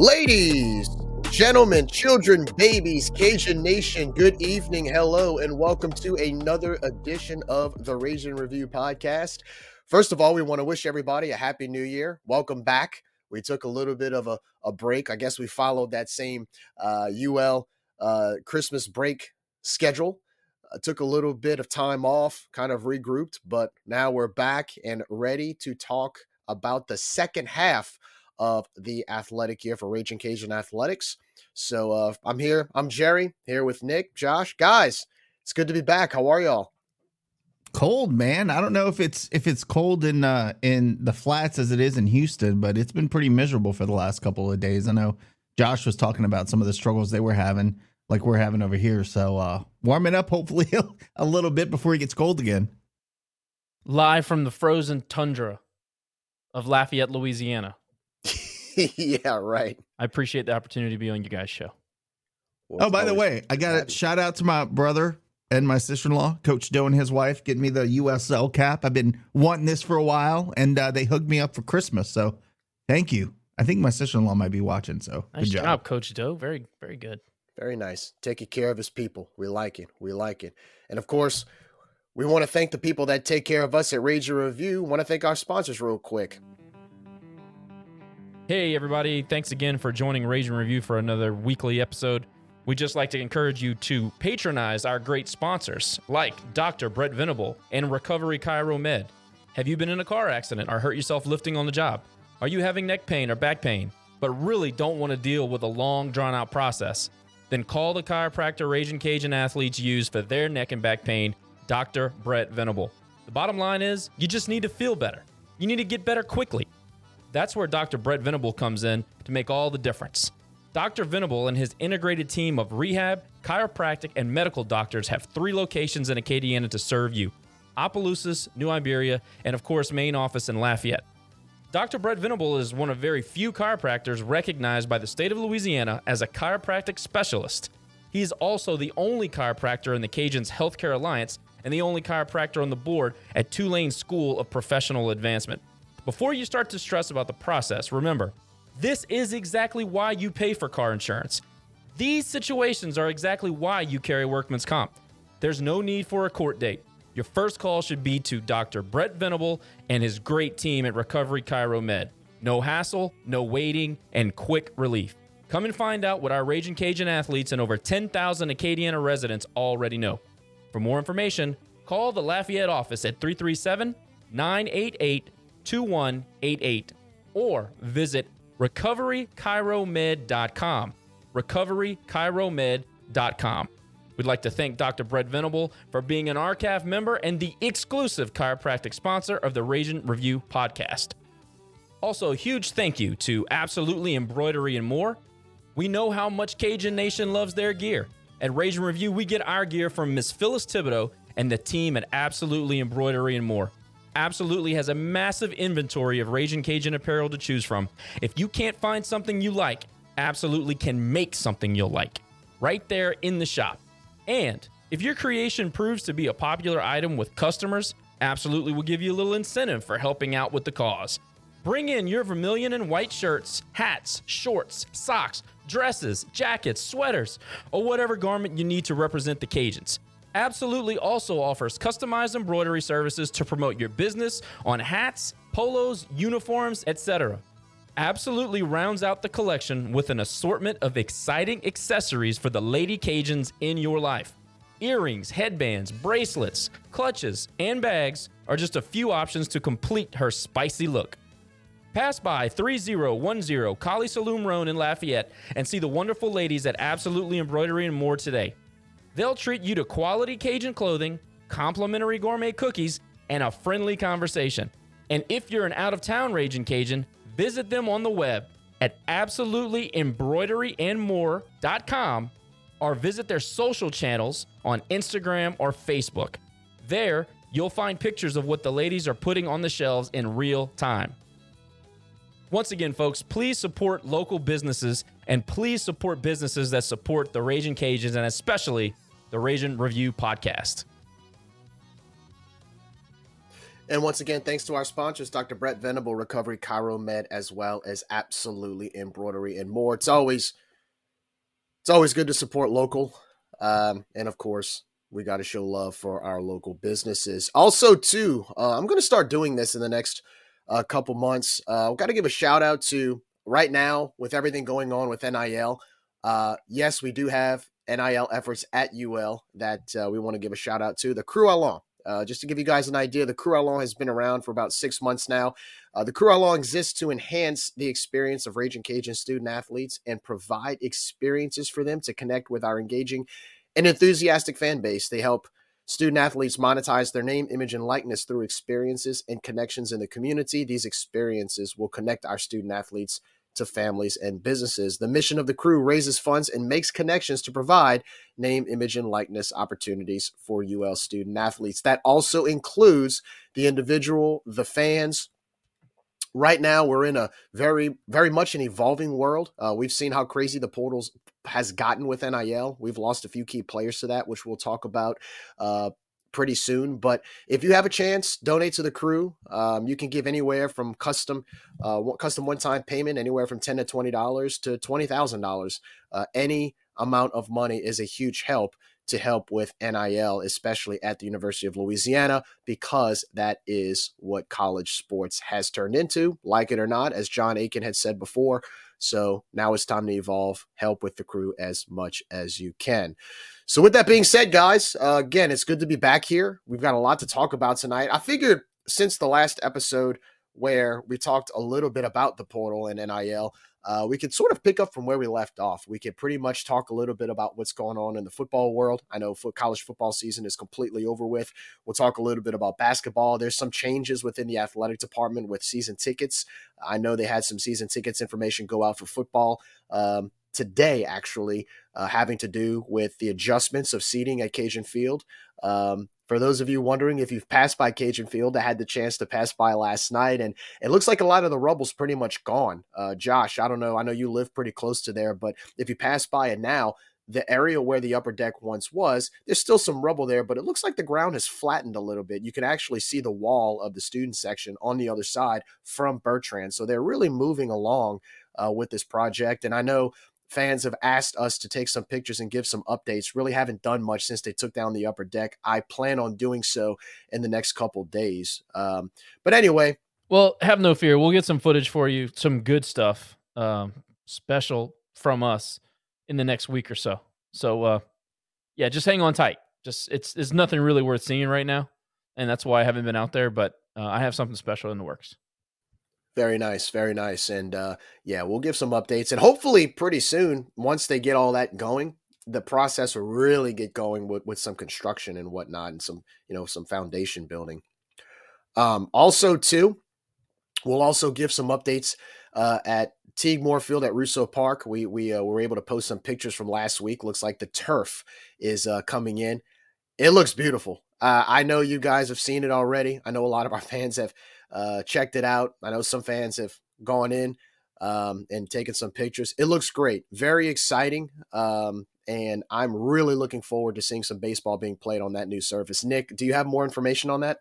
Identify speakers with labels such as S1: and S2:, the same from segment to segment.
S1: Ladies, gentlemen, children, babies, Cajun Nation, good evening, hello, and welcome to another edition of the Raging Review podcast. First of all, we want to wish everybody a happy new year. Welcome back. We took a little bit of a, a break. I guess we followed that same uh, UL uh, Christmas break schedule. Uh, took a little bit of time off, kind of regrouped, but now we're back and ready to talk about the second half of the athletic year for Raging Cajun Athletics. So uh, I'm here. I'm Jerry here with Nick, Josh, guys. It's good to be back. How are y'all?
S2: cold man i don't know if it's if it's cold in uh in the flats as it is in houston but it's been pretty miserable for the last couple of days i know josh was talking about some of the struggles they were having like we're having over here so uh warming up hopefully a little bit before it gets cold again
S3: live from the frozen tundra of Lafayette, Louisiana.
S1: yeah, right.
S3: I appreciate the opportunity to be on you guys' show.
S1: Well,
S2: oh by the way i got
S1: happy.
S2: to shout out to my brother and my sister-in-law coach Doe and his wife getting me the usl cap i've been wanting this for a while and uh, they hooked me up for christmas so thank you i think my sister-in-law might be watching so
S3: Nice
S2: good
S3: job.
S2: job
S3: Coach Doe. Very, very good.
S1: Very nice. Taking care of his people. We like it. We like it. And of course, we want to thank the people that take care of us at Raging Review. Want to thank our sponsors real quick.
S3: Hey, everybody. Thanks again for joining Raging Review for another weekly episode. We'd just like to encourage you to patronize our great sponsors like Dr. Brett Venable and Recovery Chiro Med. Have you been in a car accident or hurt yourself lifting on the job? Are you having neck pain or back pain, but really don't want to deal with a long, drawn out process? Then call the chiropractor Raging Cajun athletes use for their neck and back pain, Dr. Brett Venable. The bottom line is you just need to feel better. You need to get better quickly. That's where Dr. Brett Venable comes in to make all the difference. Dr. Venable and his integrated team of rehab, chiropractic, and medical doctors have three locations in Acadiana to serve you Opelousas, New Iberia, and of course, main office in Lafayette. Dr. Brett Venable is one of very few chiropractors recognized by the state of Louisiana as a chiropractic specialist. He is also the only chiropractor in the Cajuns Healthcare Alliance and the only chiropractor on the board at Tulane School of Professional Advancement. Before you start to stress about the process, remember, this is exactly why you pay for car insurance. These situations are exactly why you carry workman's comp. There's no need for a court date. Your first call should be to Dr. Brett Venable and his great team at Recovery Chiro Med. No hassle, no waiting, and quick relief. Come and find out what our Raging Cajun athletes and over 10,000 Acadiana residents already know. For more information, call the Lafayette office at 337 988 2188 or visit recoverychiromed.com. Recoverychiromed.com. We'd like to thank Dr. Brett Venable for being an RCAF member and the exclusive chiropractic sponsor of the Raging Review podcast. Also, a huge thank you to Absolutely Embroidery and More. We know how much Cajun Nation loves their gear. At Raging Review, we get our gear from Miss Phyllis Thibodeau and the team at Absolutely Embroidery and More. Absolutely has a massive inventory of Raging Cajun apparel to choose from. If you can't find something you like, Absolutely can make something you'll like right there in the shop. And if your creation proves to be a popular item with customers, Absolutely will give you a little incentive for helping out with the cause. Bring in your vermilion and white shirts, hats, shorts, socks, dresses, jackets, sweaters, or whatever garment you need to represent the Cajuns. Absolutely also offers customized embroidery services to promote your business on hats, polos, uniforms, etc. Absolutely rounds out the collection with an assortment of exciting accessories for the Lady Cajuns in your life. Earrings, headbands, bracelets, clutches, and bags are just a few options to complete her spicy look. Pass by 3010 Kaliste Saloom Road in Lafayette and see the wonderful ladies at Absolutely Embroidery and more today. They'll treat you to quality Cajun clothing, complimentary gourmet cookies, and a friendly conversation. And if you're an out of town Raging Cajun, visit them on the web at absolutelyembroideryandmore.com or visit their social channels on Instagram or Facebook. There, you'll find pictures of what the ladies are putting on the shelves in real time. Once again, folks, please support local businesses and please support businesses that support the Raging Cajuns and especially the Raging Review podcast.
S1: And once again, thanks to our sponsors, Dr. Brett Venable, Recovery Chiro Med, as well as Absolutely Embroidery and more. It's always it's always good to support local. Um, and of course, we got to show love for our local businesses. Also, too, uh, I'm going to start doing this in the next uh, couple months. Uh, I've got to give a shout out to right now with everything going on with NIL. Uh, yes, we do have NIL efforts at UL that uh, we want to give a shout out to. The Krewe Allons. Uh, just to give you guys an idea, the Krewe Allons has been around for about six months now. Uh, the Krewe Allons exists to enhance the experience of Raging Cajun student athletes and provide experiences for them to connect with our engaging and enthusiastic fan base. They help student athletes monetize their name, image, and likeness through experiences and connections in the community. These experiences will connect our student athletes to families and businesses. The mission of the crew raises funds and makes connections to provide name, image, and likeness opportunities for UL student athletes. That also includes the individual, the fans, right now we're in a very very much an evolving world uh, we've seen how crazy the portals has gotten with nil we've lost a few key players to that which we'll talk about uh, pretty soon. But if you have a chance, donate to the crew. Um, you can give anywhere from custom, uh, custom one time payment, anywhere from ten to twenty dollars to twenty thousand uh, dollars. Any amount of money is a huge help to help with NIL, especially at the University of Louisiana, because that is what college sports has turned into, like it or not, as John Aiken had said before. So now it's time to evolve, help with the crew as much as you can. So, with that being said, guys, uh, again, it's good to be back here. We've got a lot to talk about tonight. I figured since the last episode where we talked a little bit about the portal and NIL, uh, we could sort of pick up from where we left off. We could pretty much talk a little bit about what's going on in the football world. I know college football season is completely over with. We'll talk a little bit about basketball. There's some changes within the athletic department with season tickets. I know they had some season tickets information go out for football. Um, today, actually, uh, having to do with the adjustments of seating at Cajun Field. Um, for those of you wondering if you've passed by Cajun Field, I had the chance to pass by last night, and it looks like a lot of the rubble's pretty much gone. Uh, Josh, I don't know. I know you live pretty close to there, but if you pass by it now, the area where the upper deck once was, there's still some rubble there, but it looks like the ground has flattened a little bit. You can actually see the wall of the student section on the other side from Bertrand. So they're really moving along uh, with this project. And I know fans have asked us to take some pictures and give some updates. Really haven't done much since they took down the upper deck. I plan on doing so in the next couple days. Um, but anyway,
S3: well, have no fear. We'll get some footage for you, some good stuff, um, special from us in the next week or so. So, uh, yeah, just hang on tight. Just it's it's nothing really worth seeing right now, and that's why I haven't been out there. But uh, I have something special in the works.
S1: Very nice, very nice. And uh, yeah, we'll give some updates. And hopefully, pretty soon, once they get all that going, the process will really get going with, with some construction and whatnot and some, you know, some foundation building. Um, also, too, we'll also give some updates uh, at Tigue Field at Russo Park. We, we uh, were able to post some pictures from last week. Looks like the turf is uh, coming in. It looks beautiful. Uh, I know you guys have seen it already. I know a lot of our fans have uh, checked it out. I know some fans have gone in um, and taken some pictures. It looks great, very exciting. Um, and I'm really looking forward to seeing some baseball being played on that new surface. Nick, do you have more information on that?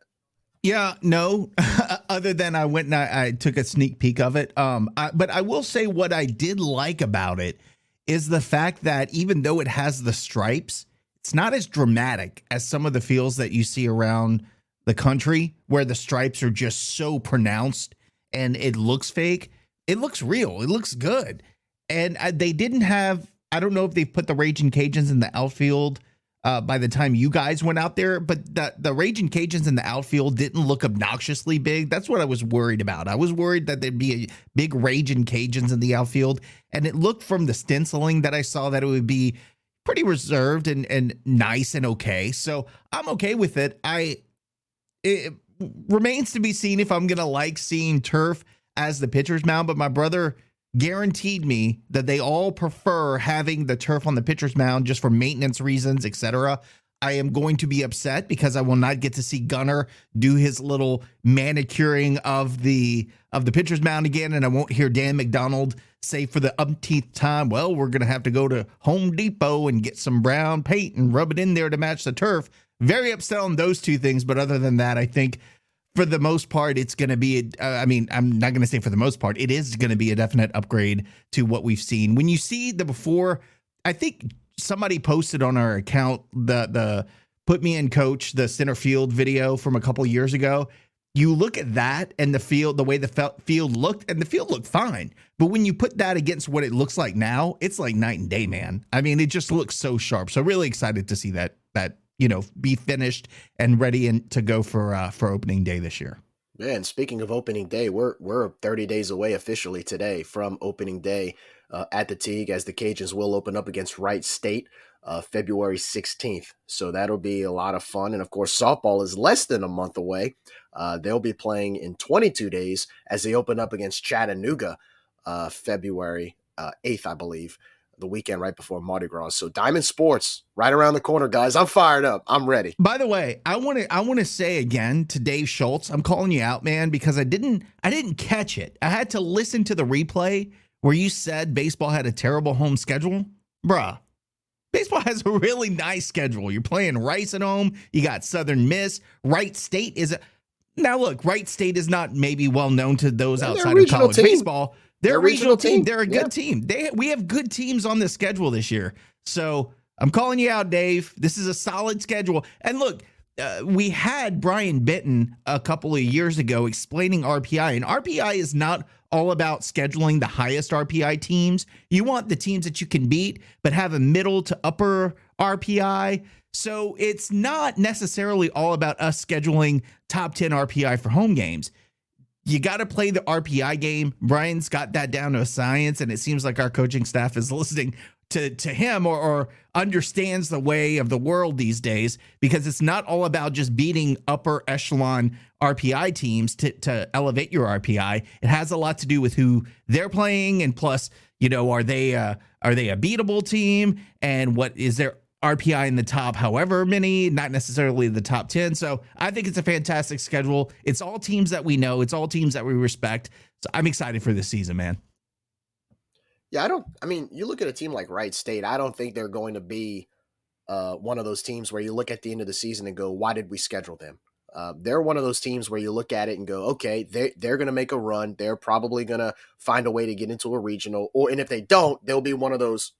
S2: Yeah, no. Other than I went and I, I, took a sneak peek of it. Um, I, but I will say what I did like about it is the fact that even though it has the stripes, it's not as dramatic as some of the fields that you see around the country where the stripes are just so pronounced and it looks fake. It looks real. It looks good. And uh, they didn't have, I don't know if they've put the Raging Cajuns in the outfield uh, by the time you guys went out there, but the, the Raging Cajuns in the outfield didn't look obnoxiously big. That's what I was worried about. I was worried that there'd be a big Raging Cajuns in the outfield. And it looked from the stenciling that I saw that it would be pretty reserved and, and nice and okay. So I'm okay with it. I, it remains to be seen if I'm going to like seeing turf as the pitcher's mound, but my brother guaranteed me that they all prefer having the turf on the pitcher's mound just for maintenance reasons, etc. I am going to be upset because I will not get to see Gunner do his little manicuring of the of the pitcher's mound again, and I won't hear Dan McDonald say for the umpteenth time, "Well, we're going to have to go to Home Depot and get some brown paint and rub it in there to match the turf." Very upset on those two things, but other than that, I think for the most part, it's going to be. Uh, I mean, I'm not going to say for the most part, it is going to be a definite upgrade to what we've seen. When you see the before, I think somebody posted on our account the the put me in coach the center field video from a couple years ago. You look at that and the field, the way the field looked, and the field looked fine. But when you put that against what it looks like now, it's like night and day, man. I mean, it just looks so sharp. So really excited to see that that you know be finished and ready and to go for uh, for opening day this year.
S1: Yeah, and speaking of opening day, we're we're 30 days away officially today from opening day uh, at the Tigue as the Cajuns will open up against Wright State uh, February 16th. So that'll be a lot of fun. And of course, softball is less than a month away. Uh, they'll be playing in 22 days as they open up against Chattanooga uh, February 8th, uh, I believe the weekend right before Mardi Gras. So Diamond Sports right around the corner, guys. I'm fired up. I'm ready.
S2: By the way, I want to I want to say again to Dave Schultz, I'm calling you out, man, because I didn't I didn't catch it. I had to listen to the replay where you said baseball had a terrible home schedule. Bruh. Baseball has a really nice schedule. You're playing Rice at home. You got Southern Miss. Wright State is a now look, Wright State is not maybe well known to those outside of college team. baseball, they're, a regional, team. team. They're a good yeah. team. They we have good teams on the schedule this year. So I'm calling you out, Dave. This is a solid schedule. And look, uh, we had Brian Benton a couple of years ago explaining RPI, and RPI is not all about scheduling the highest RPI teams. You want the teams that you can beat, but have a middle to upper RPI. So it's not necessarily all about us scheduling top 10 RPI for home games you got to play the RPI game. Brian's got that down to a science, and it seems like our coaching staff is listening to to him or, or understands the way of the world these days because it's not all about just beating upper echelon RPI teams to to elevate your RPI. It has a lot to do with who they're playing, and plus, you know, are they are they a beatable team, and what is their RPI in the top, however many, not necessarily the top 10. So I think it's a fantastic schedule. It's all teams that we know, it's all teams that we respect. So I'm excited for this season, man.
S1: Yeah, I don't, I mean, you look at a team like Wright State, I don't think they're going to be uh, one of those teams where you look at the end of the season and go, why did we schedule them? Uh, they're one of those teams where you look at it and go, okay, they they're going to make a run. They're probably going to find a way to get into a regional, or and if they don't, they'll be one of those,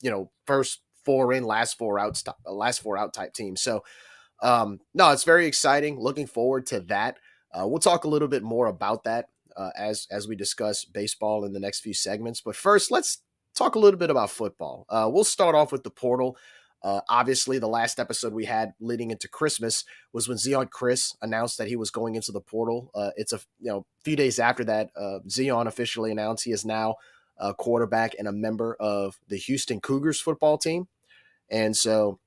S1: you know, first four in, last four out, uh, last four out type team. So, um, no, it's very exciting. Looking forward to that. Uh, we'll talk a little bit more about that uh, as as we discuss baseball in the next few segments. But first, let's talk a little bit about football. Uh, we'll start off with the portal. Uh, obviously, the last episode we had leading into Christmas was when Zeon Chriss announced that he was going into the portal. Uh, it's a you know few days after that, uh, Zeon officially announced he is now a quarterback and a member of the Houston Cougars football team. And so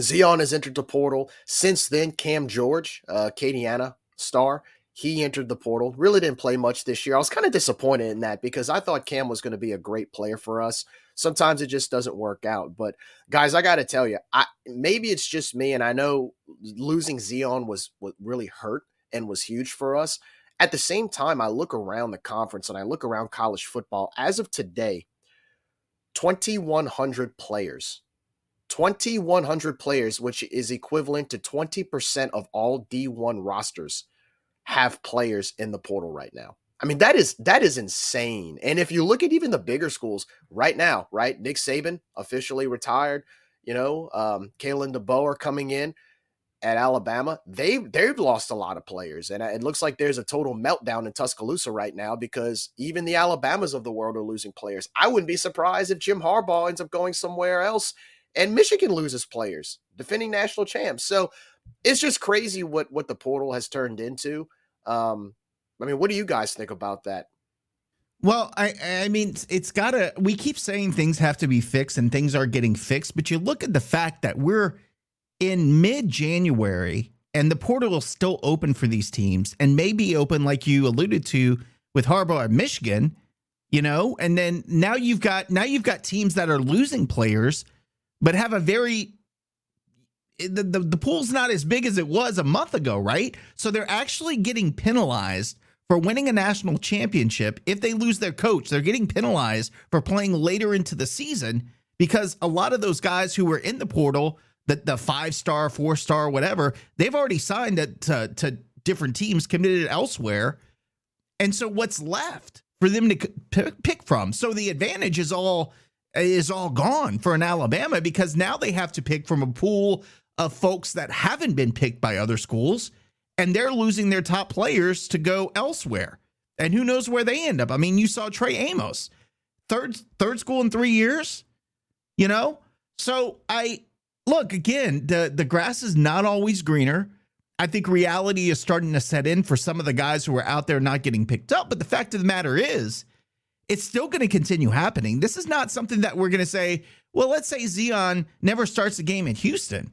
S1: Zeon has entered the portal. Since then, Cam George, uh, Acadiana star, he entered the portal. Really didn't play much this year. I was kind of disappointed in that because I thought Cam was going to be a great player for us. Sometimes it just doesn't work out. But guys, I got to tell you, I maybe it's just me, and I know losing Zeon was what really hurt and was huge for us. At the same time, I look around the conference and I look around college football. As of today, 2,100 players 2,100 players, which is equivalent to 20% of all D1 rosters, have players in the portal right now. I mean, that is that is insane. And if you look at even the bigger schools right now, right? Nick Saban officially retired. You know, um, Kalen DeBoer coming in at Alabama. They they've lost a lot of players, and it looks like there's a total meltdown in Tuscaloosa right now because even the Alabamas of the world are losing players. I wouldn't be surprised if Jim Harbaugh ends up going somewhere else, and Michigan loses players, defending national champs. So it's just crazy what what the portal has turned into. Um, I mean, what do you guys think about that?
S2: Well, I I mean it's got to we keep saying things have to be fixed and things are getting fixed, but you look at the fact that we're in mid-January and the portal is still open for these teams and maybe open like you alluded to with Harbaugh at Michigan, you know, and then now you've got now you've got teams that are losing players but have a very the, the, the pool's not as big as it was a month ago, right? So they're actually getting penalized for winning a national championship. If they lose their coach, they're getting penalized for playing later into the season because a lot of those guys who were in the portal, the, the five star, four star, whatever, they've already signed to, to different teams, committed elsewhere. And so what's left for them to pick from? So the advantage is all is all gone for an Alabama because now they have to pick from a pool of folks that haven't been picked by other schools and they're losing their top players to go elsewhere. And who knows where they end up? I mean, you saw Trey Amos, third third school in 3 years, you know? So I look again, the the grass is not always greener. I think reality is starting to set in for some of the guys who are out there not getting picked up, but the fact of the matter is it's still going to continue happening. This is not something that we're going to say, well, let's say Zeon never starts a game in Houston.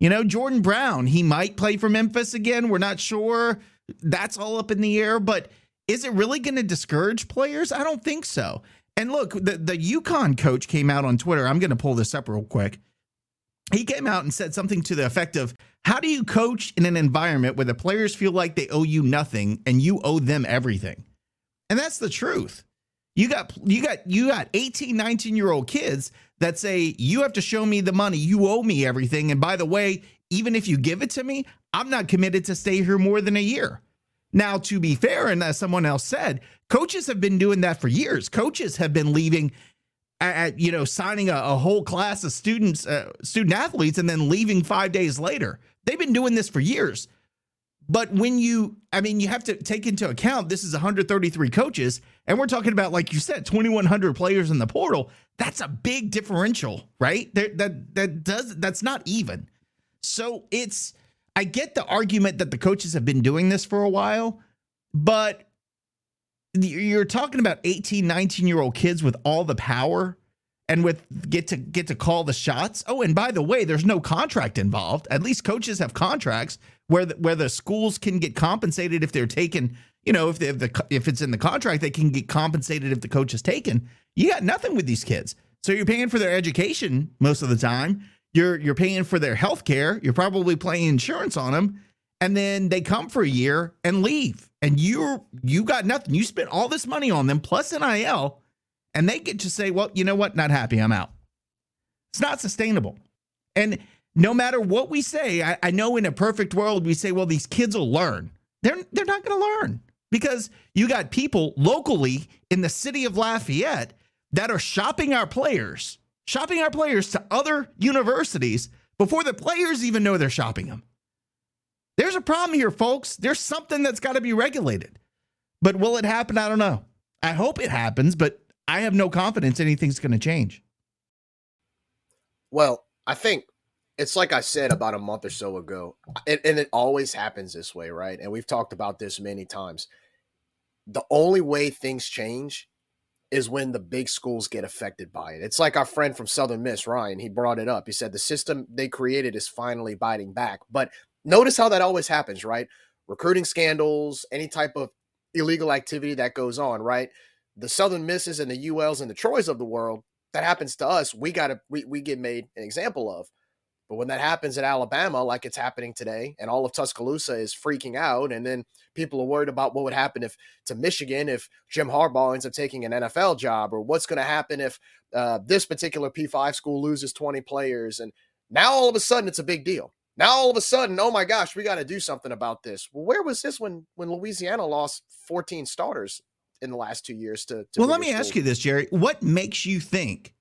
S2: You know, Jordan Brown, he might play for Memphis again. We're not sure. That's all up in the air. But is it really going to discourage players? I don't think so. And look, the, the UConn coach came out on Twitter. I'm going to pull this up real quick. He came out and said something to the effect of How do you coach in an environment where the players feel like they owe you nothing and you owe them everything? And that's the truth. You got you got you got 18, 19 year old kids that say, you have to show me the money. You owe me everything. And by the way, even if you give it to me, I'm not committed to stay here more than a year. Now, to be fair, and as someone else said, coaches have been doing that for years. Coaches have been leaving at, you know, signing a, a whole class of students, uh, student athletes, and then leaving five days later. They've been doing this for years. But when you, I mean, you have to take into account this is 133 coaches, and we're talking about, like you said, 2,100 players in the portal. That's a big differential, right? That that that does that's not even. So it's, I get the argument that the coaches have been doing this for a while, but you're talking about 18, 19 year old kids with all the power and with get to get to call the shots. Oh, and by the way, there's no contract involved. At least coaches have contracts where the, where the schools can get compensated if they're taken. You know, if, they, the if it's in the contract, they can get compensated if the coach is taken. You got nothing with these kids, so you're paying for their education most of the time. You're you're paying for their health care. You're probably paying insurance on them, and then they come for a year and leave, and you're you got nothing. You spent all this money on them plus nil, and they get to say, well, you know what? Not happy. I'm out. It's not sustainable, and no matter what we say, I, I know in a perfect world we say, well, these kids will learn. They're they're not going to learn because you got people locally in the city of Lafayette that are shopping our players, shopping our players to other universities before the players even know they're shopping them. There's a problem here, folks. There's something that's got to be regulated. But will it happen? I don't know. I hope it happens, but I have no confidence anything's going to change.
S1: Well, I think it's like I said about a month or so ago, and, and, it always happens this way, right? And we've talked about this many times. The only way things change is when the big schools get affected by it. It's like our friend from Southern Miss, Ryan, he brought it up. He said the system they created is finally biting back. But notice how that always happens, right? Recruiting scandals, any type of illegal activity that goes on, right? The Southern Misses and the ULs and the Troys of the world, that happens to us, we gotta we, we get made an example of. But when that happens at Alabama, like it's happening today, and all of Tuscaloosa is freaking out, and then people are worried about what would happen if to Michigan if Jim Harbaugh ends up taking an NFL job, or what's going to happen if uh, this particular P5 school loses 20 players, and now all of a sudden it's a big deal. Now all of a sudden, oh my gosh, we got to do something about this. Well, where was this when when Louisiana lost 14 starters in the last two years to? to
S2: well, let me schools? ask you this, Jerry. What makes you think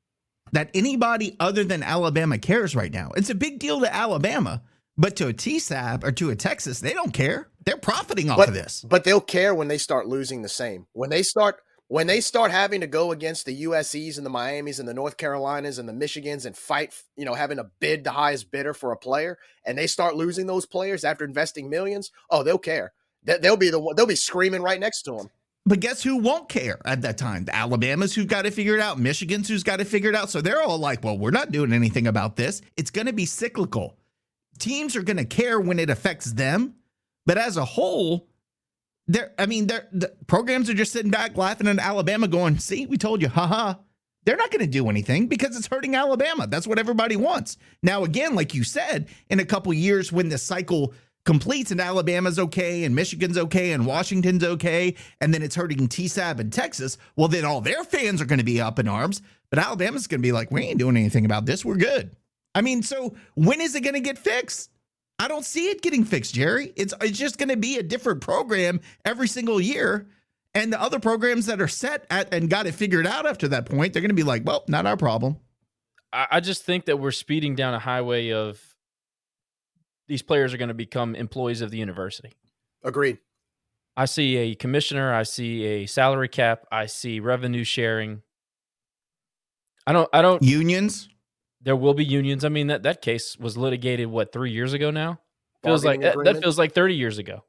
S2: that anybody other than Alabama cares right now. It's a big deal to Alabama, but to a TSAB or to a Texas, they don't care. They're profiting off
S1: but,
S2: of this.
S1: But they'll care when they start losing the same. When they start when they start having to go against the USC's and the Miamis and the North Carolinas and the Michigans and fight, you know, having to bid the highest bidder for a player, and they start losing those players after investing millions, oh, they'll care. They'll be the they'll be screaming right next to them.
S2: But guess who won't care at that time? The Alabama's who've got it figured out, Michigan's who's got it figured out. So they're all like, well, we're not doing anything about this. It's going to be cyclical. Teams are going to care when it affects them, but as a whole, they're, I mean, they're, the programs are just sitting back laughing at Alabama going, see, we told you, haha. They're not going to do anything because it's hurting Alabama. That's what everybody wants. Now, again, like you said, in a couple years when the cycle completes and Alabama's okay and Michigan's okay and Washington's okay, and then it's hurting TSAB and Texas, well, then all their fans are going to be up in arms. But Alabama's going to be like, we ain't doing anything about this. We're good. I mean, so when is it going to get fixed? I don't see it getting fixed, Jerry. It's it's just going to be a different program every single year. And the other programs that are set at and got it figured out after that point, they're going to be like, well, not our problem.
S3: I, just think that we're speeding down a highway of these players are going to become employees of the university.
S1: Agreed.
S3: I see a commissioner, I see a salary cap, I see revenue sharing. I don't I don't
S2: unions.
S3: There will be unions. I mean that that case was litigated what 3 years ago now? Feels like that, that feels like 30 years ago.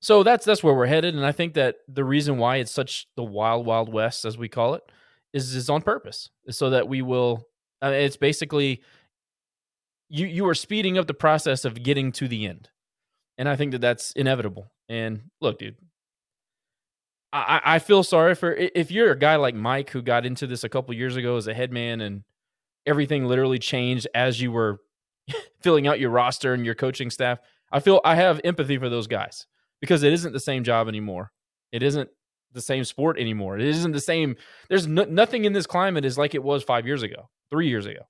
S3: So that's that's where we're headed and I think that the reason why it's such the wild wild west as we call it is is on purpose. So that we will I mean, it's basically you you are speeding up the process of getting to the end, and I think that that's inevitable. And look, dude, I I feel sorry for if you're a guy like Mike who got into this a couple years ago as a head man, and everything literally changed as you were filling out your roster and your coaching staff. I feel I have empathy for those guys because it isn't the same job anymore. It isn't the same sport anymore. It isn't the same. There's no, nothing in this climate is like it was five years ago, three years ago.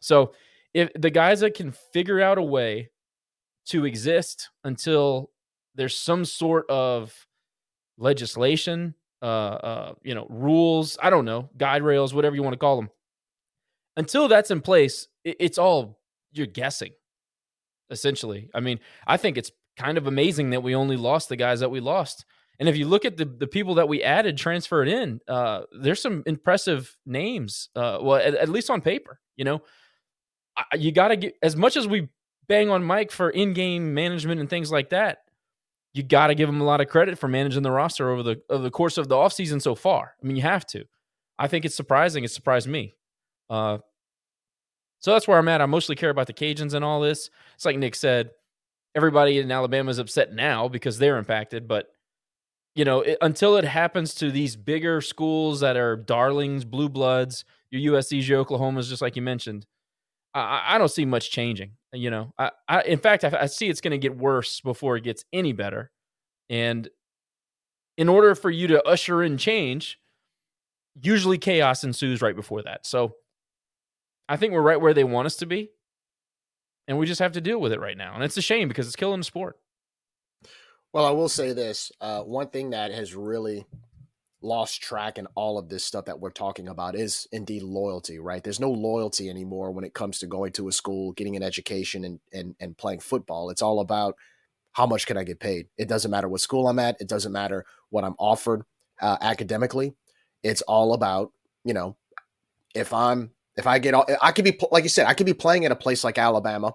S3: So if the guys that can figure out a way to exist until there's some sort of legislation, uh, uh, you know, rules, I don't know, guide rails, whatever you want to call them. Until that's in place, it, it's all you're guessing, essentially. I mean, I think it's kind of amazing that we only lost the guys that we lost. And if you look at the the people that we added, transferred in, uh, there's some impressive names. Uh, well, at, at least on paper, you know, you got to get as much as we bang on Mike for in-game management and things like that. You got to give him a lot of credit for managing the roster over the over the course of the offseason so far. I mean, you have to. I think it's surprising. It surprised me. Uh, so that's where I'm at. I mostly care about the Cajuns and all this. It's like Nick said, everybody in Alabama is upset now because they're impacted, but you know, it, until it happens to these bigger schools that are darlings, blue bloods, your USC's, your Oklahomas, just like you mentioned, I, I don't see much changing. You know, I, I in fact, I, I see it's going to get worse before it gets any better. And in order for you to usher in change, usually chaos ensues right before that. So I think we're right where they want us to be. And we just have to deal with it right now. And it's a shame because it's killing the sport.
S1: Well, I will say this. Uh, one thing that has really lost track in all of this stuff that we're talking about is indeed loyalty, right? There's no loyalty anymore when it comes to going to a school, getting an education, and and and playing football. It's all about how much can I get paid. It doesn't matter what school I'm at. It doesn't matter what I'm offered uh, academically. It's all about you know if I'm if I get all I could be like you said I could be playing at a place like Alabama,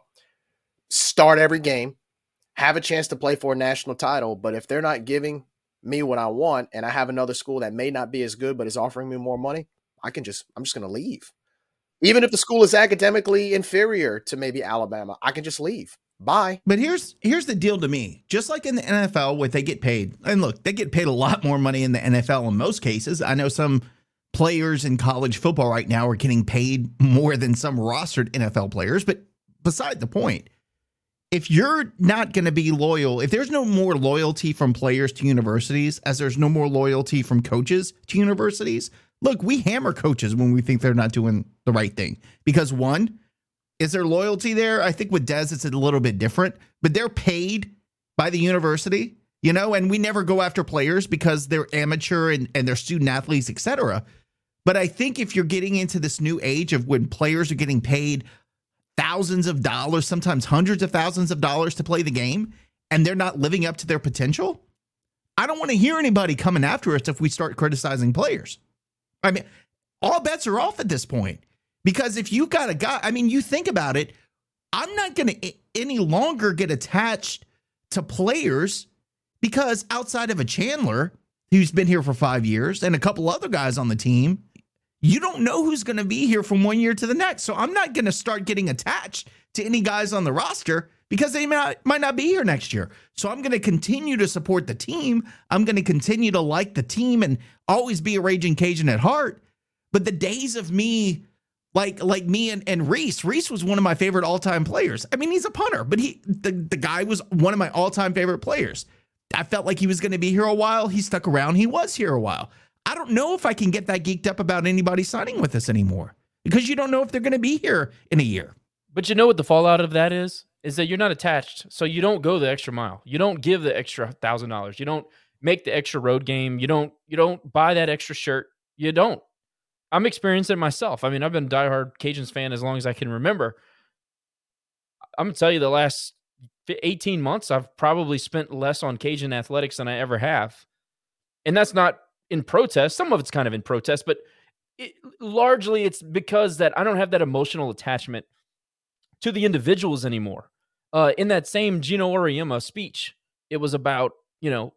S1: start every game, have a chance to play for a national title, but if they're not giving me what I want and I have another school that may not be as good but is offering me more money, I can just I'm just going to leave. Even if the school is academically inferior to maybe Alabama, I can just leave. Bye.
S2: But here's here's the deal to me. Just like in the NFL where they get paid. And look, they get paid a lot more money in the NFL in most cases. I know some players in college football right now are getting paid more than some rostered NFL players, but beside the point, if you're not going to be loyal, if there's no more loyalty from players to universities, as there's no more loyalty from coaches to universities, look, we hammer coaches when we think they're not doing the right thing. Because one, is there loyalty there? I think with Des, it's a little bit different, but they're paid by the university, you know, and we never go after players because they're amateur and, and they're student athletes, etc. But I think if you're getting into this new age of when players are getting paid thousands of dollars, sometimes hundreds of thousands of dollars to play the game, and they're not living up to their potential, I don't want to hear anybody coming after us if we start criticizing players. I mean, all bets are off at this point because if you got a guy, I mean, you think about it, I'm not going to any longer get attached to players because outside of a Chandler who's been here for five years and a couple other guys on the team, you don't know who's going to be here from one year to the next. So I'm not going to start getting attached to any guys on the roster because they might, might not be here next year. So I'm going to continue to support the team. I'm going to continue to like the team and always be a Raging Cajun at heart. But the days of me, like like me and, and Rhys, Rhys was one of my favorite all time players. I mean, he's a punter, but he the, the guy was one of my all time favorite players. I felt like he was going to be here a while. He stuck around. He was here a while. I don't know if I can get that geeked up about anybody signing with us anymore because you don't know if they're going to be here in a year.
S3: But you know what the fallout of that is? Is that you're not attached. So you don't go the extra mile. You don't give the extra thousand dollars. You don't make the extra road game. You don't you don't buy that extra shirt. You don't. I'm experiencing it myself. I mean, I've been a diehard Cajuns fan as long as I can remember. I'm gonna tell you the last 18 months, I've probably spent less on Cajun athletics than I ever have. And that's not in protest. Some of it's kind of in protest, but it, largely it's because that I don't have that emotional attachment to the individuals anymore. Uh, in that same Geno Auriemma speech, it was about, you know,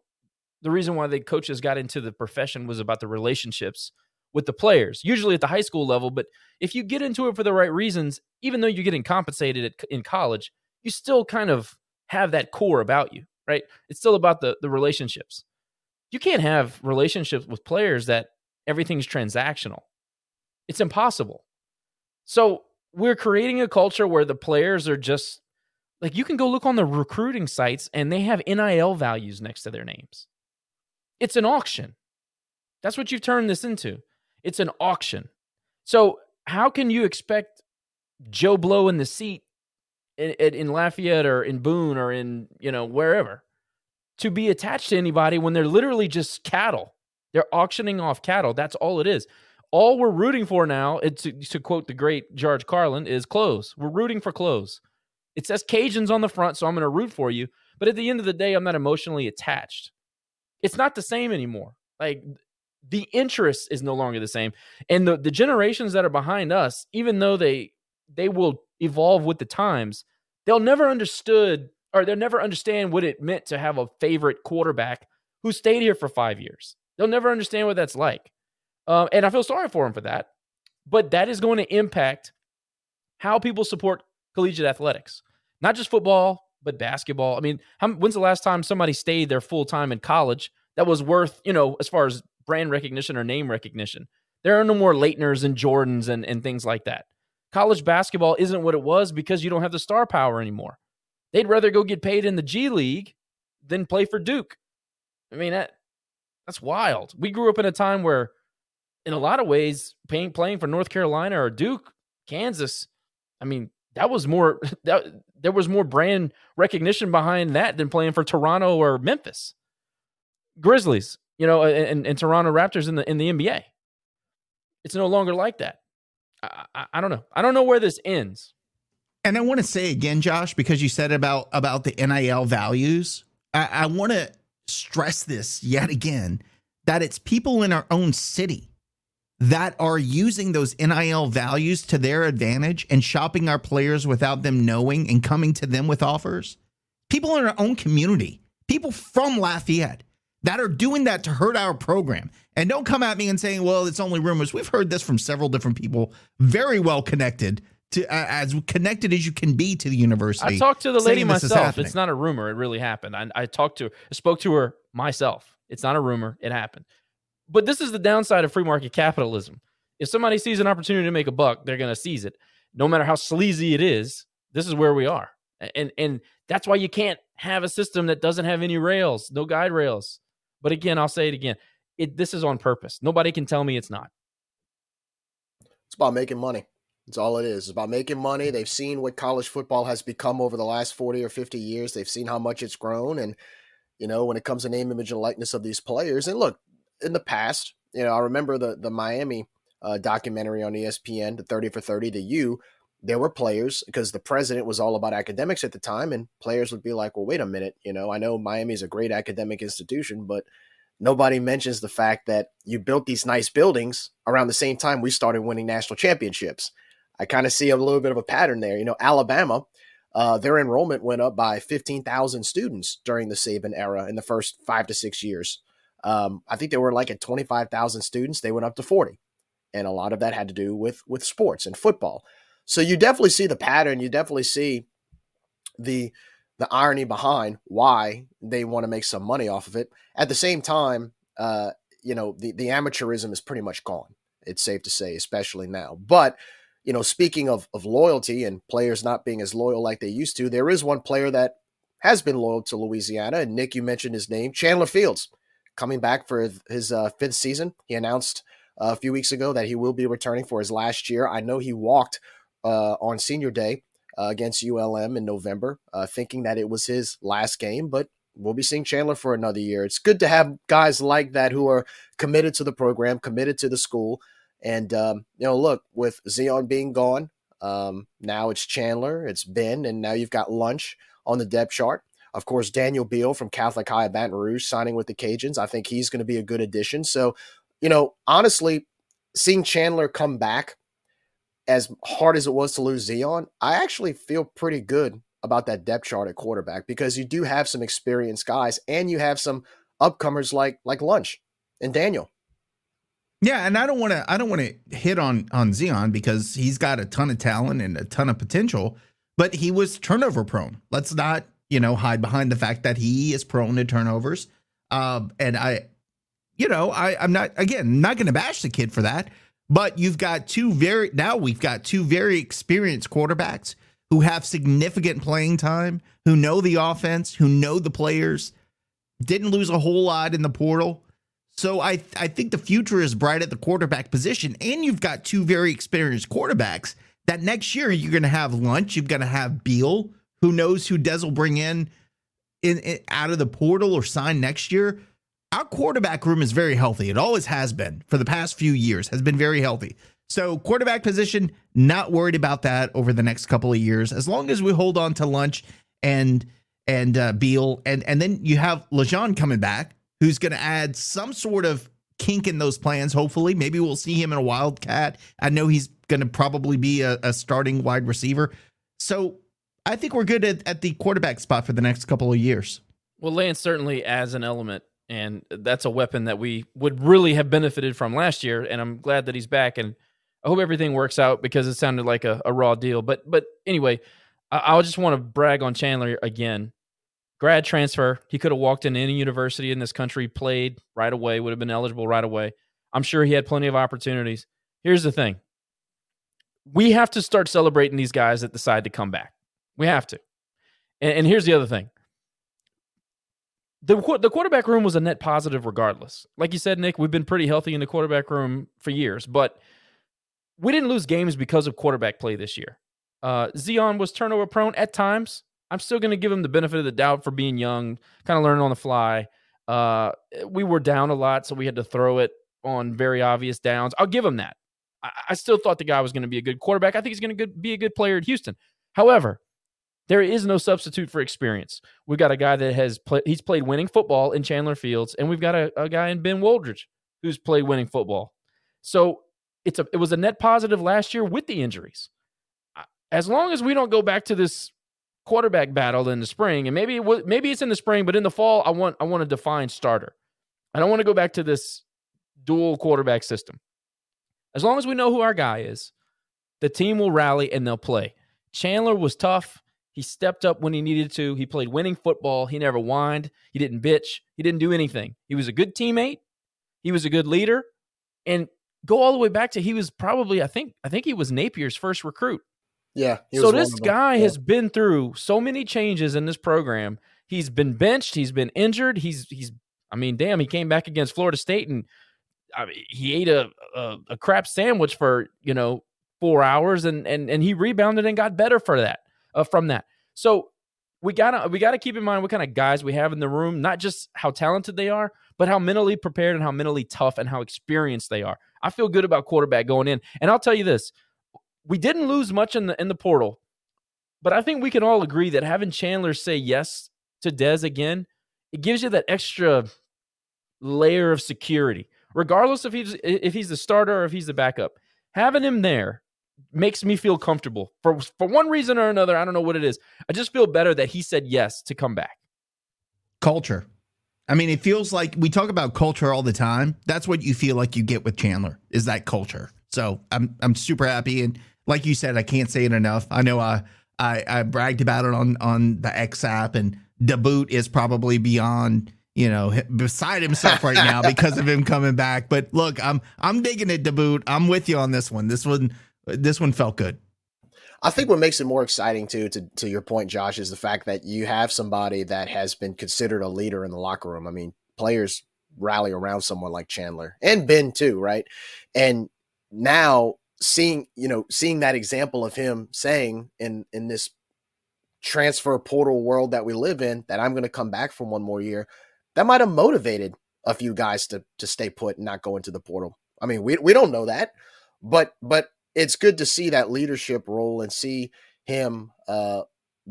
S3: the reason why the coaches got into the profession was about the relationships with the players, usually at the high school level. But if you get into it for the right reasons, even though you're getting compensated at, in college, you still kind of have that core about you, right? It's still about the the relationships. You can't have relationships with players that everything's transactional. It's impossible. So we're creating a culture where the players are just like you can go look on the recruiting sites and they have NIL values next to their names. It's an auction. That's what you've turned this into. It's an auction. So how can you expect Joe Blow in the seat in, in Lafayette or in Boone or in you know wherever to be attached to anybody when they're literally just cattle? They're auctioning off cattle. That's all it is. All we're rooting for now, to, to quote the great George Carlin, is clothes. We're rooting for clothes. It says Cajuns on the front, so I'm going to root for you. But at the end of the day, I'm not emotionally attached. It's not the same anymore. Like the interest is no longer the same. And the, the generations that are behind us, even though they they will evolve with the times, they'll never understood or they'll never understand what it meant to have a favorite quarterback who stayed here for five years. They'll never understand what that's like. Um, and I feel sorry for them for that. But that is going to impact how people support collegiate athletics, not just football, but basketball. I mean, how, when's the last time somebody stayed there full time in college that was worth, you know, as far as brand recognition or name recognition. There are no more Laettners and Jordans and, and things like that. College basketball isn't what it was because you don't have the star power anymore. They'd rather go get paid in the G League than play for Duke. I mean, that that's wild. We grew up in a time where, in a lot of ways, paying, playing for North Carolina or Duke, Kansas, I mean, that was more that there was more brand recognition behind that than playing for Toronto or Memphis. Grizzlies, you know, and, and Toronto Raptors in the in the NBA. It's no longer like that. I, I, I don't know. I don't know where this ends.
S2: And I want to say again, Josh, because you said about about the NIL values, I, I want to stress this yet again that it's people in our own city that are using those NIL values to their advantage and shopping our players without them knowing and coming to them with offers. People in our own community, people from Lafayette, that are doing that to hurt our program. And don't come at me and saying, well, it's only rumors. We've heard this from several different people, very well connected to uh, as connected as you can be to the university.
S3: I talked to the lady myself. It's not a rumor. It really happened. I, I talked to her, I spoke to her myself. It's not a rumor. It happened. But this is the downside of free market capitalism. If somebody sees an opportunity to make a buck, they're going to seize it. No matter how sleazy it is, this is where we are. And and that's why you can't have a system that doesn't have any rails, no guide rails. But again, I'll say it again. It this is on purpose. Nobody can tell me it's not.
S1: It's about making money. That's all it is. It's about making money. They've seen what college football has become over the last 40 or 50 years. They've seen how much it's grown. And, you know, when it comes to name, image, and likeness of these players, and look, in the past, you know, I remember the the Miami uh, documentary on ESPN, the 30 for 30, the U, there were players because the president was all about academics at the time, and players would be like, well, wait a minute, you know, I know Miami is a great academic institution, but nobody mentions the fact that you built these nice buildings around the same time we started winning national championships. I kind of see a little bit of a pattern there. You know, Alabama, uh, their enrollment went up by 15,000 students during the Saban era in the first five to six years. Um, I think they were like at 25,000 students. They went up to 40. And a lot of that had to do with, with sports and football. So you definitely see the pattern. You definitely see the the irony behind why they want to make some money off of it. At the same time, uh, you know, the, the amateurism is pretty much gone. It's safe to say, especially now. But, you know, speaking of, of loyalty and players not being as loyal like they used to, there is one player that has been loyal to Louisiana. And Nick, you mentioned his name, Chandler Fields, coming back for his uh, fifth season. He announced uh, a few weeks ago that he will be returning for his last year. I know he walked uh, on senior day uh, against ULM in November, uh, thinking that it was his last game, but we'll be seeing Chandler for another year. It's good to have guys like that who are committed to the program, committed to the school. And, um, you know, look, with Zeon being gone, um, now it's Chandler, it's Ben, and now you've got Lunch on the depth chart. Of course, Daniel Beal from Catholic High of Baton Rouge signing with the Cajuns. I think he's going to be a good addition. So, you know, honestly, seeing Chandler come back as hard as it was to lose Zeon, I actually feel pretty good about that depth chart at quarterback because you do have some experienced guys and you have some upcomers like like Lunch and Daniel.
S2: Yeah, and I don't want to I don't want to hit on on Zeon because he's got a ton of talent and a ton of potential, but he was turnover prone. Let's not, you know, hide behind the fact that he is prone to turnovers. Um, and I you know, I I'm not again, not going to bash the kid for that. But you've got two very now we've got two very experienced quarterbacks who have significant playing time, who know the offense, who know the players, didn't lose a whole lot in the portal. So I I think the future is bright at the quarterback position, and you've got two very experienced quarterbacks. That next year you're going to have lunch. You're going to have Beal, who knows who Dez will bring in, in, in out of the portal or sign next year our quarterback room is very healthy. It always has been for the past few years, has been very healthy. So, quarterback position, not worried about that over the next couple of years. As long as we hold on to Lunch and and uh, Beal, and and then you have Lejean coming back, who's going to add some sort of kink in those plans. Hopefully, maybe we'll see him in a wildcat. I know he's going to probably be a, a, starting wide receiver. So, I think we're good at, at the quarterback spot for the next couple of years.
S3: Well, Lance certainly adds an element and that's a weapon that we would really have benefited from last year. And I'm glad that he's back, and I hope everything works out because it sounded like a, a raw deal. But but anyway, I, I just want to brag on Chandler again. Grad transfer, he could have walked in any university in this country, played right away, would have been eligible right away. I'm sure he had plenty of opportunities. Here's the thing: we have to start celebrating these guys that decide to come back. We have to. And, and here's the other thing: the the quarterback room was a net positive regardless. Like you said, Nick, we've been pretty healthy in the quarterback room for years, but we didn't lose games because of quarterback play this year. Uh, Zeon was turnover prone at times. I'm still going to give him the benefit of the doubt for being young, kind of learning on the fly. Uh, we were down a lot, so we had to throw it on very obvious downs. I'll give him that. I, I still thought the guy was going to be a good quarterback. I think he's going to be a good player at Houston. However, there is no substitute for experience. We've got a guy that has played, he's played winning football in Chandler Fields, and we've got a, a guy in Ben Wooldridge who's played winning football. So it's a, it was a net positive last year with the injuries. As long as we don't go back to this quarterback battle in the spring, and maybe it maybe it's in the spring, but in the fall, I want I want to define starter. I don't want to go back to this dual quarterback system. As long as we know who our guy is, the team will rally and they'll play. Chandler was tough. He stepped up when he needed to. He played winning football. He never whined. He didn't bitch. He didn't do anything. He was a good teammate. He was a good leader. And go all the way back to he was probably, I think, I think he was Napier's first recruit.
S1: Yeah.
S3: So this guy yeah. has been through so many changes in this program. He's been benched. He's been injured. He's he's. I mean, damn, he came back against Florida State and I mean, he ate a, a a crap sandwich for you know four hours and and and he rebounded and got better for that uh, from that. So we gotta we gotta keep in mind what kind of guys we have in the room, not just how talented they are, but how mentally prepared and how mentally tough and how experienced they are. I feel good about quarterback going in. And I'll tell you this: we didn't lose much in the in the portal, but I think we can all agree that having Chandler say yes to Dez again, it gives you that extra layer of security, regardless if he's if he's the starter or if he's the backup. Having him there makes me feel comfortable for for one reason or another. I don't know what it is. I just feel better that he said yes to come back.
S2: Culture. I mean, it feels like we talk about culture all the time. That's what you feel like you get with Chandler is that culture. So I'm I'm super happy, and like you said, I can't say it enough. I know I I, I bragged about it on on the X app, and DeBoot is probably beyond you know beside himself right now because of him coming back. But look, I'm I'm digging it, DeBoot. I'm with you on this one. This one this one felt good.
S1: I think what makes it more exciting too, to to your point, Josh, is the fact that you have somebody that has been considered a leader in the locker room. I mean, players rally around someone like Chandler and Ben too, right? And now seeing, you know, seeing that example of him saying in in this transfer portal world that we live in that I'm going to come back for one more year, that might have motivated a few guys to to stay put and not go into the portal. I mean, we we don't know that, but but it's good to see that leadership role and see him uh,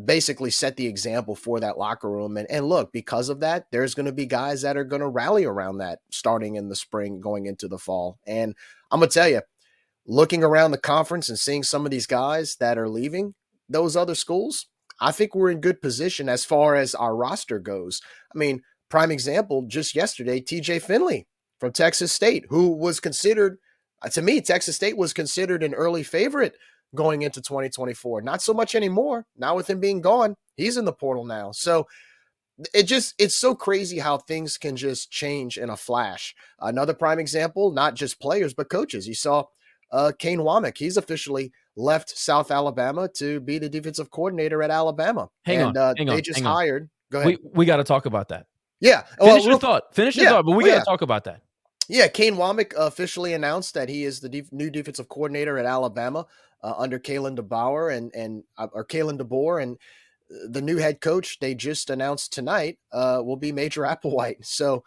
S1: basically set the example for that locker room. And, and look, because of that, there's going to be guys that are going to rally around that starting in the spring, going into the fall. And I'm to tell you, looking around the conference and seeing some of these guys that are leaving those other schools, I think we're in good position as far as our roster goes. I mean, prime example just yesterday, TJ Finley from Texas State, who was considered – uh, to me, Texas State was considered an early favorite going into 2024. Not so much anymore. Now with him being gone, he's in the portal now. So it just it's so crazy how things can just change in a flash. Another prime example, not just players but coaches. You saw uh, Kane Wommack. He's officially left South Alabama to be the defensive coordinator at Alabama.
S3: Hang
S1: and,
S3: on,
S1: uh,
S3: hang
S1: they
S3: on,
S1: just hired. Go ahead.
S3: We we got to talk about that.
S1: yeah.
S3: Finish
S1: well,
S3: your thought. Finish your
S1: yeah,
S3: thought, but we
S1: well,
S3: got to
S1: yeah.
S3: talk about that.
S1: Yeah, Kane Wommack officially announced that he is the def- new defensive coordinator at Alabama uh, under Kalen DeBauer and and uh, or Kalen DeBoer and uh, the new head coach they just announced tonight uh, will be Major Applewhite. So,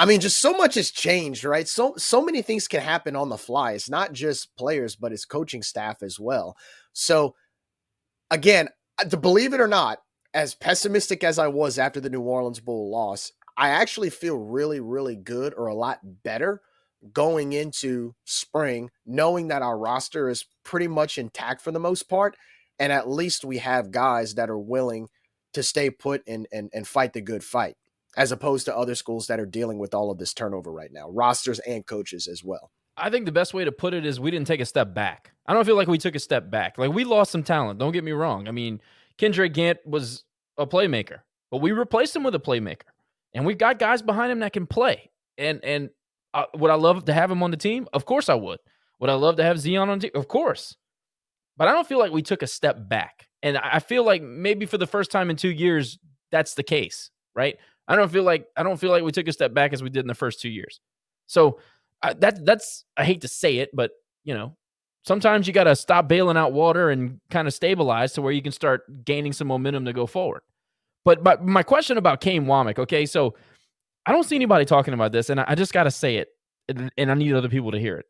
S1: I mean, just so much has changed, right? So so many things can happen on the fly. It's not just players, but it's coaching staff as well. So, again, uh, to believe it or not, as pessimistic as I was after the New Orleans Bowl loss, I actually feel really, really good or a lot better going into spring, knowing that our roster is pretty much intact for the most part. And at least we have guys that are willing to stay put and, and, and fight the good fight, as opposed to other schools that are dealing with all of this turnover right now, rosters and coaches as well.
S3: I think the best way to put it is we didn't take a step back. I don't feel like we took a step back. Like we lost some talent. Don't get me wrong. I mean, Kendrick Gant was a playmaker, but we replaced him with a playmaker, and we've got guys behind him that can play. And and uh, would I love to have him on the team? Of course I would. Would I love to have Zeon on the team? Of course. But I don't feel like we took a step back, and I feel like maybe for the first time in two years that's the case, right? I don't feel like I don't feel like we took a step back as we did in the first two years. So I, that that's I hate to say it, but you know, sometimes you got to stop bailing out water and kind of stabilize to where you can start gaining some momentum to go forward. But but my question about Kane Wommack, okay, so I don't see anybody talking about this, and I, I just got to say it, and, and I need other people to hear it.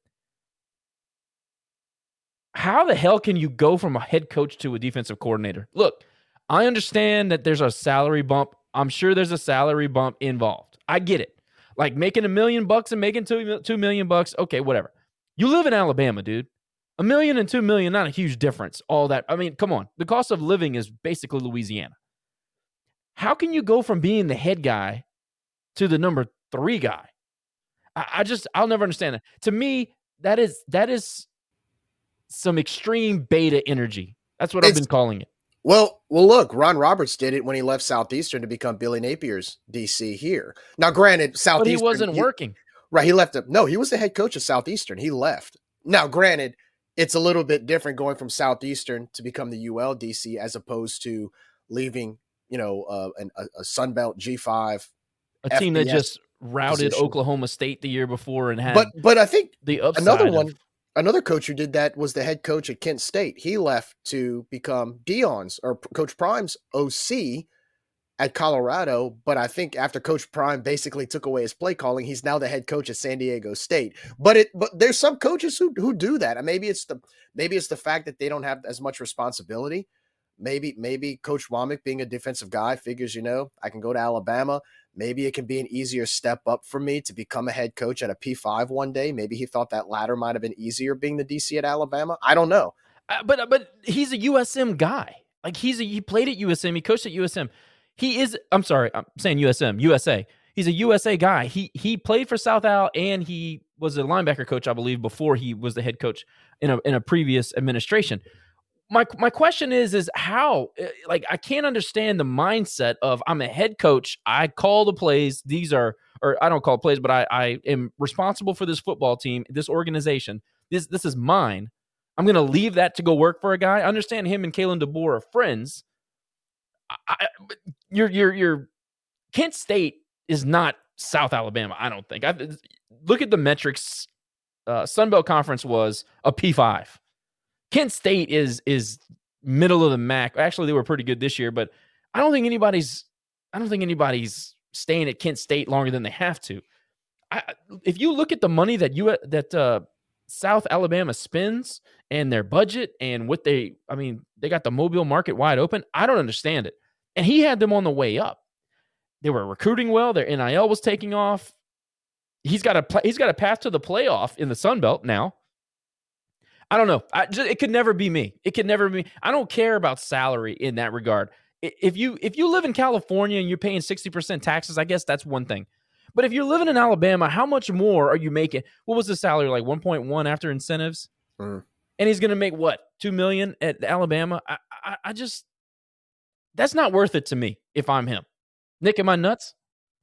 S3: How the hell can you go from a head coach to a defensive coordinator? Look, I understand that there's a salary bump. I'm sure there's a salary bump involved. I get it. Like making a million bucks and making two, two million bucks. Okay, whatever. You live in Alabama, dude. A million and two million, not a huge difference. All that. I mean, come on. The cost of living is basically Louisiana. How can you go from being the head guy to the number three guy? I, I just, I'll never understand that. To me, that is that is some extreme beta energy. That's what I've been calling it.
S1: Well, well, look, Ron Roberts did it when he left Southeastern to become Billy Napier's DC here. Now, granted, Southeastern
S3: But he wasn't working.
S1: Right, he left. Him. No, he was the head coach of Southeastern. He left. Now, granted, it's a little bit different going from Southeastern to become the UL DC as opposed to leaving, you know, uh, an, a, a Sunbelt G5.
S3: A team that just routed
S1: position.
S3: Oklahoma State the year before and had
S1: But but I think
S3: the upside.
S1: another
S3: of-
S1: one Another coach who did that was the head coach at Kent State. He left to become Deion's or Coach Prime's OC at Colorado, but I think after Coach Prime basically took away his play calling, he's now the head coach at San Diego State. But it but there's some coaches who who do that. And maybe it's the maybe it's the fact that they don't have as much responsibility. Maybe maybe Coach Wommack being a defensive guy figures, you know, I can go to Alabama. Maybe it can be an easier step up for me to become a head coach at a P5 one day. Maybe he thought that ladder might have been easier being the DC at Alabama. I don't know.
S3: Uh, but but he's a USM guy. Like he's a he played at USM, he coached at USM. He is I'm sorry, I'm saying USM, USA. He's a USA guy. He he played for South Al and he was a linebacker coach, I believe, before he was the head coach in a in a previous administration. My my question is is how eh, like I can't understand the mindset of I'm a head coach. I call the plays. These are or I don't call plays, but I I am responsible for this football team, this organization. This this is mine. I'm to leave that to go work for a guy. I understand him and Kalen DeBoer are friends. I, you're you're you're Kent State is not South Alabama. I don't think. I look at the metrics. Uh, Sunbelt Conference was a P5. Kent State is is middle of the MAC. Actually, they were pretty good this year, but I don't think anybody's I don't think anybody's staying at Kent State longer than they have to. I, if you look at the money that you that uh, South Alabama spends and their budget and what they, I mean, they got the mobile market wide open. I don't understand it. And he had them on the way up. They were recruiting well. Their NIL was taking off. He's got a he's got a path to the playoff in the Sun Belt now. I don't know. I just, it could never be me. It could never be. I don't care about salary in that regard. If you if you live in California and you're paying 60% taxes, I guess that's one thing. But if you're living in Alabama, how much more are you making? What was the salary like 1.1 after incentives? Mm. And he's going to make what? 2 million at Alabama? I, I I just that's not worth it to me if I'm him. Nick, am I nuts?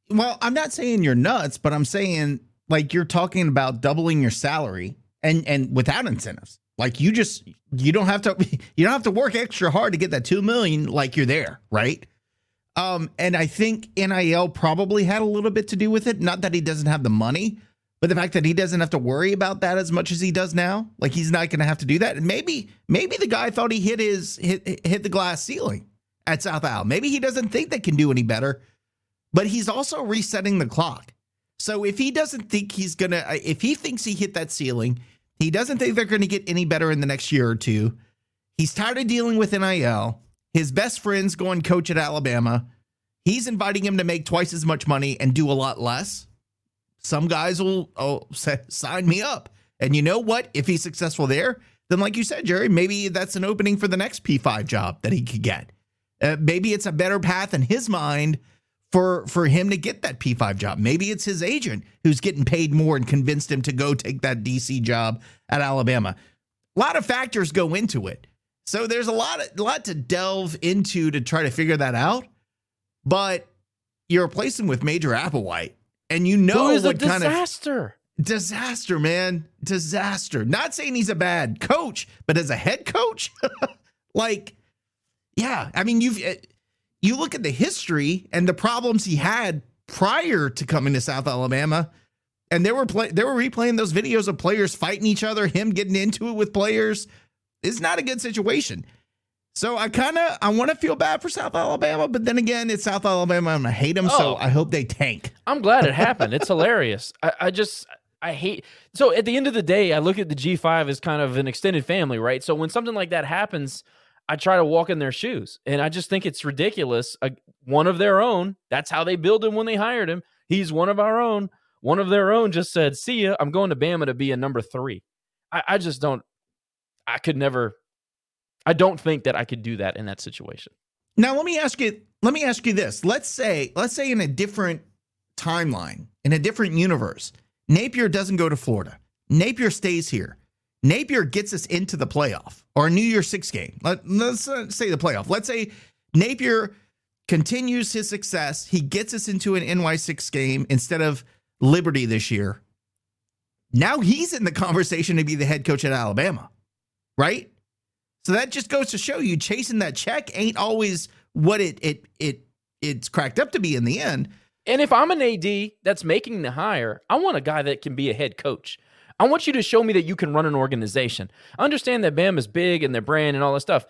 S2: Well, I'm not saying you're nuts, but I'm saying like you're talking about doubling your salary and and without incentives. Like you just you don't have to you don't have to work extra hard to get that 2 million like you're there, right? Um and I think NIL probably had a little bit to do with it, not that he doesn't have the money, but the fact that he doesn't have to worry about that as much as he does now, like he's not going to have to do that. And maybe maybe the guy thought he hit his hit hit the glass ceiling at South Al. Maybe he doesn't think they can do any better, but he's also resetting the clock. So if he doesn't think he's going to, if he thinks he hit that ceiling, he doesn't think they're going to get any better in the next year or two. He's tired of dealing with NIL. His best friend's going coach at Alabama. He's inviting him to make twice as much money and do a lot less. Some guys will oh, sign me up. And you know what? If he's successful there, then like you said, Jerry, maybe that's an opening for the next P5 job that he could get. Uh, maybe it's a better path in his mind for for him to get that P5 job. Maybe it's his agent who's getting paid more and convinced him to go take that DC job at Alabama. A lot of factors go into it. So there's a lot of, a lot to delve into to try to figure that out. But you're replacing with Major Applewhite and you know
S3: Who is
S2: what
S3: a
S2: kind
S3: disaster.
S2: of disaster, Disaster, man. Disaster. Not saying he's a bad coach, but as a head coach, like yeah, I mean you've eh, you look at the history and the problems he had prior to coming to South Alabama, and they were play they were replaying those videos of players fighting each other, him getting into it with players. It's not a good situation. So I kind of I want to feel bad for South Alabama, but then again, it's South Alabama. I'm gonna hate them,
S3: Oh.
S2: so I hope they tank.
S3: I'm glad it happened. It's hilarious. I, I just I hate so at the end of the day, I look at the G5 as kind of an extended family, right? So when something like that happens, I try to walk in their shoes. And I just think it's ridiculous. Uh, one of their own, that's how they build him when they hired him. He's one of our own. One of their own just said, See ya, I'm going to Bama to be a number three. I, I just don't I could never I don't think that I could do that in that situation.
S2: Now let me ask you let me ask you this. Let's say let's say in a different timeline, in a different universe, Napier doesn't go to Florida. Napier stays here. Napier gets us into the playoff or a New Year's Six game. Let, us uh, say the playoff. Let's say Napier continues his success. He gets us into an NY6 game instead of Liberty this year. Now he's in the conversation to be the head coach at Alabama, right? So that just goes to show you chasing that check ain't always what it it it it's cracked up to be in the end.
S3: And if I'm an AD that's making the hire, I want a guy that can be a head coach. I want you to show me that you can run an organization. I understand that Bam is big and their brand and all that stuff,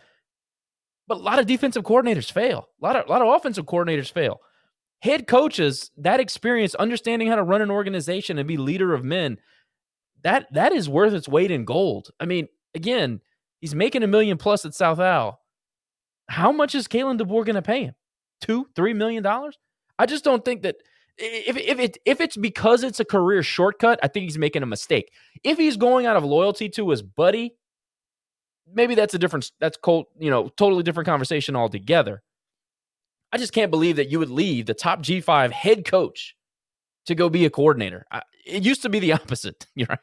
S3: but a lot of defensive coordinators fail. A lot of a lot of offensive coordinators fail. Head coaches, that experience, understanding how to run an organization and be leader of men, that that is worth its weight in gold. I mean, again, he's making a million plus at South Al. How much is Kalen DeBoer going to pay him? Two, three million dollars? I just don't think that if if it if it's because it's a career shortcut, I think he's making a mistake. If he's going out of loyalty to his buddy, maybe that's a different that's cold, you know, totally different conversation altogether. I just can't believe that you would leave the top G5 head coach to go be a coordinator. I, it used to be the opposite. You're right.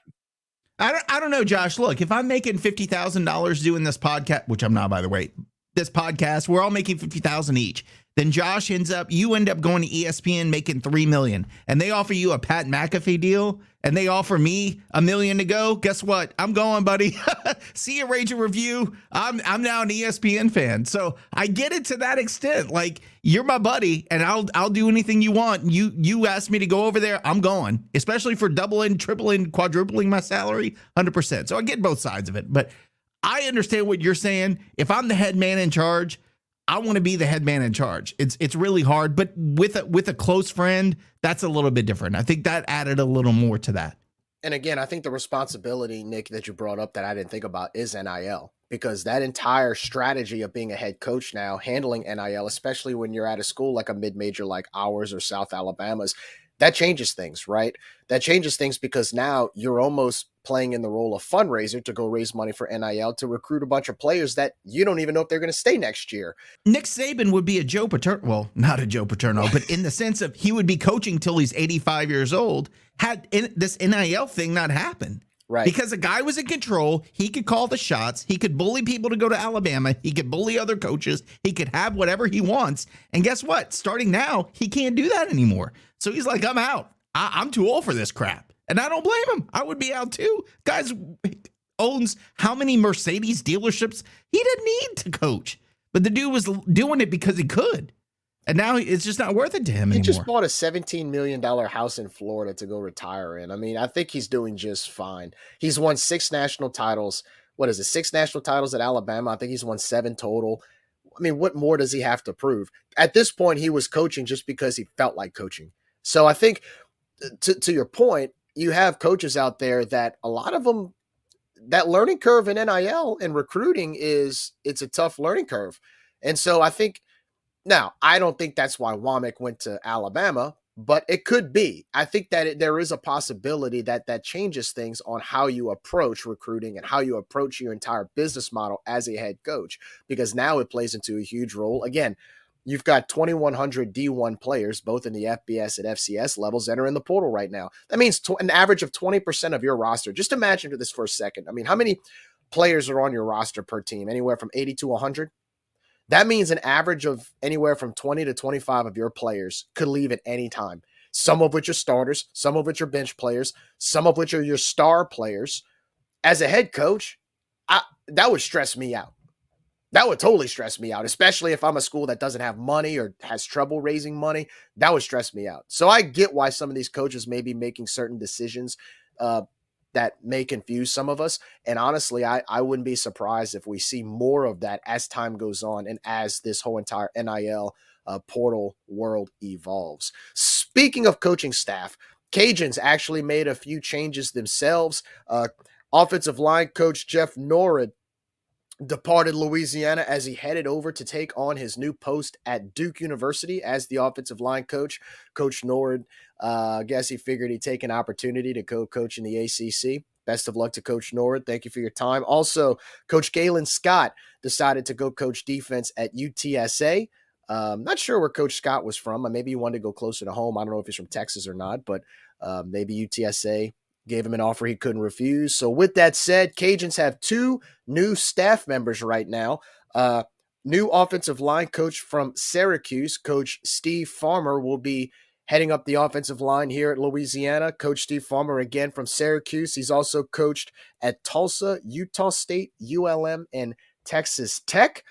S2: I don't, I don't know, Josh. Look, if I'm making fifty thousand dollars doing this podcast, which I'm not, by the way, this podcast, we're all making fifty thousand each. Then Josh ends up, you end up going to ESPN making three million, and they offer you a Pat McAfee deal, and they offer me a million to go. Guess what? I'm going, buddy. See you, Raging Review. I'm I'm now an ESPN fan, so I get it to that extent. Like you're my buddy, and I'll I'll do anything you want. You you asked me to go over there, I'm going, especially for doubling, tripling, quadrupling my salary, hundred percent. So I get both sides of it, but I understand what you're saying. If I'm the head man in charge, I want to be the head man in charge. It's it's really hard, but with a, with a close friend, that's a little bit different. I think that added a little more to that.
S1: And again, I think the responsibility, Nick, that you brought up that I didn't think about is NIL because that entire strategy of being a head coach now, handling NIL, especially when you're at a school like a mid major like ours or South Alabama's, that changes things, right? That changes things because now you're almost playing in the role of fundraiser to go raise money for NIL to recruit a bunch of players that you don't even know if they're going to stay next year.
S2: Nick Saban would be a Joe Paterno, well, not a Joe Paterno, but in the sense of he would be coaching till he's 85 years old had this NIL thing not happened.
S1: Right.
S2: Because a guy was in control. He could call the shots. He could bully people to go to Alabama. He could bully other coaches. He could have whatever he wants. And guess what? Starting now, he can't do that anymore. So he's like, I'm out. I- am too old for this crap. And I don't blame him. I would be out too. Guys owns how many Mercedes dealerships? He didn't need to coach. But the dude was doing it because he could. And now it's just not worth it to him
S1: he
S2: anymore.
S1: just bought a $17 million house in Florida to go retire in. I mean, I think he's doing just fine. He's won six national titles. What is it? Six national titles at Alabama. I think he's won seven total. I mean, what more does he have to prove? At this point, he was coaching just because he felt like coaching. So I think, uh, to, to your point, you have coaches out there that a lot of them, that learning curve in NIL and recruiting is it's a tough learning curve. And so I think now, I don't think that's why Wommack went to Alabama, but it could be. I think that it, there is a possibility that that changes things on how you approach recruiting and how you approach your entire business model as a head coach, because now it plays into a huge role. Again, you've got 2,100 D1 players, both in the FBS and FCS levels, that are in the portal right now. That means tw- an average of 20% of your roster. Just imagine this for a second. I mean, how many players are on your roster per team? Anywhere from 80 to 100? That means an average of anywhere from 20 to 25 of your players could leave at any time. Some of which are starters, some of which are bench players, some of which are your star players. As a head coach, I, that would stress me out. That would totally stress me out, especially if I'm a school that doesn't have money or has trouble raising money. That would stress me out. So I get why some of these coaches may be making certain decisions uh, that may confuse some of us. And honestly, I, I wouldn't be surprised if we see more of that as time goes on and as this whole entire NIL uh, portal world evolves. Speaking of coaching staff, Cajuns actually made a few changes themselves. Uh, offensive line coach Jeff Norrid departed Louisiana as he headed over to take on his new post at Duke University as the offensive line coach. Coach Nord, uh, I guess he figured he'd take an opportunity to co coach in the ACC. Best of luck to Coach Norrid. Thank you for your time. Also, Coach Galen Scott decided to go coach defense at UTSA. Um, not sure where Coach Scott was from. Maybe he wanted to go closer to home. I don't know if he's from Texas or not, but uh, maybe UTSA gave him an offer he couldn't refuse. So, with that said, Cajuns have two new staff members right now. Uh, new offensive line coach from Syracuse, Coach Steve Farmer, will be heading up the offensive line here at Louisiana. Coach Steve Farmer, again from Syracuse. He's also coached at Tulsa, Utah State, ULM, and Texas Tech.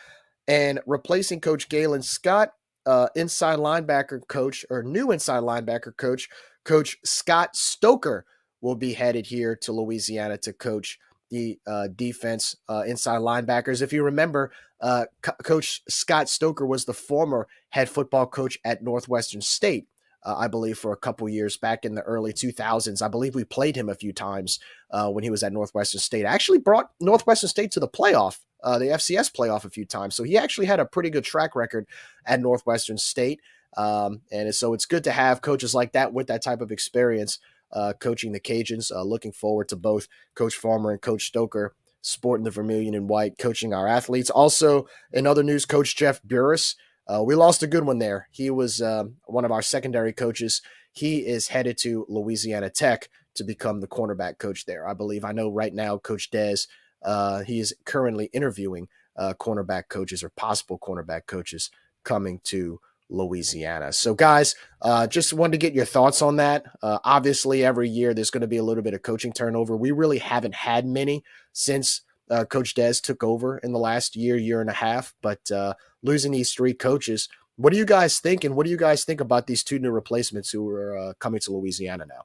S1: And replacing Coach Galen Scott, uh, inside linebacker coach, or new inside linebacker coach, Coach Scott Stoker will be headed here to Louisiana to coach the uh, defense uh, inside linebackers. If you remember, uh, Co- Coach Scott Stoker was the former head football coach at Northwestern State. Uh, I believe for a couple years back in the early 2000s. I believe we played him a few times uh, when he was at Northwestern State. I actually brought Northwestern State to the playoff, uh, the FCS playoff, a few times. So he actually had a pretty good track record at Northwestern State. Um, and so it's good to have coaches like that with that type of experience uh, coaching the Cajuns. Uh, looking forward to both Coach Farmer and Coach Stoker sporting the vermilion and white, coaching our athletes. Also, in other news, Coach Jeff Burris. Uh, we lost a good one there. He was um, one of our secondary coaches. He is headed to Louisiana Tech to become the cornerback coach there. I believe. I know right now, Coach Dez. Uh, he is currently interviewing uh, cornerback coaches or possible cornerback coaches coming to Louisiana. So, guys, uh, just wanted to get your thoughts on that. Uh, obviously, every year there's going to be a little bit of coaching turnover. We really haven't had many since uh, Coach Dez took over in the last year, year and a half. But uh, losing these three coaches, what do you guys think? And what do you guys think about these two new replacements who are uh, coming to Louisiana now?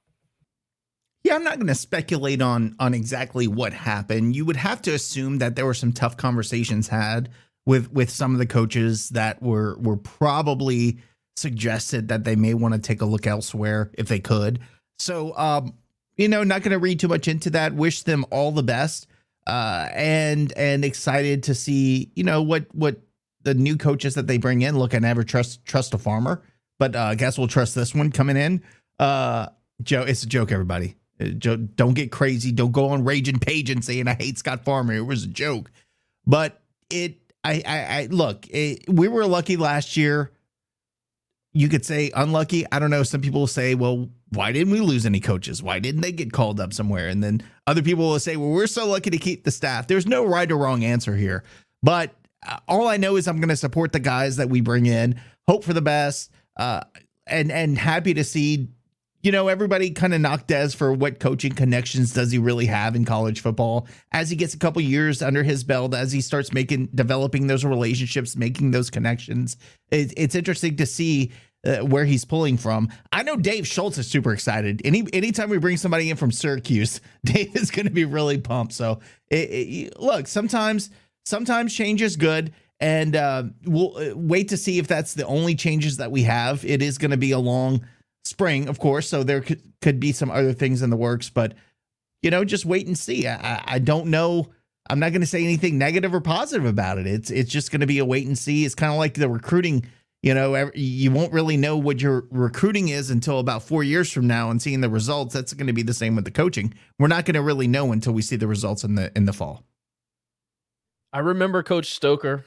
S2: Yeah, I'm not going to speculate on on exactly what happened. You would have to assume that there were some tough conversations had with with some of the coaches that were were probably suggested that they may want to take a look elsewhere if they could. So, um, you know, not going to read too much into that. Wish them all the best, uh, and and excited to see you know what what the new coaches that they bring in. Look, I never trust trust a farmer, but uh, I guess we'll trust this one coming in. Uh, Joe, it's a joke, everybody. Uh, Joe, don't get crazy. Don't go on raging page and saying I hate Scott Farmer. It was a joke, but it I, I, I look, it, we were lucky last year. You could say unlucky. I don't know. Some people will say, well, why didn't we lose any coaches? Why didn't they get called up somewhere? And then other people will say, well, we're so lucky to keep the staff. There's no right or wrong answer here. But uh, all I know is I'm going to support the guys that we bring in, hope for the best, uh, and and happy to see you know, everybody kind of knocked Dez for what coaching connections does he really have in college football. As he gets a couple years under his belt, as he starts making, developing those relationships, making those connections, it, it's interesting to see uh, where he's pulling from. I know Dave Schultz is super excited. Any anytime we bring somebody in from Syracuse, Dave is going to be really pumped. So, it, it, look, sometimes sometimes change is good and uh, we'll uh, wait to see if that's the only changes that we have. It is going to be a long spring, of course. So there could, could be some other things in the works, but you know, just wait and see. I, I don't know. I'm not going to say anything negative or positive about it. It's it's just going to be a wait and see. It's kind of like the recruiting. You know, you won't really know what your recruiting is until about four years from now, and seeing the results. That's going to be the same with the coaching. We're not going to really know until we see the results in the in the fall.
S3: I remember Coach Stoker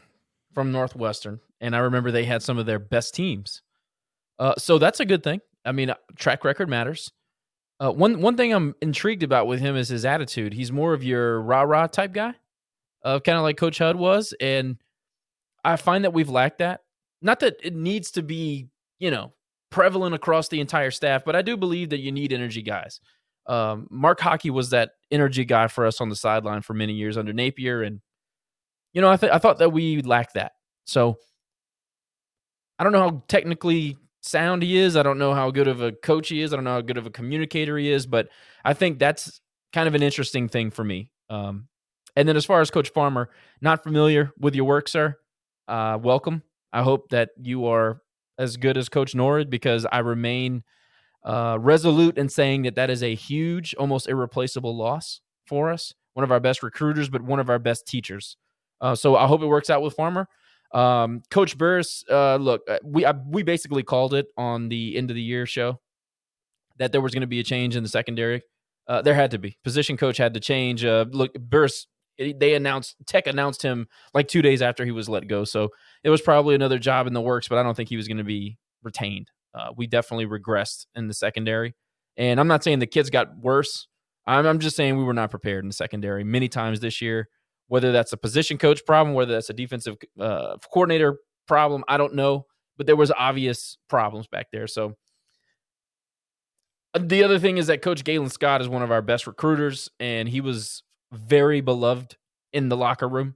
S3: from Northwestern, and I remember they had some of their best teams. Uh, so that's a good thing. I mean, uh, track record matters. Uh, one one thing I'm intrigued about with him is his attitude. He's more of your rah rah type guy, uh, kind of like Coach Hud was, and I find that we've lacked that. Not that it needs to be, you know, prevalent across the entire staff, but I do believe that you need energy guys. Um, Mark Hocke was that energy guy for us on the sideline for many years under Napier, and you know, I th- I thought that we lacked that. So I don't know how technically sound he is. I don't know how good of a coach he is. I don't know how good of a communicator he is, but I think that's kind of an interesting thing for me. Um, and then as far as Coach Farmer, not familiar with your work, sir. Uh, welcome. I hope that you are as good as Coach Norrid because I remain uh, resolute in saying that that is a huge, almost irreplaceable loss for us. One of our best recruiters, but one of our best teachers. Uh, so I hope it works out with Farmer. Um, Coach Burris, uh, look, uh, we I, we basically called it on the end of the year show that there was going to be a change in the secondary. Uh, there had to be position coach had to change. Uh, look, Burris, they announced Tech announced him like two days after he was let go, so it was probably another job in the works. But I don't think he was going to be retained. Uh, we definitely regressed in the secondary, and I'm not saying the kids got worse. I'm, I'm just saying we were not prepared in the secondary many times this year whether that's a position coach problem, whether that's a defensive uh, coordinator problem, I don't know. But there was obvious problems back there. So uh, the other thing is that Coach Galen Scott is one of our best recruiters, and he was very beloved in the locker room.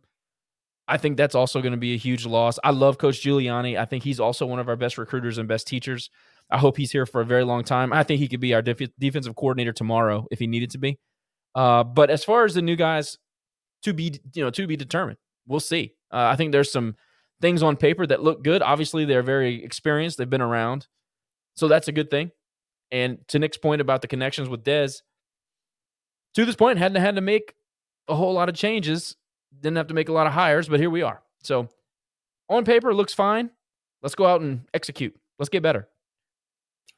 S3: I think that's also going to be a huge loss. I love Coach Giuliani. I think he's also one of our best recruiters and best teachers. I hope he's here for a very long time. I think he could be our def- defensive coordinator tomorrow if he needed to be. Uh, but as far as the new guys to be, you know, to be determined, we'll see. Uh, I think there's some things on paper that look good. Obviously, they're very experienced. They've been around, so that's a good thing. And to Nick's point about the connections with Dez, to this point, hadn't had to make a whole lot of changes. Didn't have to make a lot of hires, but here we are. So on paper, looks fine. Let's go out and execute. Let's get better.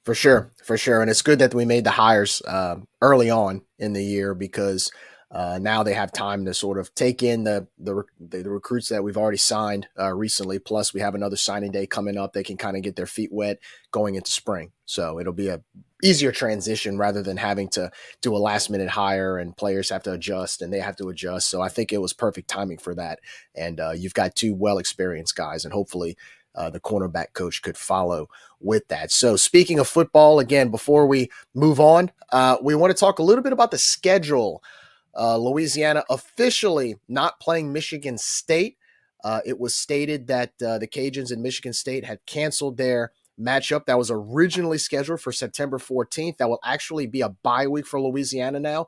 S1: For sure, for sure, and it's good that we made the hires uh, early on in the year because uh, now they have time to sort of take in the the, the recruits that we've already signed uh, recently. Plus, we have another signing day coming up. They can kind of get their feet wet going into spring. So it'll be a easier transition rather than having to do a last minute hire and players have to adjust and they have to adjust. So I think it was perfect timing for that. And uh, you've got two well experienced guys, and hopefully uh, the cornerback coach could follow with that. So, speaking of football, again, before we move on, uh, we want to talk a little bit about the schedule uh, Louisiana officially not playing Michigan State. Uh, it was stated that uh, the Cajuns and Michigan State had canceled their matchup that was originally scheduled for September 14th. That will actually be a bye week for Louisiana now.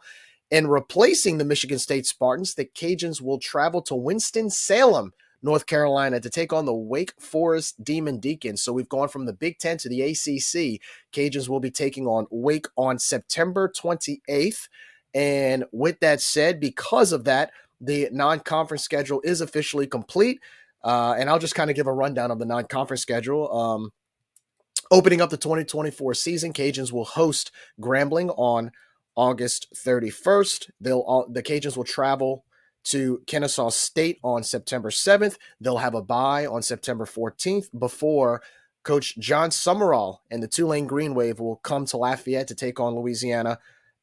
S1: And replacing the Michigan State Spartans, the Cajuns will travel to Winston-Salem, North Carolina, to take on the Wake Forest Demon Deacons. So we've gone from the Big Ten to the ACC. Cajuns will be taking on Wake on September 28th. And with that said, because of that, the non conference schedule is officially complete. Uh, and I'll just kind of give a rundown of the non conference schedule. Um, opening up the 2024 season, Cajuns will host Grambling on August 31st. They'll the Cajuns will travel to Kennesaw State on September 7th. They'll have a bye on September 14th before Coach Jon Sumrall and the Tulane Green Wave will come to Lafayette to take on Louisiana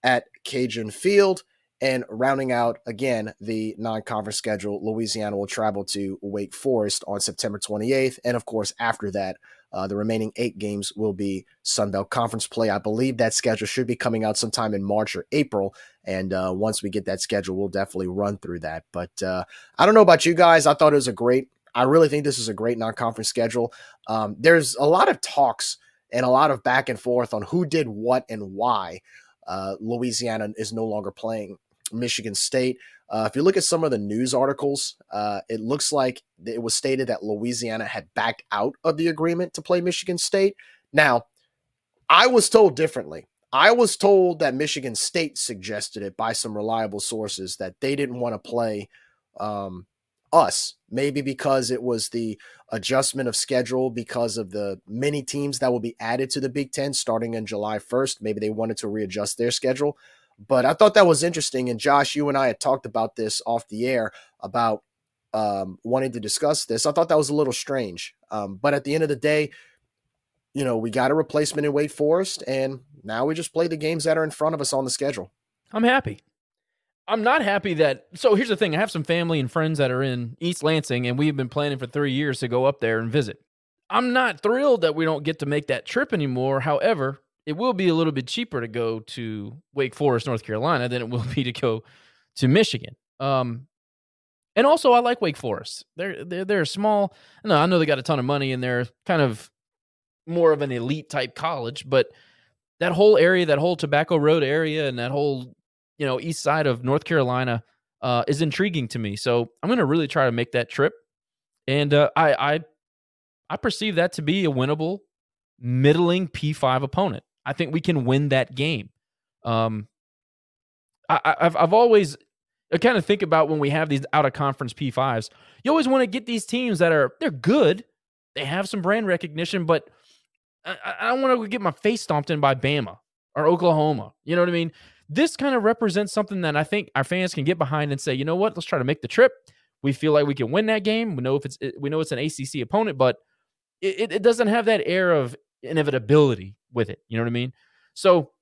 S1: at Cajun Field. And rounding out again the non conference schedule, Louisiana will travel to Wake Forest on September 28th. And of course, after that, uh, the remaining eight games will be Sunbelt Conference play. I believe that schedule should be coming out sometime in March or April. And uh, once we get that schedule, we'll definitely run through that. But uh, I don't know about you guys. I thought it was a great, I really think this is a great non conference schedule. Um, there's a lot of talks and a lot of back and forth on who did what and why uh, Louisiana is no longer playing Michigan State. Uh, if you look at some of the news articles, uh, it looks like it was stated that Louisiana had backed out of the agreement to play Michigan State. Now, I was told differently. I was told that Michigan State suggested it by some reliable sources that they didn't want to play um, us. Maybe because it was the adjustment of schedule because of the many teams that will be added to the Big Ten starting in July 1st. Maybe they wanted to readjust their schedule. But I thought that was interesting. And Josh, you and I had talked about this off the air about um, wanting to discuss this. I thought that was a little strange. Um, but at the end of the day, you know, we got a replacement in Wake Forest, and now we just play the games that are in front of us on the schedule.
S3: I'm happy. I'm not happy that. So here's the thing: I have some family and friends that are in East Lansing, and we've been planning for three years to go up there and visit. I'm not thrilled that we don't get to make that trip anymore. However, it will be a little bit cheaper to go to Wake Forest, North Carolina, than it will be to go to Michigan. Um, and also, I like Wake Forest. They're they're they're small. No, I know they got a ton of money, and they're kind of more of an elite type college, but that whole area, that whole Tobacco Road area, and that whole you know east side of North Carolina uh, is intriguing to me. So I'm going to really try to make that trip, and uh, I I I perceive that to be a winnable, middling P5 opponent. I think we can win that game. Um, I, have I've always I kind of think about when we have these out of conference P5s. You always want to get these teams that are they're good, they have some brand recognition, but I, I don't want to get my face stomped in by Bama or Oklahoma. You know what I mean? This kind of represents something that I think our fans can get behind and say, you know what, let's try to make the trip. We feel like we can win that game. We know if it's we know it's an ACC opponent, but it, it doesn't have that air of inevitability with it. You know what I mean? So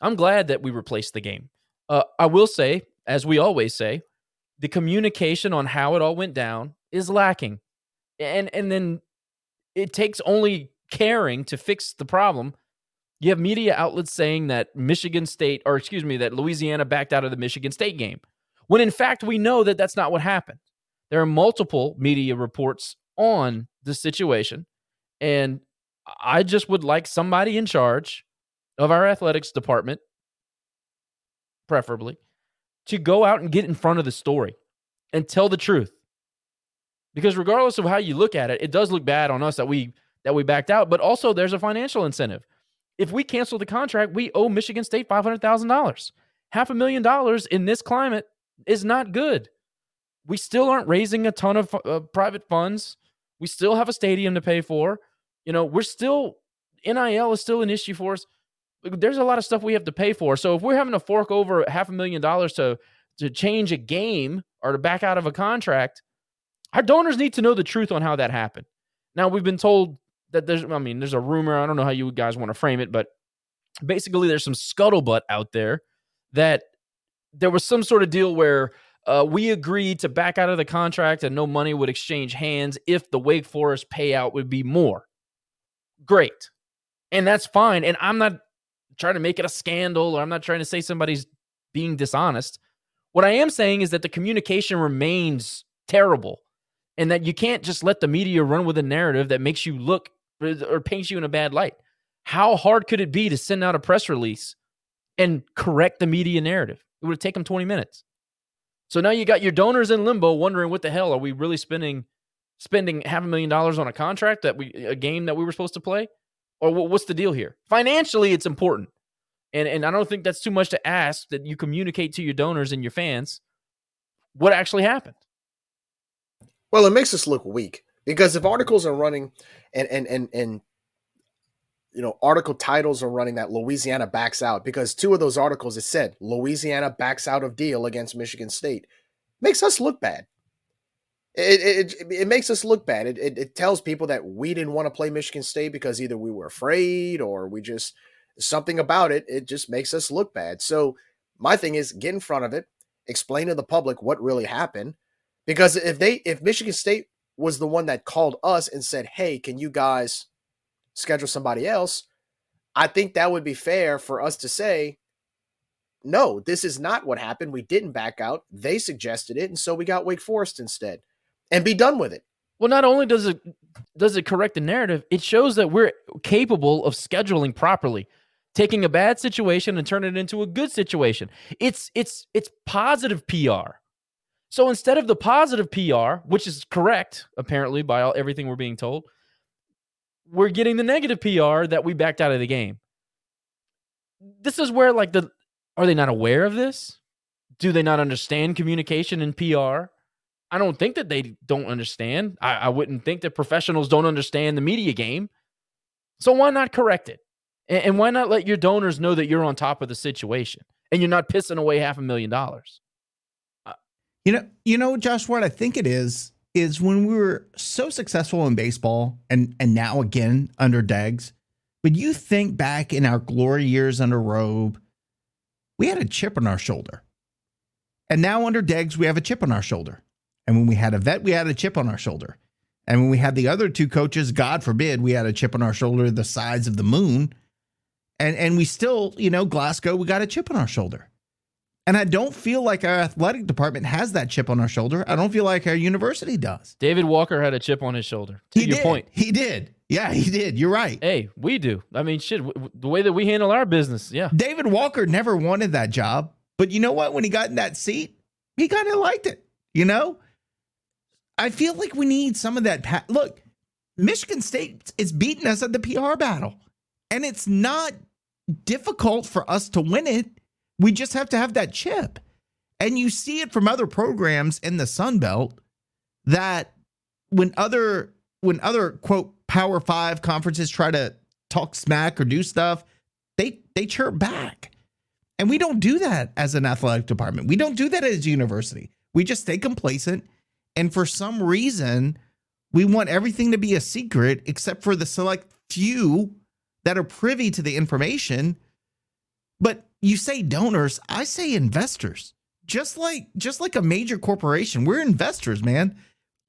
S3: I'm glad that we replaced the game. Uh, I will say, as we always say, the communication on how it all went down is lacking, and and then it takes only caring to fix the problem you have media outlets saying that Michigan State, or excuse me, that Louisiana backed out of the Michigan State game, when in fact we know that that's not what happened. There are multiple media reports on the situation, and I just would like somebody in charge of our athletics department, preferably, to go out and get in front of the story and tell the truth. Because regardless of how you look at it, it does look bad on us that we that we backed out, but also there's a financial incentive. If we cancel the contract, we owe Michigan State $500,000. Half a million dollars in this climate is not good. We still aren't raising a ton of uh, private funds. We still have a stadium to pay for. You know, we're still NIL is still an issue for us. There's a lot of stuff we have to pay for. So if we're having to fork over half a million dollars to to change a game or to back out of a contract, our donors need to know the truth on how that happened. Now we've been told that there's I mean, there's a rumor, I don't know how you guys want to frame it, but basically there's some scuttlebutt out there that there was some sort of deal where uh, we agreed to back out of the contract and no money would exchange hands if the Wake Forest payout would be more. Great. And that's fine. And I'm not trying to make it a scandal or I'm not trying to say somebody's being dishonest. What I am saying is that the communication remains terrible and that you can't just let the media run with a narrative that makes you look or paints you in a bad light. How hard could it be to send out a press release and correct the media narrative? It would take them 20 minutes. So now you got your donors in limbo wondering what the hell are we really spending spending half a million dollars on a contract that we a game that we were supposed to play? Or what's the deal here? Financially it's important. And and I don't think that's too much to ask that you communicate to your donors and your fans what actually happened.
S1: Well, it makes us look weak because if articles are running and and and and you know article titles are running that Louisiana backs out because two of those articles it said Louisiana backs out of deal against Michigan State makes us look bad. It, it, it makes us look bad. It, it, it tells people that we didn't want to play Michigan State because either we were afraid or we just something about it. It just makes us look bad. So my thing is get in front of it, explain to the public what really happened. Because if they if Michigan State was the one that called us and said, "Hey, can you guys schedule somebody else?" I think that would be fair for us to say, "No, this is not what happened. We didn't back out. They suggested it, and so we got Wake Forest instead." And be done with it.
S3: Well, not only does it does it correct the narrative, it shows that we're capable of scheduling properly, taking a bad situation and turning it into a good situation. It's it's it's positive PR. So instead of the positive PR, which is correct apparently by all, everything we're being told, we're getting the negative PR that we backed out of the game. This is where like the are they not aware of this? Do they not understand communication and PR? I don't think that they don't understand. I, I wouldn't think that professionals don't understand the media game. So why not correct it? And, and why not let your donors know that you're on top of the situation and you're not pissing away half a million dollars?
S2: You know, you know, Josh, what I think it is is when we were so successful in baseball and and now again under Deggs, but you think back in our glory years under Robe, we had a chip on our shoulder. And now under Deggs, we have a chip on our shoulder. And when we had Yvette, we had a chip on our shoulder. And when we had the other two coaches, God forbid, we had a chip on our shoulder the size of the moon. And and we still, you know, Glasgow, we got a chip on our shoulder. And I don't feel like our athletic department has that chip on our shoulder. I don't feel like our university does.
S3: David Walker had a chip on his shoulder. To
S2: he
S3: your
S2: did.
S3: point.
S2: He did. Yeah, he did. You're right.
S3: Hey, we do. I mean, shit, w- the way that we handle our business. Yeah.
S2: David Walker never wanted that job. But you know what? When he got in that seat, he kind of liked it. You know? I feel like we need some of that. Pa- Look, Michigan State is beating us at the PR battle. And it's not difficult for us to win it. We just have to have that chip. And you see it from other programs in the Sun Belt that when other when other quote power five conferences try to talk smack or do stuff, they they chirp back. And we don't do that as an athletic department. We don't do that as a university. We just stay complacent. And for some reason, we want everything to be a secret except for the select few that are privy to the information. But you say donors, I say investors. Just like just like a major corporation, we're investors, man.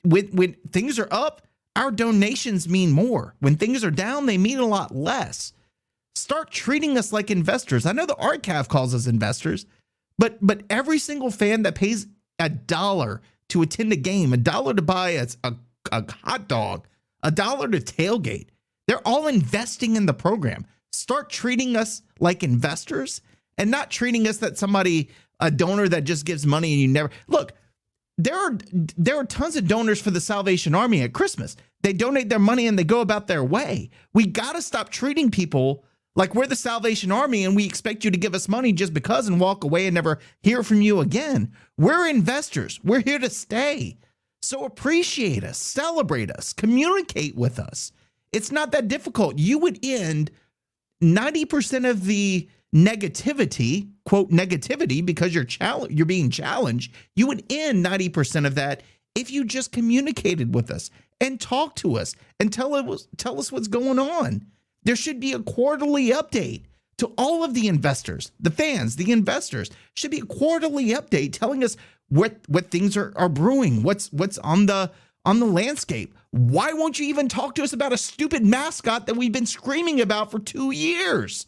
S2: When when things are up, our donations mean more. When things are down, they mean a lot less. Start treating us like investors. I know the RCAF calls us investors, but but every single fan that pays a dollar to attend a game, a dollar to buy a, a, a hot dog, a dollar to tailgate, They're all investing in the program. Start treating us like investors and not treating us that somebody a donor that just gives money and you never look. There are there are tons of donors for the Salvation Army at Christmas. They donate their money and they go about their way. We got to stop treating people like we're the Salvation Army and we expect you to give us money just because and walk away and never hear from you again. We're investors. We're here to stay. So appreciate us, celebrate us, communicate with us. It's not that difficult. You would end 90% of the negativity, quote negativity because you're you're being challenged. You would end 90% of that if you just communicated with us and talked to us and tell us tell us what's going on. There should be a quarterly update to all of the investors, the fans, the investors. Should be a quarterly update telling us what what things are, are brewing, what's what's on the on the landscape. Why won't you even talk to us about a stupid mascot that we've been screaming about for two years?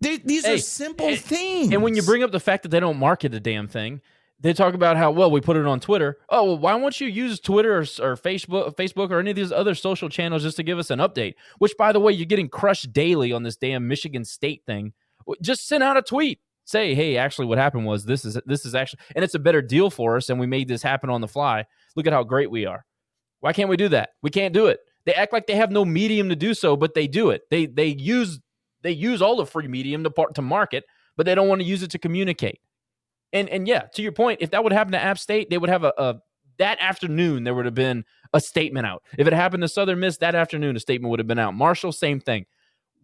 S2: They, these
S3: Hey,
S2: are simple
S3: and-
S2: things.
S3: And when you bring up the fact that they don't market the damn thing, they talk about how well we put it on Twitter. Oh, well, why won't you use Twitter or, or Facebook, Facebook or any of these other social channels just to give us an update? Which, by the way, you're getting crushed daily on this damn Michigan State thing. Just send out a tweet. Say, hey, actually, what happened was this is this is actually, and it's a better deal for us, and we made this happen on the fly. Look at how great we are. Why can't we do that? We can't do it. They act like they have no medium to do so, but they do it. They they use they use all the free medium to part to market, but they don't want to use it to communicate. And and yeah, to your point, if that would happen to App State, they would have a, a that afternoon there would have been a statement out. If it happened to Southern Miss that afternoon, a statement would have been out. Marshall, same thing.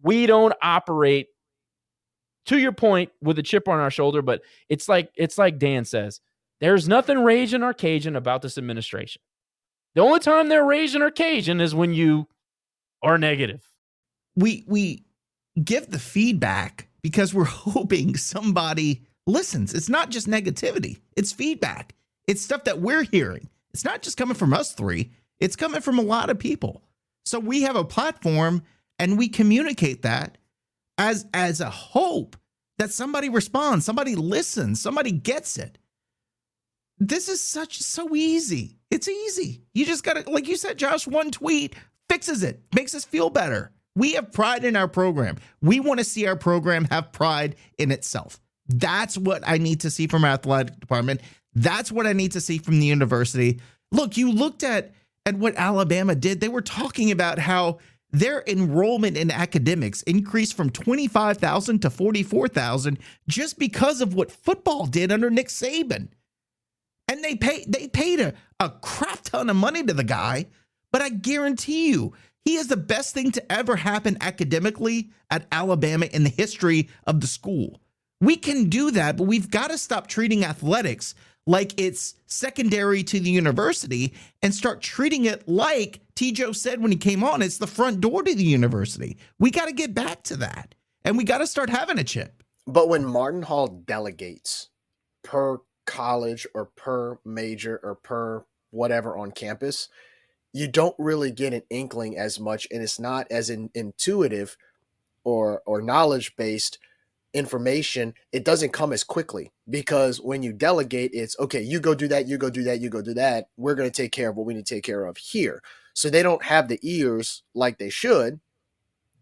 S3: We don't operate to your point with a chip on our shoulder, but it's like it's like Dan says, there's nothing raging or Cajun about this administration. The only time they're raging or Cajun is when you are negative.
S2: we we give the feedback because we're hoping somebody listens. It's not just negativity, it's feedback. It's stuff that we're hearing. It's not just coming from us three, it's coming from a lot of people. So we have a platform and we communicate that as as a hope that somebody responds, somebody listens, somebody gets it. This is such so easy. It's easy. You just got to like you said Josh, one tweet fixes it, makes us feel better. We have pride in our program. We want to see our program have pride in itself. That's what I need to see from our athletic department. That's what I need to see from the university. Look, you looked at at what Alabama did. They were talking about how their enrollment in academics increased from 25,000 to 44,000 just because of what football did under Nick Saban. And they paid they paid a, a crap ton of money to the guy, but I guarantee you, he is the best thing to ever happen academically at Alabama in the history of the school. We can do that, but we've got to stop treating athletics like it's secondary to the university and start treating it like T. Joe said when he came on, it's the front door to the university. We got to get back to that. And we got to start having a chip.
S1: But when Martin Hall delegates per college or per major or per whatever on campus, you don't really get an inkling as much, and it's not as in, intuitive or or knowledge based information. It doesn't come as quickly because when you delegate, it's okay. You go do that. You go do that. You go do that. We're going to take care of what we need to take care of here. So they don't have the ears like they should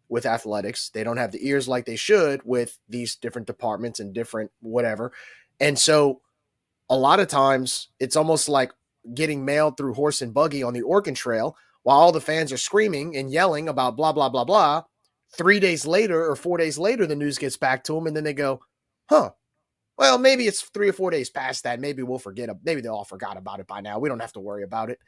S1: with athletics. They don't have the ears like they should with these different departments and different whatever. And so a lot of times it's almost like getting mailed through horse and buggy on the Oregon Trail while all the fans are screaming and yelling about blah, blah, blah, blah. Three days later or four days later, the news gets back to them and then they go, huh. Well, maybe it's three or four days past that. Maybe we'll forget. Maybe they all forgot about it by now. We don't have to worry about it.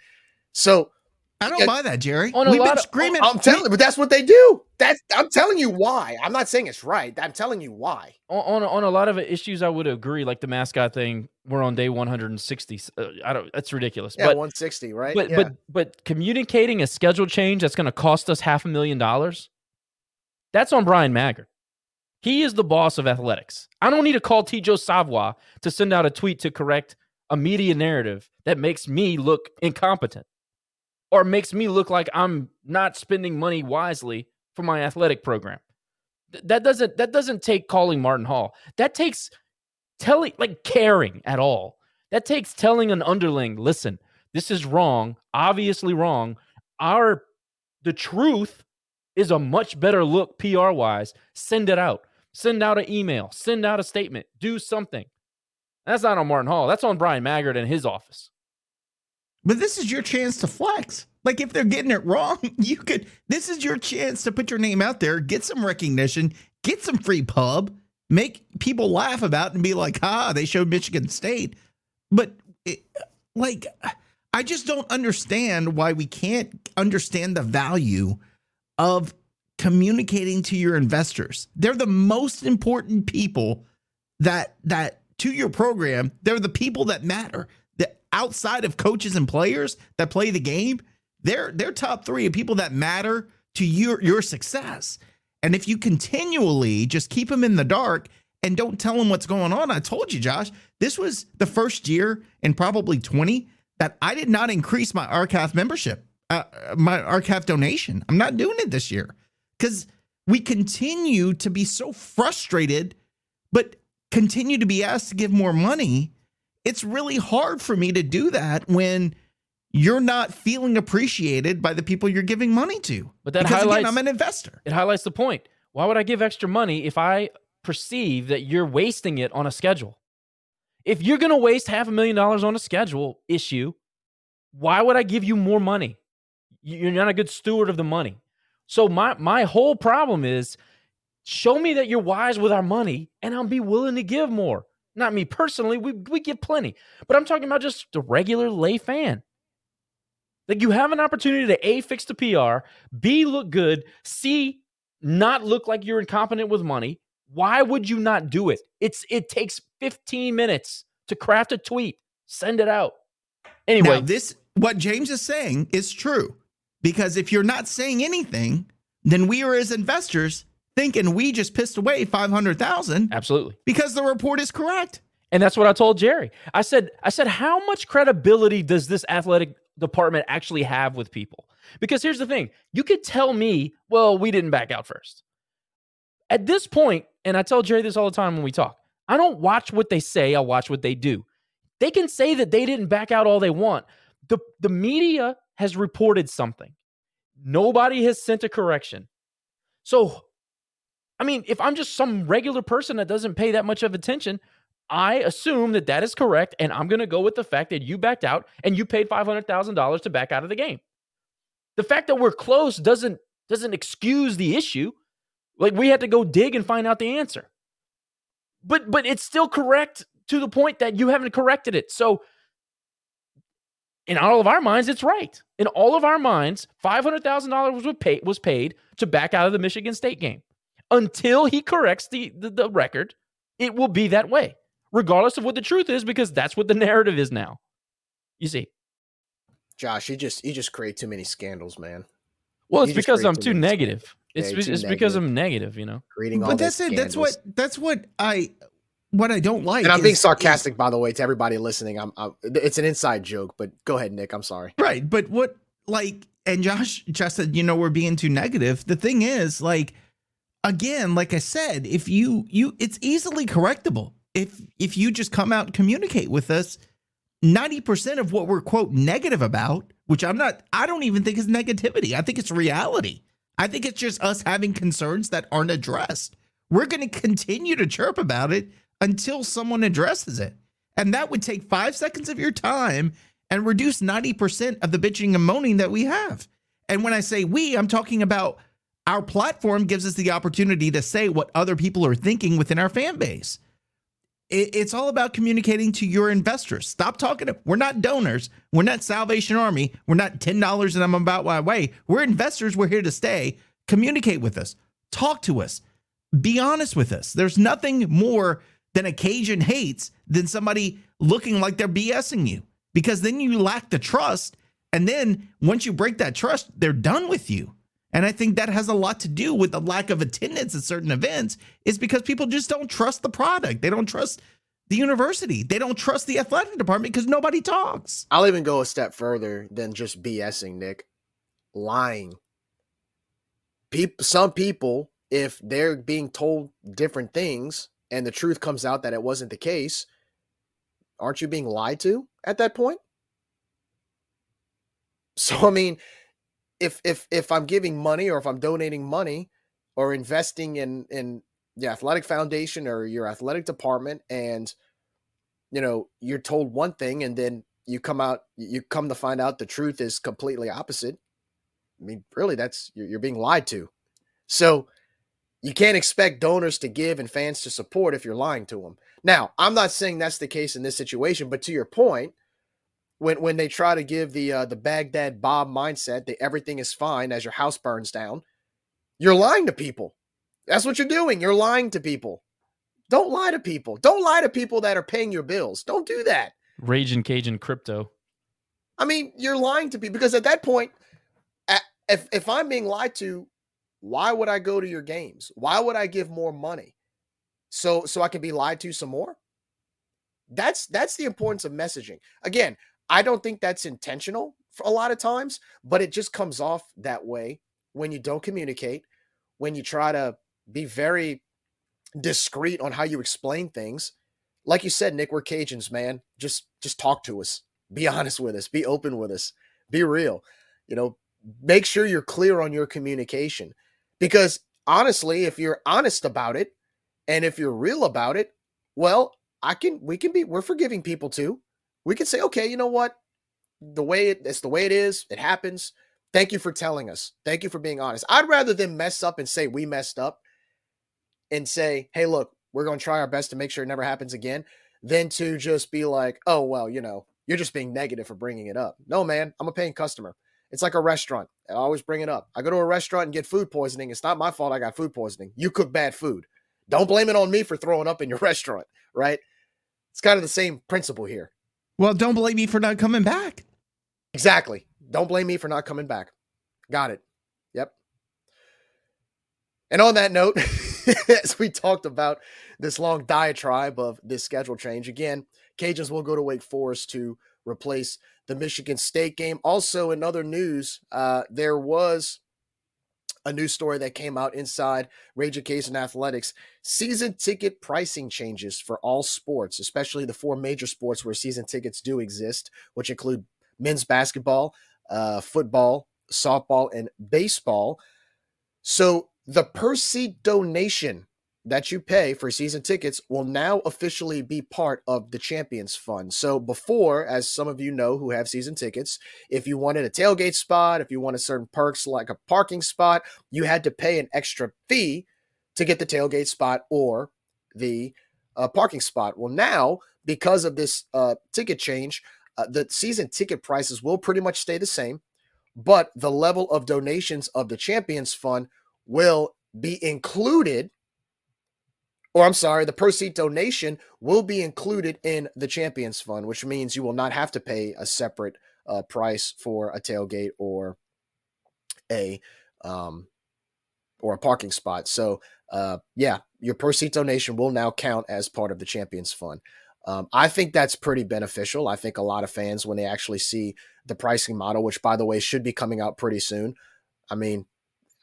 S1: So
S2: I don't
S1: Yeah.
S2: buy that, Jerry.
S3: On a
S2: We've
S3: lot
S2: been
S3: of-
S2: screaming.
S1: I'm telling you, but that's what they do. That's I'm telling you why. I'm not saying it's right. I'm telling you why.
S3: on, on on a lot of issues, I would agree. Like the mascot thing, we're on day 160. Uh, I don't. That's ridiculous.
S1: Yeah,
S3: but
S1: 160, right?
S3: but
S1: yeah.
S3: but but communicating a schedule change that's going to cost us half a million dollars. That's on Bryan Maggard. He is the boss of athletics. I don't need to call T. Joe Savoie to send out a tweet to correct a media narrative that makes me look incompetent or makes me look like I'm not spending money wisely for my athletic program. Th- That doesn't that doesn't take calling Martin Hall. That takes telling like caring at all. That takes telling an underling, listen, this is wrong, obviously wrong. Our the truth is a much better look PR wise. Send it out. Send out an email. Send out a statement. Do something. That's not on Martin Hall. That's on Bryan Maggard and his office.
S2: But this is your chance to flex. Like if they're getting it wrong, you could. This is your chance to put your name out there, get some recognition, get some free pub, make people laugh about and be like, "Ah, they showed Michigan State." But it, like, I just don't understand why we can't understand the value of communicating to your investors. They're the most important people that that to your program. They're the people that matter. Outside of coaches and players that play the game, they're they're top three of people that matter to your your success. And if you continually just keep them in the dark and don't tell them what's going on, I told you, Josh, this was the first year in probably 20 that I did not increase my RCAF membership, uh, my RCAF donation. I'm not doing it this year because we continue to be so frustrated, but continue to be asked to give more money. It's really hard for me to do that when you're not feeling appreciated by the people you're giving money to.
S3: But that
S2: because
S3: highlights,
S2: again, I'm an investor.
S3: It highlights the point. Why would I give extra money if I perceive that you're wasting it on a schedule? If you're going to waste half a million dollars on a schedule issue, why would I give you more money? You're not a good steward of the money. So my my whole problem is show me that you're wise with our money and I'll be willing to give more. Not me personally, we we give plenty. But I'm talking about just the regular lay fan. Like you have an opportunity to A fix the PR, B look good, C not look like you're incompetent with money. Why would you not do it? It's it takes 15 minutes to craft a tweet, send it out. Anyway,
S2: now, this what James is saying is true. Because if you're not saying anything, then we are as investors thinking we just pissed away 500,000
S3: absolutely.
S2: because the report is correct.
S3: And that's what I told Jerry. I said, I said, how much credibility does this athletic department actually have with people? Because here's the thing: you could tell me, well, we didn't back out first. At this point, and I tell Jerry this all the time when we talk, I don't watch what they say, I watch what they do. They can say that they didn't back out all they want. The the media has reported something. Nobody has sent a correction. So, I mean, if I'm just some regular person that doesn't pay that much of attention, I assume that that is correct, and I'm going to go with the fact that you backed out and you paid five hundred thousand dollars to back out of the game. The fact that we're close doesn't doesn't excuse the issue. Like we had to go dig and find out the answer. But but it's still correct to the point that you haven't corrected it. So in all of our minds, it's right. In all of our minds, five hundred thousand dollars was paid was paid to back out of the Michigan State game. Until he corrects the, the, the record, it will be that way, regardless of what the truth is, because that's what the narrative is now. You see,
S1: Josh, you just you just create too many scandals, man.
S3: well, it's
S1: You
S3: because I'm
S1: too
S3: too
S1: many
S3: negative.
S1: Yeah,
S3: It's,
S1: you're
S3: it's because. I'm negative, you know.
S1: Creating all
S2: But that's
S1: these
S2: it. That's what that's what I what I don't like.
S1: And I'm being
S2: is-
S1: sarcastic, by the way, to everybody listening. I'm, I'm it's an inside joke, but go ahead, Nick. I'm sorry.
S2: Right. But what like and Josh just said, you know, we're being too negative. The thing is, like, again, like I said, if you you it's easily correctable. If if you just come out and communicate with us, 90% of what we're quote negative about, which I'm not, I don't even think is negativity. I think it's reality. I think it's just us having concerns that aren't addressed. We're going to continue to chirp about it until someone addresses it. And that would take five seconds of your time and reduce 90% of the bitching and moaning that we have. And when I say we, I'm talking about our platform gives us the opportunity to say what other people are thinking within our fan base. It's all about communicating to your investors. Stop talking. To, we're not donors. We're not Salvation Army. We're not $10 and I'm about my way. We're investors. We're here to stay. Communicate with us. Talk to us. Be honest with us. There's nothing more than Cajun hates than somebody looking like they're BSing you because then you lack the trust. And then once you break that trust, they're done with you. And I think that has a lot to do with the lack of attendance at certain events, is because people just don't trust the product. They don't trust the university. They don't trust the athletic department because nobody talks.
S1: I'll even go a step further than just BSing, Nick. Lying. People, some people, if they're being told different things and the truth comes out that it wasn't the case, aren't you being lied to at that point? So, I mean, if if if I'm giving money or if I'm donating money or investing in in the athletic foundation or your athletic department and you know you're told one thing and then you come out you come to find out the truth is completely opposite i mean really that's you're, you're being lied to. So you can't expect donors to give and fans to support if you're lying to them now i'm not saying that's the case in this situation but to your point when when they try to give the uh, the baghdad bob mindset that everything is fine as your house burns down you're lying to people that's what you're doing you're lying to people don't lie to people don't lie to people that are paying your bills don't do that
S3: Raging Cajun crypto.
S1: I mean, you're lying to people because at that point, if if I'm being lied to, why would I go to your games? Why would I give more money? So so I can be lied to some more? That's that's the importance of messaging. Again, I don't think that's intentional a lot of times, but it just comes off that way when you don't communicate, when you try to be very discreet on how you explain things like you said, Nick, we're Cajuns, man. Just just talk to us. Be honest with us. Be open with us. Be real. You know, make sure you're clear on your communication. Because honestly, if you're honest about it and if you're real about it, well, I can we can be we're forgiving people too. We can say, okay, you know what? The way it, it's the way it is, it happens. Thank you for telling us. Thank you for being honest. I'd rather them mess up and say we messed up and say, hey, look, we're going to try our best to make sure it never happens again than to just be like, oh, well, you know, you're just being negative for bringing it up. No, man, I'm a paying customer. It's like a restaurant. I always bring it up. I go to a restaurant and get food poisoning. It's not my fault I got food poisoning. You cook bad food. Don't blame it on me for throwing up in your restaurant, right? It's kind of the same principle here.
S2: Well, don't blame me for not coming back.
S1: Exactly. Don't blame me for not coming back. Got it. Yep. And on that note, as we talked about this long diatribe of this schedule change. Again, Cajuns will go to Wake Forest to replace the Michigan State game. Also, in other news, uh, there was a new story that came out inside Rage Case and Athletics. Season ticket pricing changes for all sports, especially the four major sports where season tickets do exist, which include men's basketball, uh, football, softball, and baseball. So the per seat donation that you pay for season tickets will now officially be part of the Champions Fund. So before, as some of you know who have season tickets, if you wanted a tailgate spot, if you wanted certain perks like a parking spot, you had to pay an extra fee to get the tailgate spot or the uh, parking spot. Well, now because of this uh, ticket change, uh, the season ticket prices will pretty much stay the same, but the level of donations of the Champions Fund will be included, or I'm sorry, the proceed donation will be included in the Champions Fund, which means you will not have to pay a separate uh, price for a tailgate or a um, or a parking spot. So, uh, yeah, your proceed donation will now count as part of the Champions Fund. Um, I think that's pretty beneficial. I think a lot of fans, when they actually see the pricing model, which by the way should be coming out pretty soon, I mean,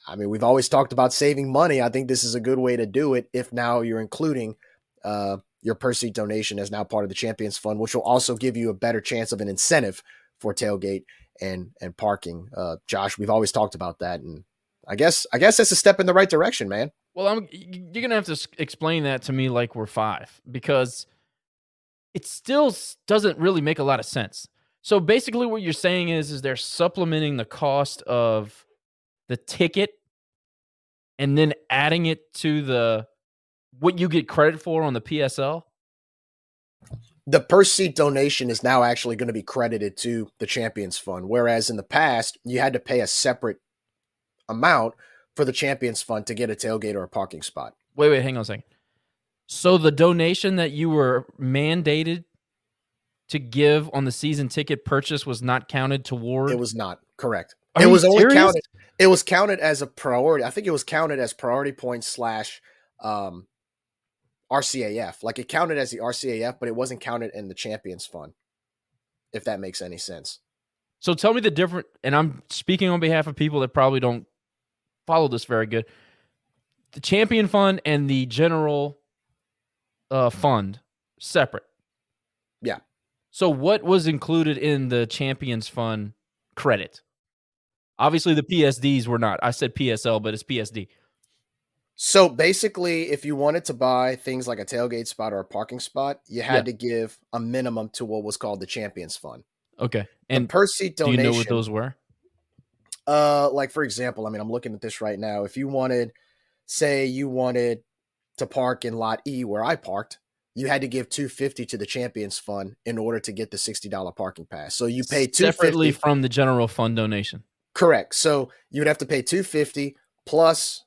S1: I mean, we've always talked about saving money. I think this is a good way to do it if now you're including uh, your per seat donation as now part of the Champions Fund, which will also give you a better chance of an incentive for tailgate and and parking. Uh, Josh, we've always talked about that, and I guess I guess that's a step in the right direction, man.
S3: Well, I'm you're gonna have to explain that to me like we're five because it still doesn't really make a lot of sense. So basically, what you're saying is, is they're supplementing the cost of the ticket and then adding it to the what you get credit for on the PSL?
S1: The per seat donation is now actually going to be credited to the Champions Fund, whereas in the past you had to pay a separate amount for the Champions Fund to get a tailgate or a parking spot.
S3: Wait, wait, hang on a second. So the donation that you were mandated to give on the season ticket purchase was not counted toward.
S1: It was not correct.
S3: Are
S1: it was only counted. It was counted as a priority. I think it was counted as priority points slash um, RCAF. Like it counted as the RCAF, but it wasn't counted in the Champions Fund. If that makes any sense.
S3: So tell me the different. And I'm speaking on behalf of people that probably don't follow this very good. The Champion Fund and the General uh, Fund separate.
S1: Yeah.
S3: So what was included in the Champions Fund credit? Obviously, the PSDs were not. I said PSL, but it's PSD.
S1: So basically, if you wanted to buy things like a tailgate spot or a parking spot, you had
S3: Yeah.
S1: to give a minimum to what was called the Champions Fund.
S3: Okay.
S1: And
S3: And
S1: per seat donation.
S3: do you know what those were?
S1: Uh, like for example, I mean, I'm looking at this right now. If you wanted, say, you wanted to park in Lot E where I parked, you had to give 250 to the Champions Fund in order to get the $60 parking pass. So you pay 250
S3: separately from the general fund donation.
S1: Correct. So you would have to pay 250 plus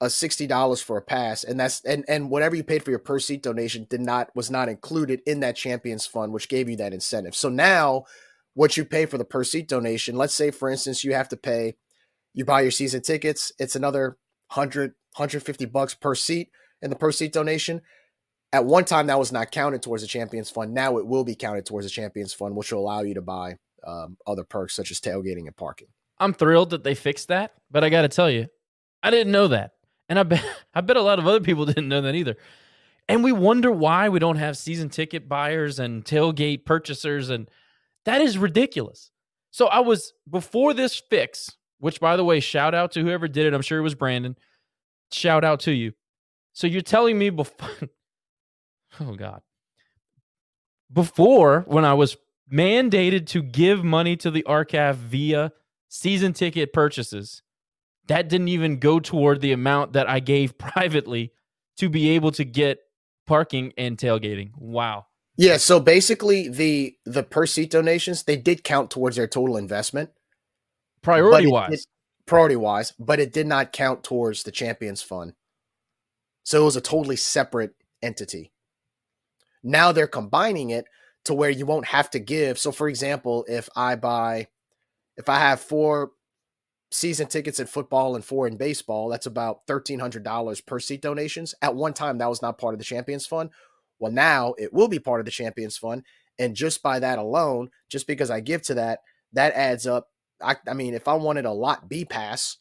S1: a $60 for a pass and that's and and whatever you paid for your per seat donation did not was not included in that champions fund which gave you that incentive. So now what you pay for the per seat donation, let's say for instance you have to pay you buy your season tickets, it's another 100 150 bucks per seat in the per seat donation. At one time that was not counted towards the champions fund. Now it will be counted towards the champions fund which will allow you to buy um, other perks such as tailgating and parking.
S3: I'm thrilled that they fixed that, but I got to tell you, I didn't know that. And I bet I bet a lot of other people didn't know that either. And we wonder why we don't have season ticket buyers and tailgate purchasers and that is ridiculous. So I was before this fix, which by the way, shout out to whoever did it. I'm sure it was Brandon. Shout out to you. So you're telling me before Oh god. Before when I was mandated to give money to the RCAF via season ticket purchases, that didn't even go toward the amount that I gave privately to be able to get parking and tailgating. Wow.
S1: Yeah, so basically the the per seat donations they did count towards their total investment
S3: Priority wise.
S1: did- priority wise, but it did not count towards the Champions Fund. So it was a totally separate entity. Now they're combining it to where you won't have to give. So for example, if I buy if I have four season tickets in football and four in baseball, that's about $1300 per seat donations. At one time that was not part of the Champions Fund. Well, now it will be part of the Champions Fund. And just by that alone, just because I give to that, that adds up. I, I mean, if I wanted a lot B pass,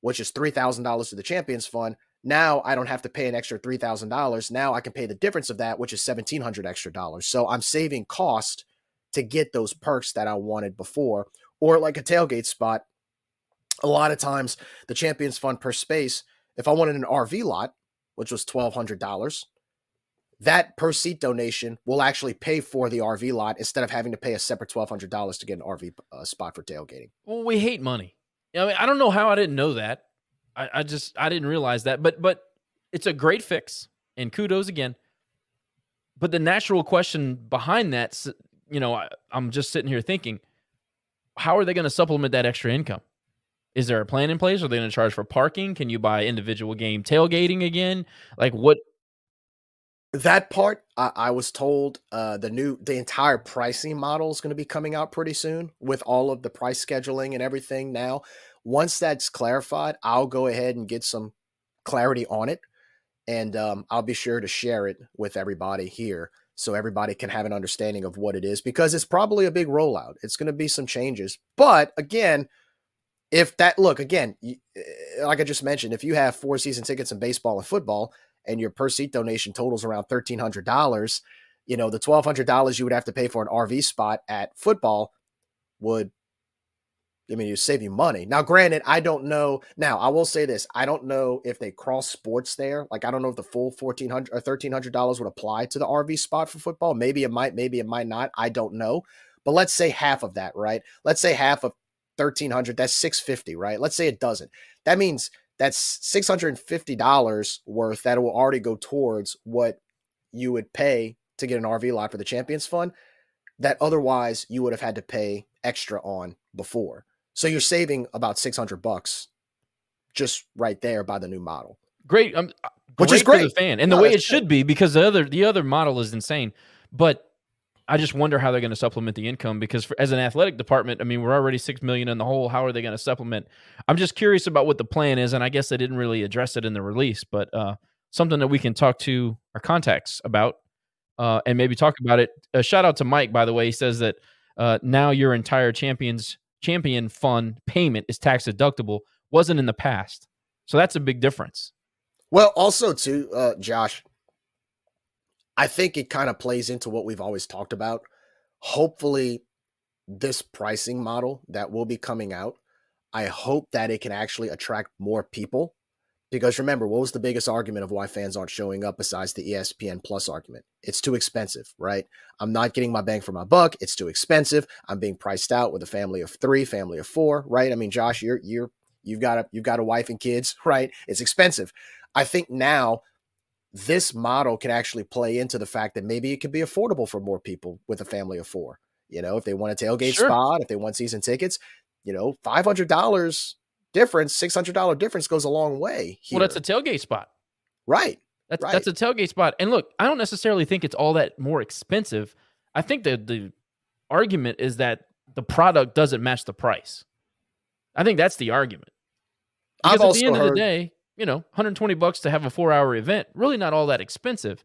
S1: which is $3,000 to the Champions Fund, now I don't have to pay an extra $3,000. Now I can pay the difference of that, which is 1700 extra dollars. So I'm saving cost to get those perks that I wanted before. Or like a tailgate spot, a lot of times the Champions Fund per space, if I wanted an RV lot, which was $1,200, that per seat donation will actually pay for the RV lot instead of having to pay a separate $1,200 to get an RV uh, spot for tailgating.
S3: Well, we hate money. I mean, I don't know how I didn't know that. I, I just I didn't realize that. But but it's a great fix, and kudos again. But the natural question behind that, you know, I, I'm just sitting here thinking, how are they going to supplement that extra income? Is there a plan in place? Are they going to charge for parking? Can you buy individual game tailgating again? Like what?
S1: That part, I, I was told uh, the new, the entire pricing model is going to be coming out pretty soon with all of the price scheduling and everything. Now, once that's clarified, I'll go ahead and get some clarity on it, and um, I'll be sure to share it with everybody here so everybody can have an understanding of what it is because it's probably a big rollout. It's going to be some changes, but again, if that look again, eh, like I just mentioned, if you have four season tickets in baseball and football and your per seat donation totals around thirteen hundred dollars, you know the twelve hundred dollars you would have to pay for an RV spot at football would, I mean, you save you money. Now, granted, I don't know. Now, I will say this: I don't know if they cross sports there. Like, I don't know if the full fourteen hundred or thirteen hundred dollars would apply to the RV spot for football. Maybe it might. Maybe it might not. I don't know. But let's say half of that, right? Let's say half of thirteen hundred. That's six fifty, right? Let's say it doesn't. That means that's six hundred and fifty dollars worth that will already go towards what you would pay to get an RV lot for the Champions Fund. That otherwise you would have had to pay extra on before. So you're saving about six hundred bucks just right there by the new model.
S3: Great, um,
S1: Which is
S3: for the
S1: great.
S3: fan, and the
S1: No,
S3: way
S1: that's
S3: it should be because the other the other model is insane. But I just wonder how they're going to supplement the income because for, as an athletic department, I mean, we're already six million in the hole. How are they going to supplement? I'm just curious about what the plan is, and I guess they didn't really address it in the release, but uh, something that we can talk to our contacts about uh, and maybe talk about it. A shout out to Mike, by the way. He says that uh, now your entire champions champion fund payment is tax deductible. Wasn't in the past, so that's a big difference.
S1: Well, also too, uh, Josh, I think it kind of plays into what we've always talked about. Hopefully, this pricing model that will be coming out I hope that it can actually attract more people. Because remember, what was the biggest argument of why fans aren't showing up besides the ESPN Plus argument? It's too expensive, right? I'm not getting my bang for my buck. It's too expensive. I'm being priced out with a family of three, family of four, right? I mean, Josh, you're you're you've got a you've got a wife and kids, right? It's expensive. I think now this model can actually play into the fact that maybe it can be affordable for more people with a family of four. You know, if they want a tailgate
S3: Sure.
S1: spot, if they want season tickets, you know, five hundred dollars difference, six hundred dollar difference goes a long way. Here.
S3: Well, that's a tailgate spot.
S1: right.
S3: That's
S1: Right.
S3: that's a tailgate spot. And look, I don't necessarily think it's all that more expensive. I think that the argument is that the product doesn't match the price. I think that's the argument.
S1: I've
S3: Because at the end of the day, you know, 120 bucks to have a four hour event, really not all that expensive.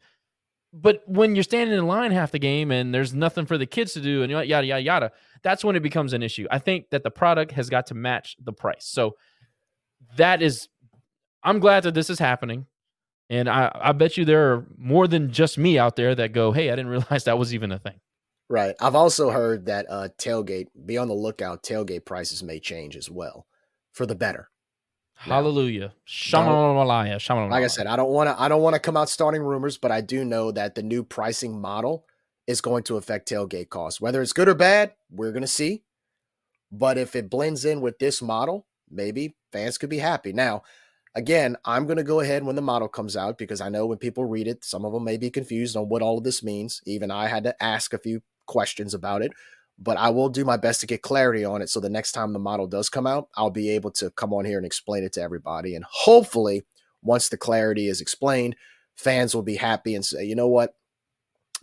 S3: But when you're standing in line half the game and there's nothing for the kids to do and yada yada yada, that's when it becomes an issue. I think that the product has got to match the price. So that is, I'm glad that this is happening, and I, I bet you there are more than just me out there that go, "Hey, I didn't realize that was even a thing."
S1: Right. I've also heard that uh, tailgate, be on the lookout, tailgate prices may change as well for the better.
S3: Hallelujah, Shamalalaya.
S1: Like I said, I don't want to I don't want to come out starting rumors, but I do know that the new pricing model is going to affect tailgate costs. Whether it's good or bad, we're going to see. But if it blends in with this model, maybe fans could be happy. Now, again, I'm going to go ahead when the model comes out because I know when people read it, some of them may be confused on what all of this means. Even I had to ask a few questions about it, but I will do my best to get clarity on it. So the next time the model does come out, I'll be able to come on here and explain it to everybody. And hopefully, once the clarity is explained, fans will be happy and say, you know what?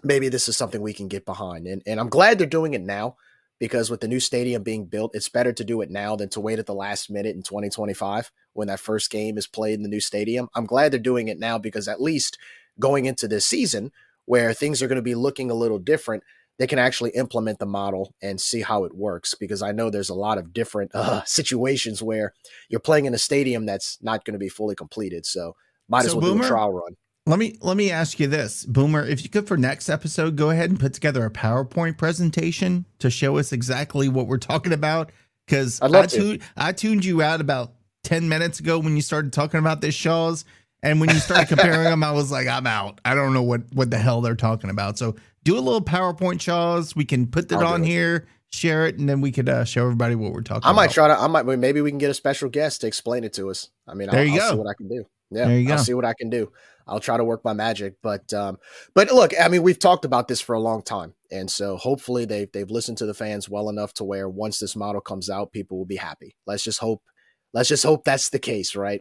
S1: Maybe this is something we can get behind. And, and I'm glad they're doing it now because with the new stadium being built, it's better to do it now than to wait at the last minute in 2025 when that first game is played in the new stadium. I'm glad they're doing it now because at least going into this season where things are going to be looking a little different, they can actually implement the model and see how it works because I know there's a lot of different uh, situations where you're playing in a stadium that's not going to be fully completed. So might as
S2: So,
S1: well do a trial run.
S2: Let me let me ask you this, Boomer. If you could for next episode, go ahead and put together a PowerPoint presentation to show us exactly what we're talking about. Because I, tuned, I tuned you out about ten minutes ago when you started talking about this Shaws, and when you started comparing them, I was like, I'm out. I don't know what what the hell they're talking about. So do a little PowerPoint Shaws. We can put that
S1: I'll
S2: on here, share it, and then we could uh, show everybody what we're talking. About.
S1: I might
S2: about.
S1: try to. I might. Maybe we can get a special guest to explain it to us. I mean,
S2: There
S1: I'll,
S2: you
S1: I'll see
S2: go.
S1: what I can do. Yeah,
S2: There you
S1: I'll
S2: go.
S1: see what I can do. I'll try to work my magic. But um, but look, I mean, we've talked about this for a long time, and so hopefully they they've listened to the fans well enough to where once this model comes out, people will be happy. Let's just hope. Let's just hope that's the case, right?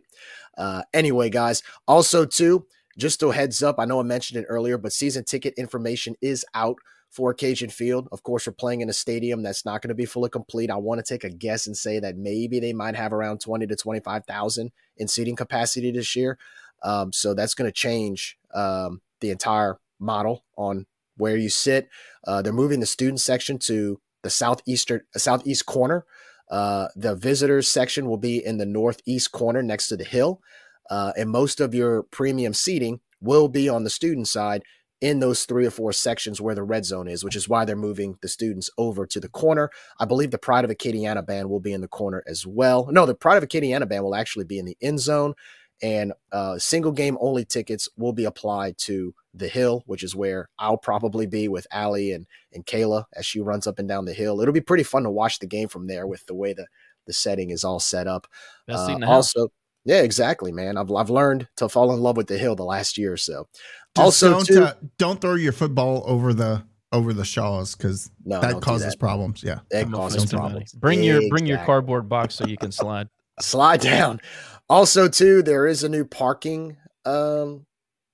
S1: Uh, anyway, guys. Also, too, just a heads up. I know I mentioned it earlier, but season ticket information is out for Cajun Field. Of course, we're playing in a stadium that's not going to be fully complete. I want to take a guess and say that maybe they might have around 20 to 25,000 in seating capacity this year. Um, so that's going to change um, the entire model on where you sit. Uh, they're moving the student section to the southeastern southeast corner. Uh, the visitors section will be in the northeast corner next to the hill, uh, and most of your premium seating will be on the student side in those three or four sections where the red zone is, which is why they're moving the students over to the corner. I believe the Pride of Acadiana band will be in the corner as well. No, the Pride of Acadiana band will actually be in the end zone, and uh, single game only tickets will be applied to the hill, which is where I'll probably be with Allie and and Kayla as she runs up and down the hill. It'll be pretty fun to watch the game from there with the way the the setting is all set up.
S3: Best
S1: Uh,
S3: the house.
S1: Also, yeah, exactly, man. I've I've learned to fall in love with the hill the last year or so.
S2: Just
S1: also,
S2: don't
S1: too,
S2: uh, don't throw your football over the over the Shaws because
S1: No,
S2: that causes
S1: that.
S2: problems. Yeah.
S1: it causes problems.
S3: buddy. Bring your bring your
S1: Exactly.
S3: cardboard box so you can slide.
S1: slide down. Also, too, there is a new parking. Um,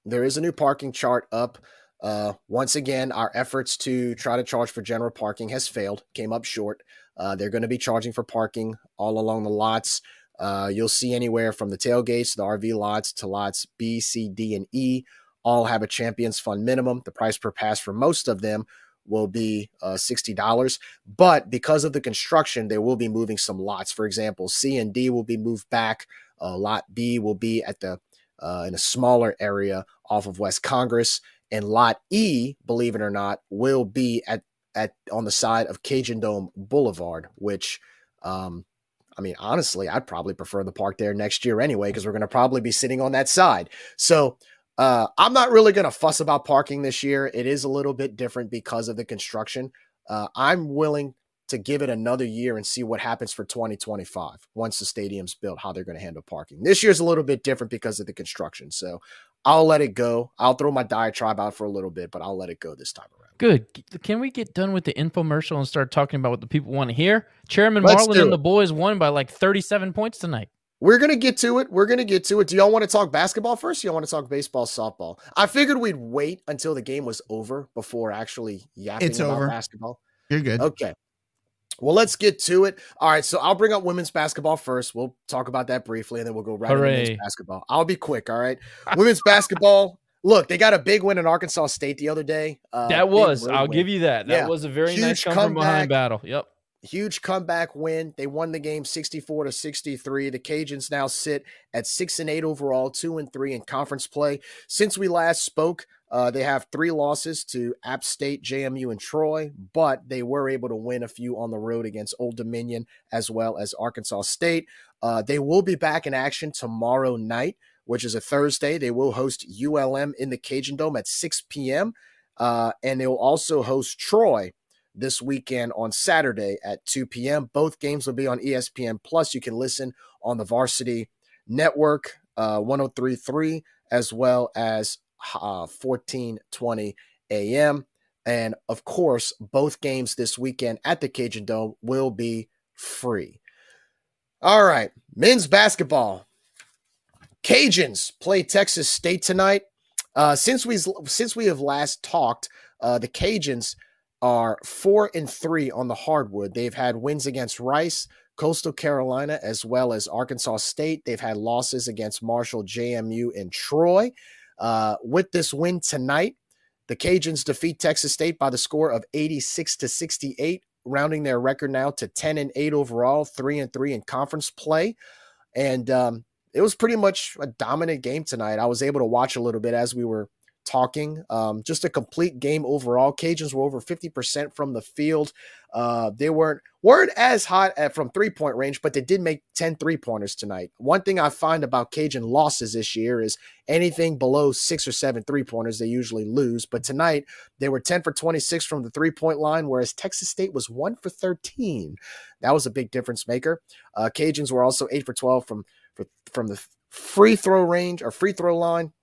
S1: there is a new parking chart up. Uh, once again, our efforts to try to charge for general parking has failed. Came up short. Uh, they're going to be charging for parking all along the lots. Uh, you'll see anywhere from the tailgates, the RV lots, to lots B, C, D, and E. All have a Champions Fund minimum. The price per pass for most of them will be uh, $60. But because of the construction, they will be moving some lots. For example, C and D will be moved back. Uh, lot B will be at the uh, in a smaller area off of West Congress, and Lot E, believe it or not, will be at at on the side of Cajun Dome Boulevard, which um, I mean, honestly, I'd probably prefer the park there next year anyway, because we're going to probably be sitting on that side. So uh, I'm not really going to fuss about parking this year. It is a little bit different because of the construction. Uh, I'm willing to give it another year and see what happens for 2025 once the stadium's built, how they're going to handle parking. This year's a little bit different because of the construction. So I'll let it go. I'll throw my diatribe out for a little bit, but I'll let it go this time around.
S3: Good. Can we get done with the infomercial and start talking about what the people want to hear? Chairman
S1: Let's
S3: Marlin
S1: do
S3: and the boys won by like 37 points tonight.
S1: We're going to get to it. We're going to get to it. Do y'all want to talk basketball first? Or y'all want to talk baseball, softball? I figured we'd wait until the game was over before actually yapping
S2: It's
S1: about
S2: over.
S1: basketball.
S2: You're good.
S1: Okay. Well, let's get to it. All right, so I'll bring up women's basketball first. We'll talk about that briefly, and then we'll go right into
S3: Hooray.
S1: men's basketball. I'll be quick. All right, women's basketball. Look, they got a big win in Arkansas State the other day. Uh,
S3: that was, I'll
S1: win.
S3: give you that. That
S1: Yeah.
S3: was a very nice
S1: Huge
S3: come from behind
S1: comeback.
S3: battle. Yep.
S1: huge comeback win. They won the game 64 to 63. The Cajuns now sit at 6 and 8 overall, 2 and 3 in conference play. Since we last spoke, uh, they have three losses to App State, JMU, and Troy, but they were able to win a few on the road against Old Dominion as well as Arkansas State. Uh, they will be back in action tomorrow night, which is a Thursday. They will host ULM in the Cajun Dome at 6 p.m. Uh, and they will also host Troy this weekend on Saturday at 2 p.m. Both games will be on ESPN Plus. You can listen on the Varsity Network, uh, 1033, as well as uh, 1420 a.m. And of course, both games this weekend at the Cajun Dome will be free. All right, men's basketball. Cajuns play Texas State tonight. Uh, since we since we have last talked, uh, the Cajuns are four and three on the hardwood. They've had wins against Rice, Coastal Carolina, as well as Arkansas State. They've had losses against Marshall, JMU, and Troy. Uh, with this win tonight, the Cajuns defeat Texas State by the score of 86 to 68, rounding their record now to 10 and 8 overall, 3 and 3 in conference play. And um, it was pretty much a dominant game tonight. I was able to watch a little bit as we were talking. Um, just a complete game overall. Cajuns were over 50% from the field. Uh, they weren't weren't as hot at, from three point range, but they did make 10 three pointers tonight. One thing I find about Cajun losses this year is anything below six or seven three pointers, they usually lose. But tonight, they were 10 for 26 from the three point line, whereas Texas State was one for 13. That was a big difference maker. Uh, Cajuns were also eight for 12 from, from the free throw range or free throw line.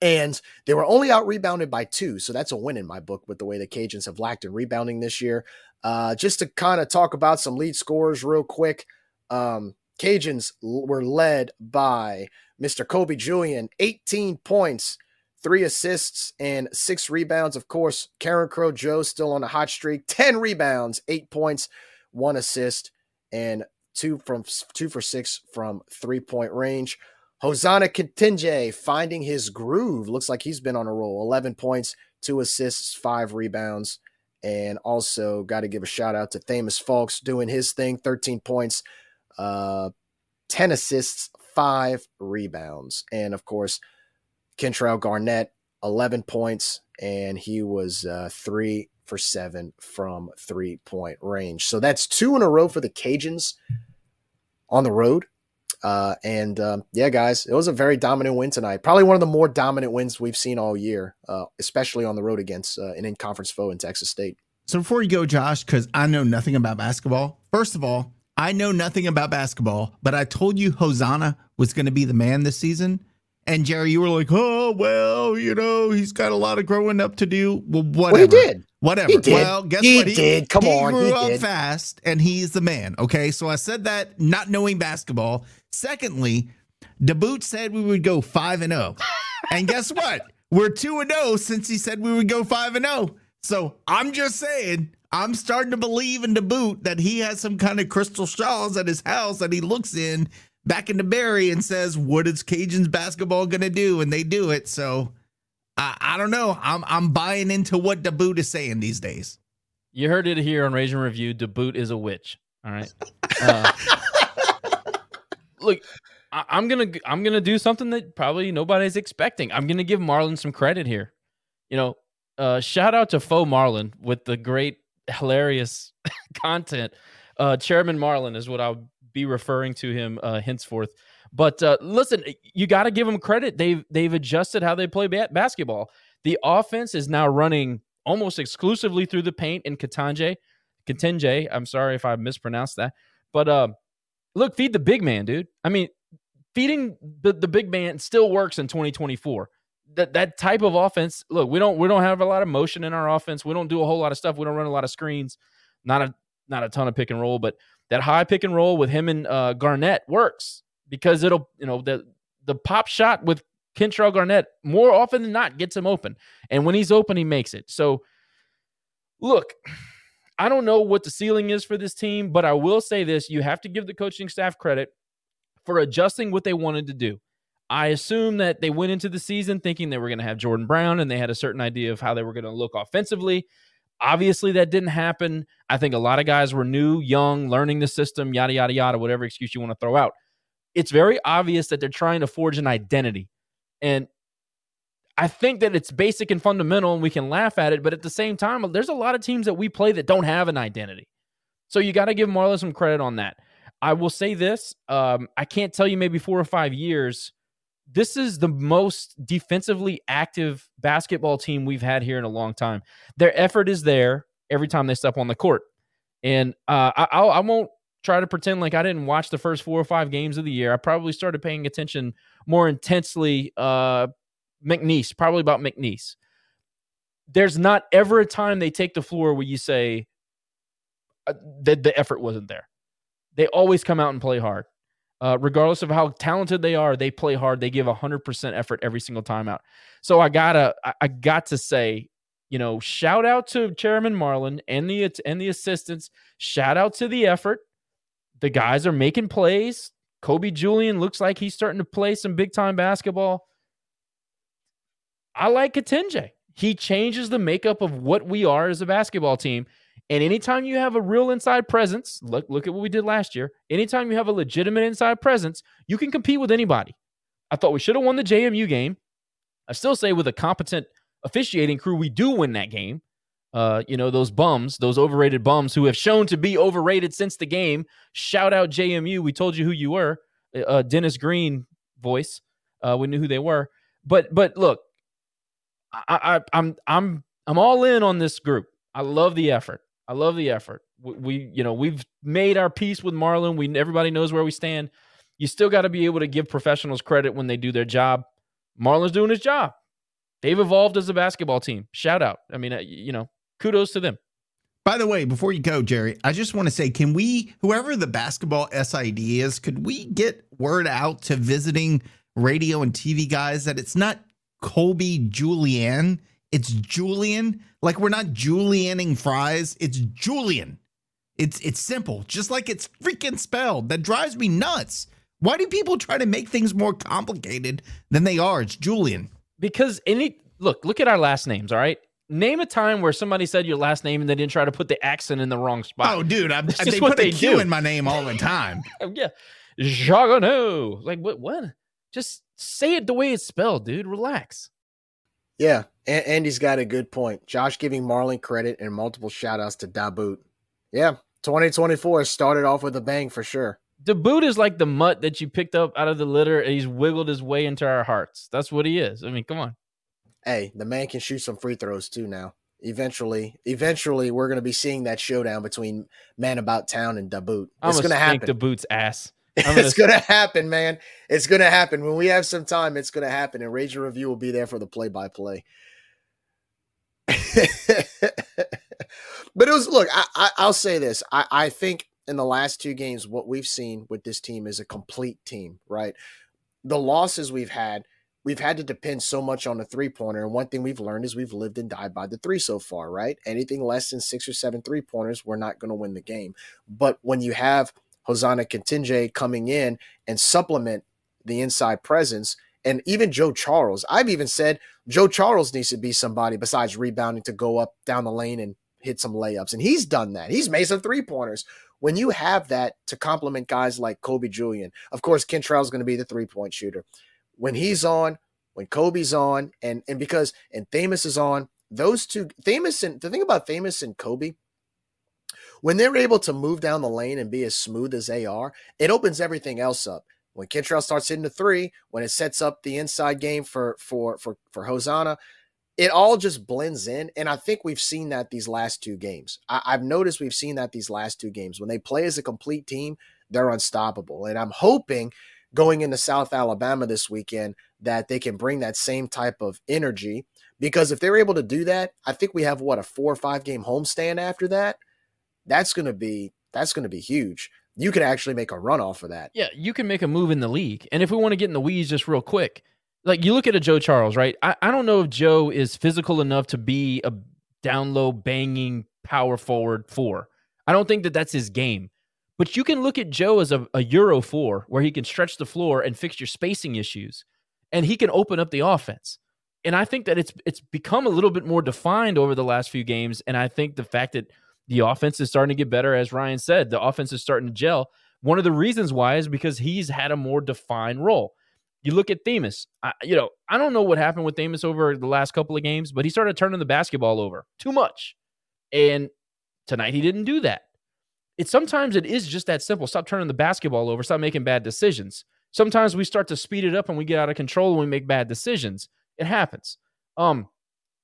S1: And they were only out rebounded by two. So that's a win in my book with the way the Cajuns have lacked in rebounding this year. Uh, just to kind of talk about some lead scorers real quick. Um, Cajuns were led by Mr. Kobe Julien, 18 points, three assists, and six rebounds. Of course, Karen Crow Joe still on a hot streak, 10 rebounds, eight points, one assist, and two from two for six from three point range. Hosanna Kitenge finding his groove. Looks like he's been on a roll. 11 points, two assists, five rebounds. And also got to give a shout out to Themus Fulks doing his thing 13 points, uh, 10 assists, five rebounds. And of course, Kentrell Garnett, 11 points, and he was uh, three for seven from three point range. So that's two in a row for the Cajuns on the road. Uh, and um, yeah, guys, it was a very dominant win tonight. Probably one of the more dominant wins we've seen all year, uh, especially on the road against uh, an in conference foe in Texas State.
S2: So before you go, Josh, because I know nothing about basketball. First of all, I know nothing about basketball, but I told you Hosanna was going to be the man this season. And Jerry, you were like, "Oh well, you know, he's got a lot of growing up to do." Well, whatever.
S1: Well, he did.
S2: Whatever.
S1: He did.
S2: Well, guess
S1: He
S2: what?
S1: He did. Come
S2: he
S1: on,
S2: grew
S1: he
S2: up
S1: did.
S2: fast, and he's the man. Okay, so I said that not knowing basketball. Secondly, DeBoot said we would go five and zero, and guess what? We're two and zero since he said we would go five and zero. So I'm just saying, I'm starting to believe in DeBoot that he has some kind of crystal shawls at his house that he looks in back into Barry and says, "What is Cajuns basketball gonna do?" And they do it. So I, I don't know. I'm I'm buying into what DeBoot is saying these days.
S3: You heard it here on Raging Review. DeBoot is a witch. All right. Uh, look, I, I'm gonna I'm gonna do something that probably nobody's expecting. I'm gonna give Marlin some credit here. You know, uh, shout out to Faux Marlin with the great, hilarious content. Uh, Chairman Marlin is what I'll be referring to him uh, henceforth. But uh, listen, you got to give them credit. They've they've adjusted how they play ba- basketball. The offense is now running almost exclusively through the paint in Katanje. Katenge, I'm sorry if I mispronounced that. But uh, look, feed the big man, dude. I mean, feeding the, the big man still works in 2024. That that type of offense, look, we don't we don't have a lot of motion in our offense. We don't do a whole lot of stuff. We don't run a lot of screens. Not a not a ton of pick and roll, but that high pick and roll with him and uh, Garnett works because it'll you know the the pop shot with Kentrell Garnett more often than not gets him open, and when he's open, he makes it. So, look, I don't know what the ceiling is for this team, but I will say this: you have to give the coaching staff credit for adjusting what they wanted to do. I assume that they went into the season thinking they were going to have Jordan Brown and they had a certain idea of how they were going to look offensively. Obviously, that didn't happen. I think a lot of guys were new, young, learning the system, yada, yada, yada, whatever excuse you want to throw out. It's very obvious that they're trying to forge an identity. And I think that it's basic and fundamental and we can laugh at it. But at the same time, there's a lot of teams that we play that don't have an identity. So you got to give Marlin some credit on that. I will say this um, I can't tell you maybe four or five years this is the most defensively active basketball team we've had here in a long time. Their effort is there every time they step on the court, and uh, I, I'll, I won't try to pretend like I didn't watch the first four or five games of the year. I probably started paying attention more intensely. Uh, McNeese, probably about McNeese. There's not ever a time they take the floor where you say uh, that the effort wasn't there. They always come out and play hard. Uh, regardless of how talented they are, they play hard. They give 100% effort every single time out. So I gotta, I got to say, you know, shout out to Chairman Marlin and the and the assistants. Shout out to the effort. The guys are making plays. Kobe Julien looks like he's starting to play some big time basketball. I like Kitenge. He changes the makeup of what we are as a basketball team. And anytime you have a real inside presence, look look at what we did last year. Anytime you have a legitimate inside presence, you can compete with anybody. I thought we should have won the JMU game. I still say with a competent officiating crew, we do win that game. Uh, you know, those bums, those overrated bums who have shown to be overrated since the game. Shout out JMU. We told you who you were. Uh, Dennis Green voice. Uh, we knew who they were. But but look, I, I, I'm I'm I'm all in on this group. I love the effort. I love the effort. We, we, you know, we've made our peace with Marlin. We everybody knows where we stand. You still got to be able to give professionals credit when they do their job. Marlin's doing his job. They've evolved as a basketball team. Shout out. I mean, you know, kudos to them.
S2: By the way, before you go, Jerry, I just want to say, can we, whoever the basketball SID is, could we get word out to visiting radio and TV guys that it's not Colby Julian? It's Julian. Like we're not julianing fries. It's Julian. It's it's simple, just like it's freaking spelled. That drives me nuts. Why do people try to make things more complicated than they are? It's Julian.
S3: Because any look, look at our last names, all right? Name a time where somebody said your last name and they didn't try to put the accent in the wrong spot.
S2: Oh, dude, I'm, they put they a Q do. in my name all the time.
S3: yeah, Jagano. Like what? What? Just say it the way it's spelled, dude. Relax.
S1: Yeah, Andy's got a good point. Josh giving Marlin credit and multiple shout outs to Daboot. Yeah, 2024 started off with a bang for sure.
S3: Daboot is like the mutt that you picked up out of the litter and he's wiggled his way into our hearts. That's what he is. I mean, come on.
S1: Hey, the man can shoot some free throws too now. Eventually, eventually, we're going to be seeing that showdown between Man About Town and Daboot. It's going to happen.
S3: Daboot's ass.
S1: It's gonna happen, man. It's gonna happen. When we have some time, it's gonna happen. And and Review will be there for the play by play. but it was look, I, I will say this. I, I think in the last two games, what we've seen with this team is a complete team, right? The losses we've had, we've had to depend so much on the three pointer. And one thing we've learned is we've lived and died by the three so far, right? Anything less than six or seven three pointers, we're not going to win the game. But when you have Hosana Kitenge coming in and supplement the inside presence. And even Joe Charles, I've even said Joe Charles needs to be somebody besides rebounding to go up down the lane and hit some layups. And he's done that. He's made some three pointers. When you have that to complement guys like Kobe Julien, of course, Kentrell's going to be the three point shooter. When he's on, when Kobe's on, and and because and Themus is on, those two Themus and the thing about Themus and Kobe when they're able to move down the lane and be as smooth as they are, it opens everything else up. When Kentrell starts hitting the three, when it sets up the inside game for for for for Hosanna, it all just blends in. And I think we've seen that these last two games. I, I've noticed we've seen that these last two games. When they play as a complete team, they're unstoppable. And I'm hoping going into South Alabama this weekend that they can bring that same type of energy. Because if they're able to do that, I think we have what a four or five game homestand after that. That's gonna be that's gonna be huge. You could actually make a run off of that.
S3: Yeah, you can make a move in the league. And if we want to get in the weeds just real quick, like you look at a Joe Charles, right? I, I don't know if Joe is physical enough to be a down low banging power forward four. I don't think that that's his game. But you can look at Joe as a, a Euro four where he can stretch the floor and fix your spacing issues and he can open up the offense. And I think that it's it's become a little bit more defined over the last few games. And I think the fact that the offense is starting to get better, as Ryan said, the offense is starting to gel. One of the reasons why is because he's had a more defined role. You look at Themus. I, you know, I don't know what happened with Themus over the last couple of games, but he started turning the basketball over too much. And tonight he didn't do that. It sometimes it is just that simple. Stop turning the basketball over. Stop making bad decisions. Sometimes we start to speed it up and we get out of control and we make bad decisions. It happens. Um,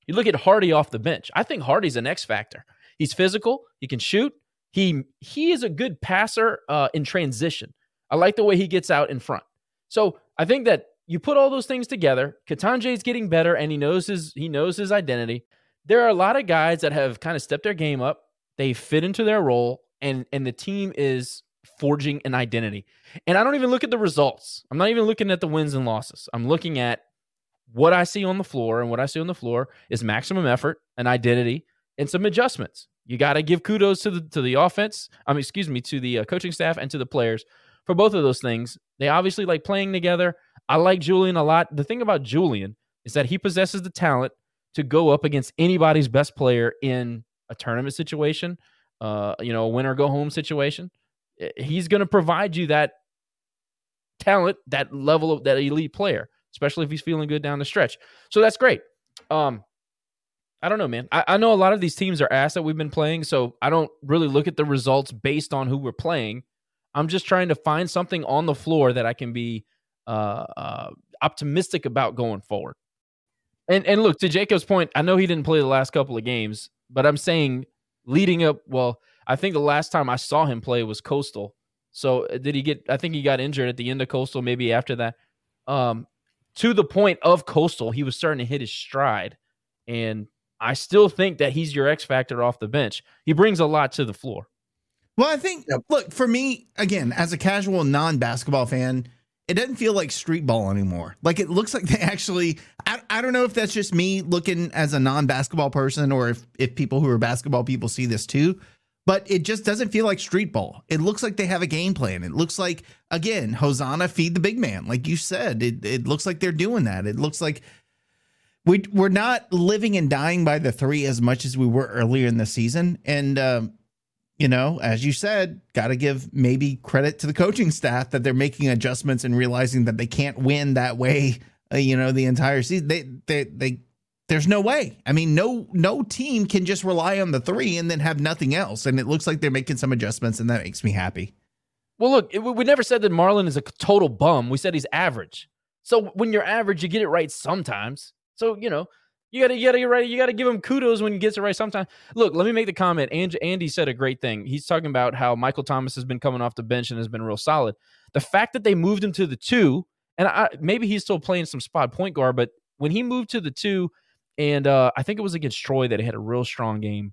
S3: you look at Hardy off the bench. I think Hardy's an X factor. He's physical. He can shoot. He he is a good passer uh, in transition. I like the way he gets out in front. So I think that you put all those things together. Kitenge is getting better, and he knows his he knows his identity. There are a lot of guys that have kind of stepped their game up. They fit into their role, and and the team is forging an identity. And I don't even look at the results. I'm not even looking at the wins and losses. I'm looking at what I see on the floor, and what I see on the floor is maximum effort, an identity, and some adjustments. You got to give kudos to the to the offense. I mean, excuse me, to the uh, coaching staff and to the players for both of those things. They obviously like playing together. I like Julian a lot. The thing about Julian is that he possesses the talent to go up against anybody's best player in a tournament situation, uh, you know, a win or go home situation. He's going to provide you that talent, that level of that elite player, especially if he's feeling good down the stretch. So that's great. Um, I don't know, man. I, I know a lot of these teams are ass that we've been playing, so I don't really look at the results based on who we're playing. I'm just trying to find something on the floor that I can be uh, uh, optimistic about going forward. And and look to Jacob's point, I know he didn't play the last couple of games, but I'm saying leading up. Well, I think the last time I saw him play was Coastal. So uh, did he get? I think he got injured at the end of Coastal. Maybe after that. Um, to the point of Coastal, he was starting to hit his stride, and I still think that he's your X factor off the bench. He brings a lot to the floor.
S2: Well, I think yep. look for me again as a casual non-basketball fan, it doesn't feel like street ball anymore. Like it looks like they actually. I, I don't know if that's just me looking as a non-basketball person, or if if people who are basketball people see this too. But it just doesn't feel like street ball. It looks like they have a game plan. It looks like again, Hosanna feed the big man, like you said. It it looks like they're doing that. It looks like we we're not living and dying by the three as much as we were earlier in the season, and um, you know, as you said, got to give maybe credit to the coaching staff that they're making adjustments and realizing that they can't win that way. Uh, you know, the entire season. They they they. There's no way. I mean, no no team can just rely on the three and then have nothing else. And it looks like they're making some adjustments, and that makes me happy.
S3: Well, look, we never said that Marlin is a total bum. We said he's average. So when you're average, you get it right sometimes. So you know, you gotta, you gotta get right. You gotta give him kudos when he gets it right. Sometimes, look, let me make the comment. Andy, Andy said a great thing. He's talking about how Michael Thomas has been coming off the bench and has been real solid. The fact that they moved him to the two, and I, maybe he's still playing some spot point guard, but when he moved to the two, and uh, I think it was against Troy that he had a real strong game.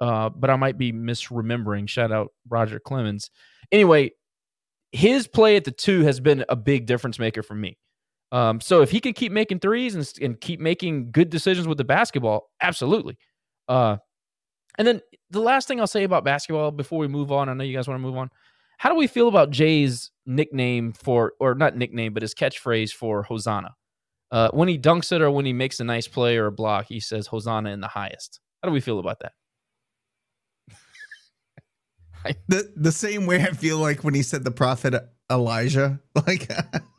S3: Uh, but I might be misremembering. Shout out Roger Clemens. Anyway, his play at the two has been a big difference maker for me. Um, so if he can keep making threes and, and keep making good decisions with the basketball, absolutely. Uh, and then the last thing I'll say about basketball before we move on, I know you guys want to move on. How do we feel about Jay's nickname for, or not nickname, but his catchphrase for Hosanna? Uh, when he dunks it or when he makes a nice play or a block, he says Hosanna in the highest. How do we feel about that?
S2: the the same way I feel like when he said the prophet Elijah, like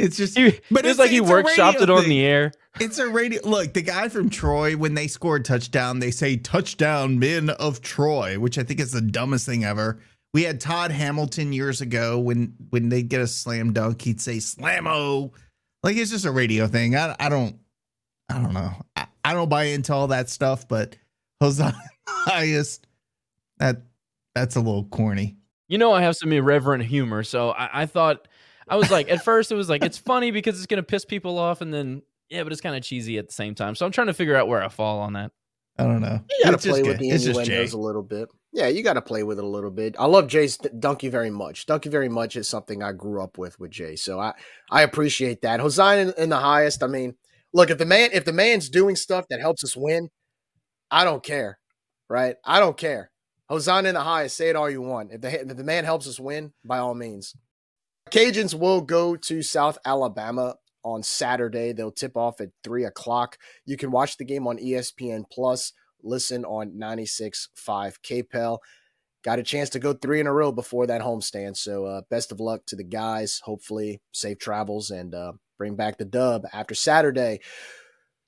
S2: It's just,
S3: he, but it's, it's like he workshopped it on the air.
S2: It's a radio. Look, the guy from Troy, when they scored touchdown, they say touchdown men of Troy, which I think is the dumbest thing ever. We had Todd Hamilton years ago when when they get a slam dunk, he'd say slammo. Like it's just a radio thing. I I don't I don't know. I, I don't buy into all that stuff, but Hosanna highest that that's a little corny.
S3: You know, I have some irreverent humor, so I, I thought I was like, at first it was like it's funny because it's gonna piss people off, and then yeah, but it's kind of cheesy at the same time. So I'm trying to figure out where I fall on that.
S2: I don't know.
S1: You gotta
S2: just
S1: play with
S2: Jay.
S1: the
S2: It's just
S1: innuendos a little bit. Yeah, you got to play with it a little bit. I love Jay's Dunk You very much. Dunk You very much is something I grew up with with Jay, so I I appreciate that. Hosanna in, in the highest. I mean, look if the man if the man's doing stuff that helps us win, I don't care, right? I don't care. Hosanna in the highest. Say it all you want. If the if the man helps us win, by all means. Cajuns will go to South Alabama on Saturday. They'll tip off at three o'clock. You can watch the game on ESPN Plus. Listen on 96.5 KPEL. Got a chance to go three in a row before that homestand. So uh, best of luck to the guys. Hopefully, safe travels and uh, bring back the dub after Saturday.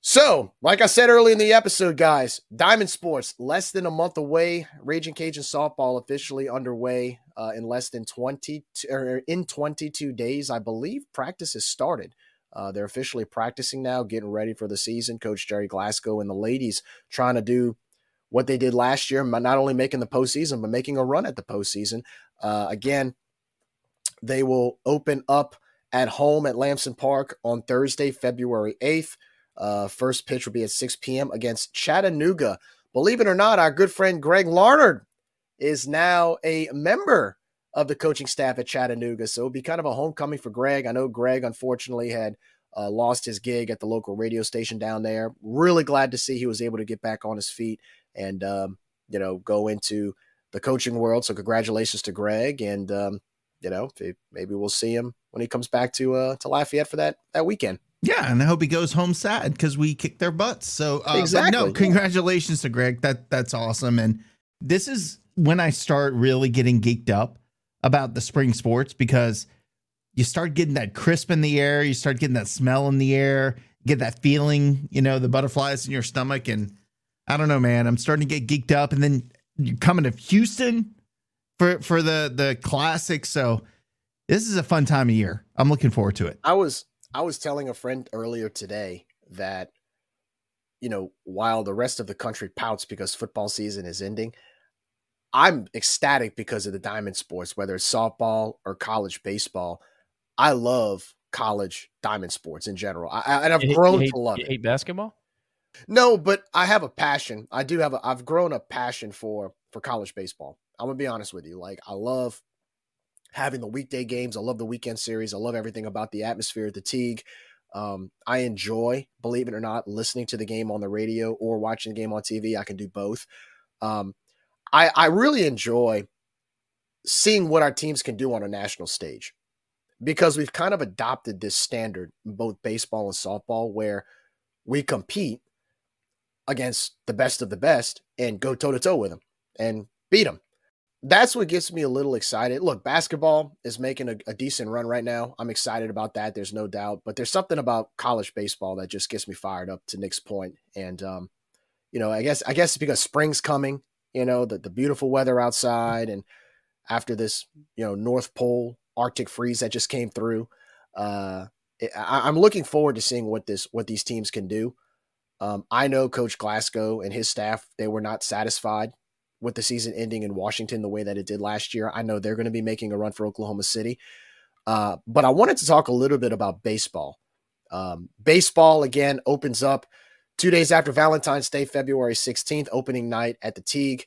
S1: So, like I said early in the episode, guys, Diamond Sports less than a month away. Raging Cajun softball officially underway uh, in less than 20 or in 22 days, I believe. Practice has started. Uh, they're officially practicing now, getting ready for the season. Coach Gerry Glasgow and the ladies trying to do what they did last year, not only making the postseason, but making a run at the postseason. Uh, again, they will open up at home at Lamson Park on Thursday, February 8th. Uh, first pitch will be at 6 p.m. against Chattanooga. Believe it or not, our good friend Greg Larnard is now a member of the coaching staff at Chattanooga. So it'll be kind of a homecoming for Greg. I know Greg, unfortunately, had uh, lost his gig at the local radio station down there. Really glad to see he was able to get back on his feet and, um, you know, go into the coaching world. So congratulations to Greg. And, um, you know, maybe we'll see him when he comes back to uh, to Lafayette for that that weekend.
S2: Yeah, and I hope he goes home sad because we kicked their butts. So uh,
S1: Exactly,
S2: no, congratulations to Greg. That that's awesome. And this is when I start really getting geeked up about the spring sports because you start getting that crisp in the air, you start getting that smell in the air, get that feeling, you know, the butterflies in your stomach. And I don't know, man, I'm starting to get geeked up. And then you're coming to Houston for for the the classic. So this is a fun time of year. I'm looking forward to it.
S1: I was I was telling a friend earlier today that you know while the rest of the country pouts because football season is ending, I'm ecstatic because of the diamond sports, whether it's softball or college baseball. I love college diamond sports in general, I, I- and I've
S3: You
S1: grown
S3: hate,
S1: to love
S3: you
S1: it.
S3: hate basketball?
S1: No, but I have a passion. I do have a I've grown a passion for for college baseball. I'm gonna be honest with you. Like I love having the weekday games. I love the weekend series. I love everything about the atmosphere at the Tigue. Um, I enjoy, believe it or not, listening to the game on the radio or watching the game on TV. I can do both. Um, I I really enjoy seeing what our teams can do on a national stage because we've kind of adopted this standard in both baseball and softball where we compete against the best of the best and go toe to toe with them and beat them. That's what gets me a little excited. Look, basketball is making a, a decent run right now. I'm excited about that. There's no doubt. But there's something about college baseball that just gets me fired up. To Nick's point, and um, you know, I guess I guess it's because spring's coming. You know, the the beautiful weather outside, and after this, you know, North Pole Arctic freeze that just came through, uh, it, I, I'm looking forward to seeing what this what these teams can do. Um, I know Coach Glasgow and his staff, they were not satisfied with the season ending in Washington the way that it did last year. I know they're going to be making a run for Oklahoma City. Uh, but I wanted to talk a little bit about baseball. Um, baseball, again, opens up two days after Valentine's Day, February 16th, opening night at the Tigue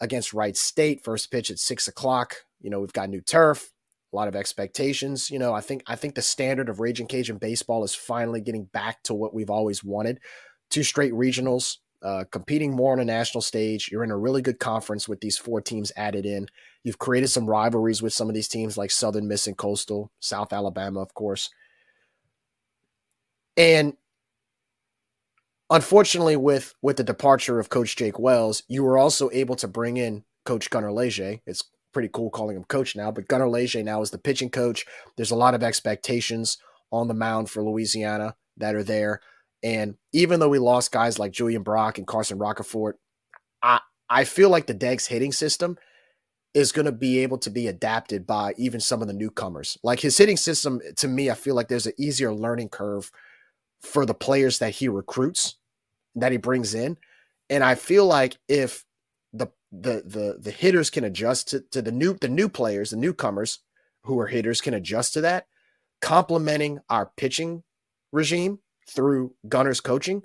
S1: against Wright State. First pitch at six o'clock. You know, we've got new turf, a lot of expectations. You know, I think I think the standard of Raging Cajun baseball is finally getting back to what we've always wanted two straight regionals, uh, competing more on a national stage. You're in a really good conference with these four teams added in. You've created some rivalries with some of these teams like Southern Miss and Coastal, South Alabama, of course. And unfortunately, with with the departure of Coach Jake Wells, you were also able to bring in Coach Gunnar Leger. It's pretty cool calling him coach now, but Gunnar Leger now is the pitching coach. There's a lot of expectations on the mound for Louisiana that are there. And even though we lost guys like Julian Brock and Carson Roccaforte, I I feel like the Deggs hitting system is going to be able to be adapted by even some of the newcomers. Like his hitting system, to me, I feel like there's an easier learning curve for the players that he recruits, that he brings in. And I feel like if the the the the hitters can adjust to, to the new the new players, the newcomers who are hitters can adjust to that, complementing our pitching regime through Gunnar's coaching.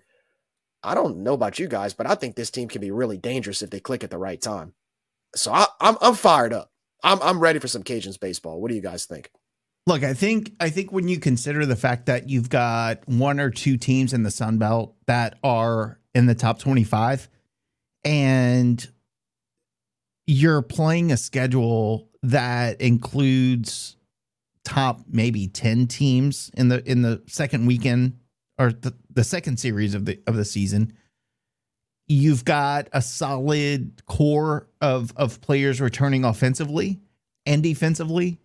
S1: I don't know about you guys, but I think this team can be really dangerous if they click at the right time. So I, I'm I'm fired up. I'm I'm ready for some Cajuns baseball. What do you guys think?
S2: Look, I think I think when you consider the fact that you've got one or two teams in the Sun Belt that are in the top 25 and you're playing a schedule that includes top maybe 10 teams in the in the second weekend or the, the second series of the of the season you've got a solid core of of players returning offensively and defensively.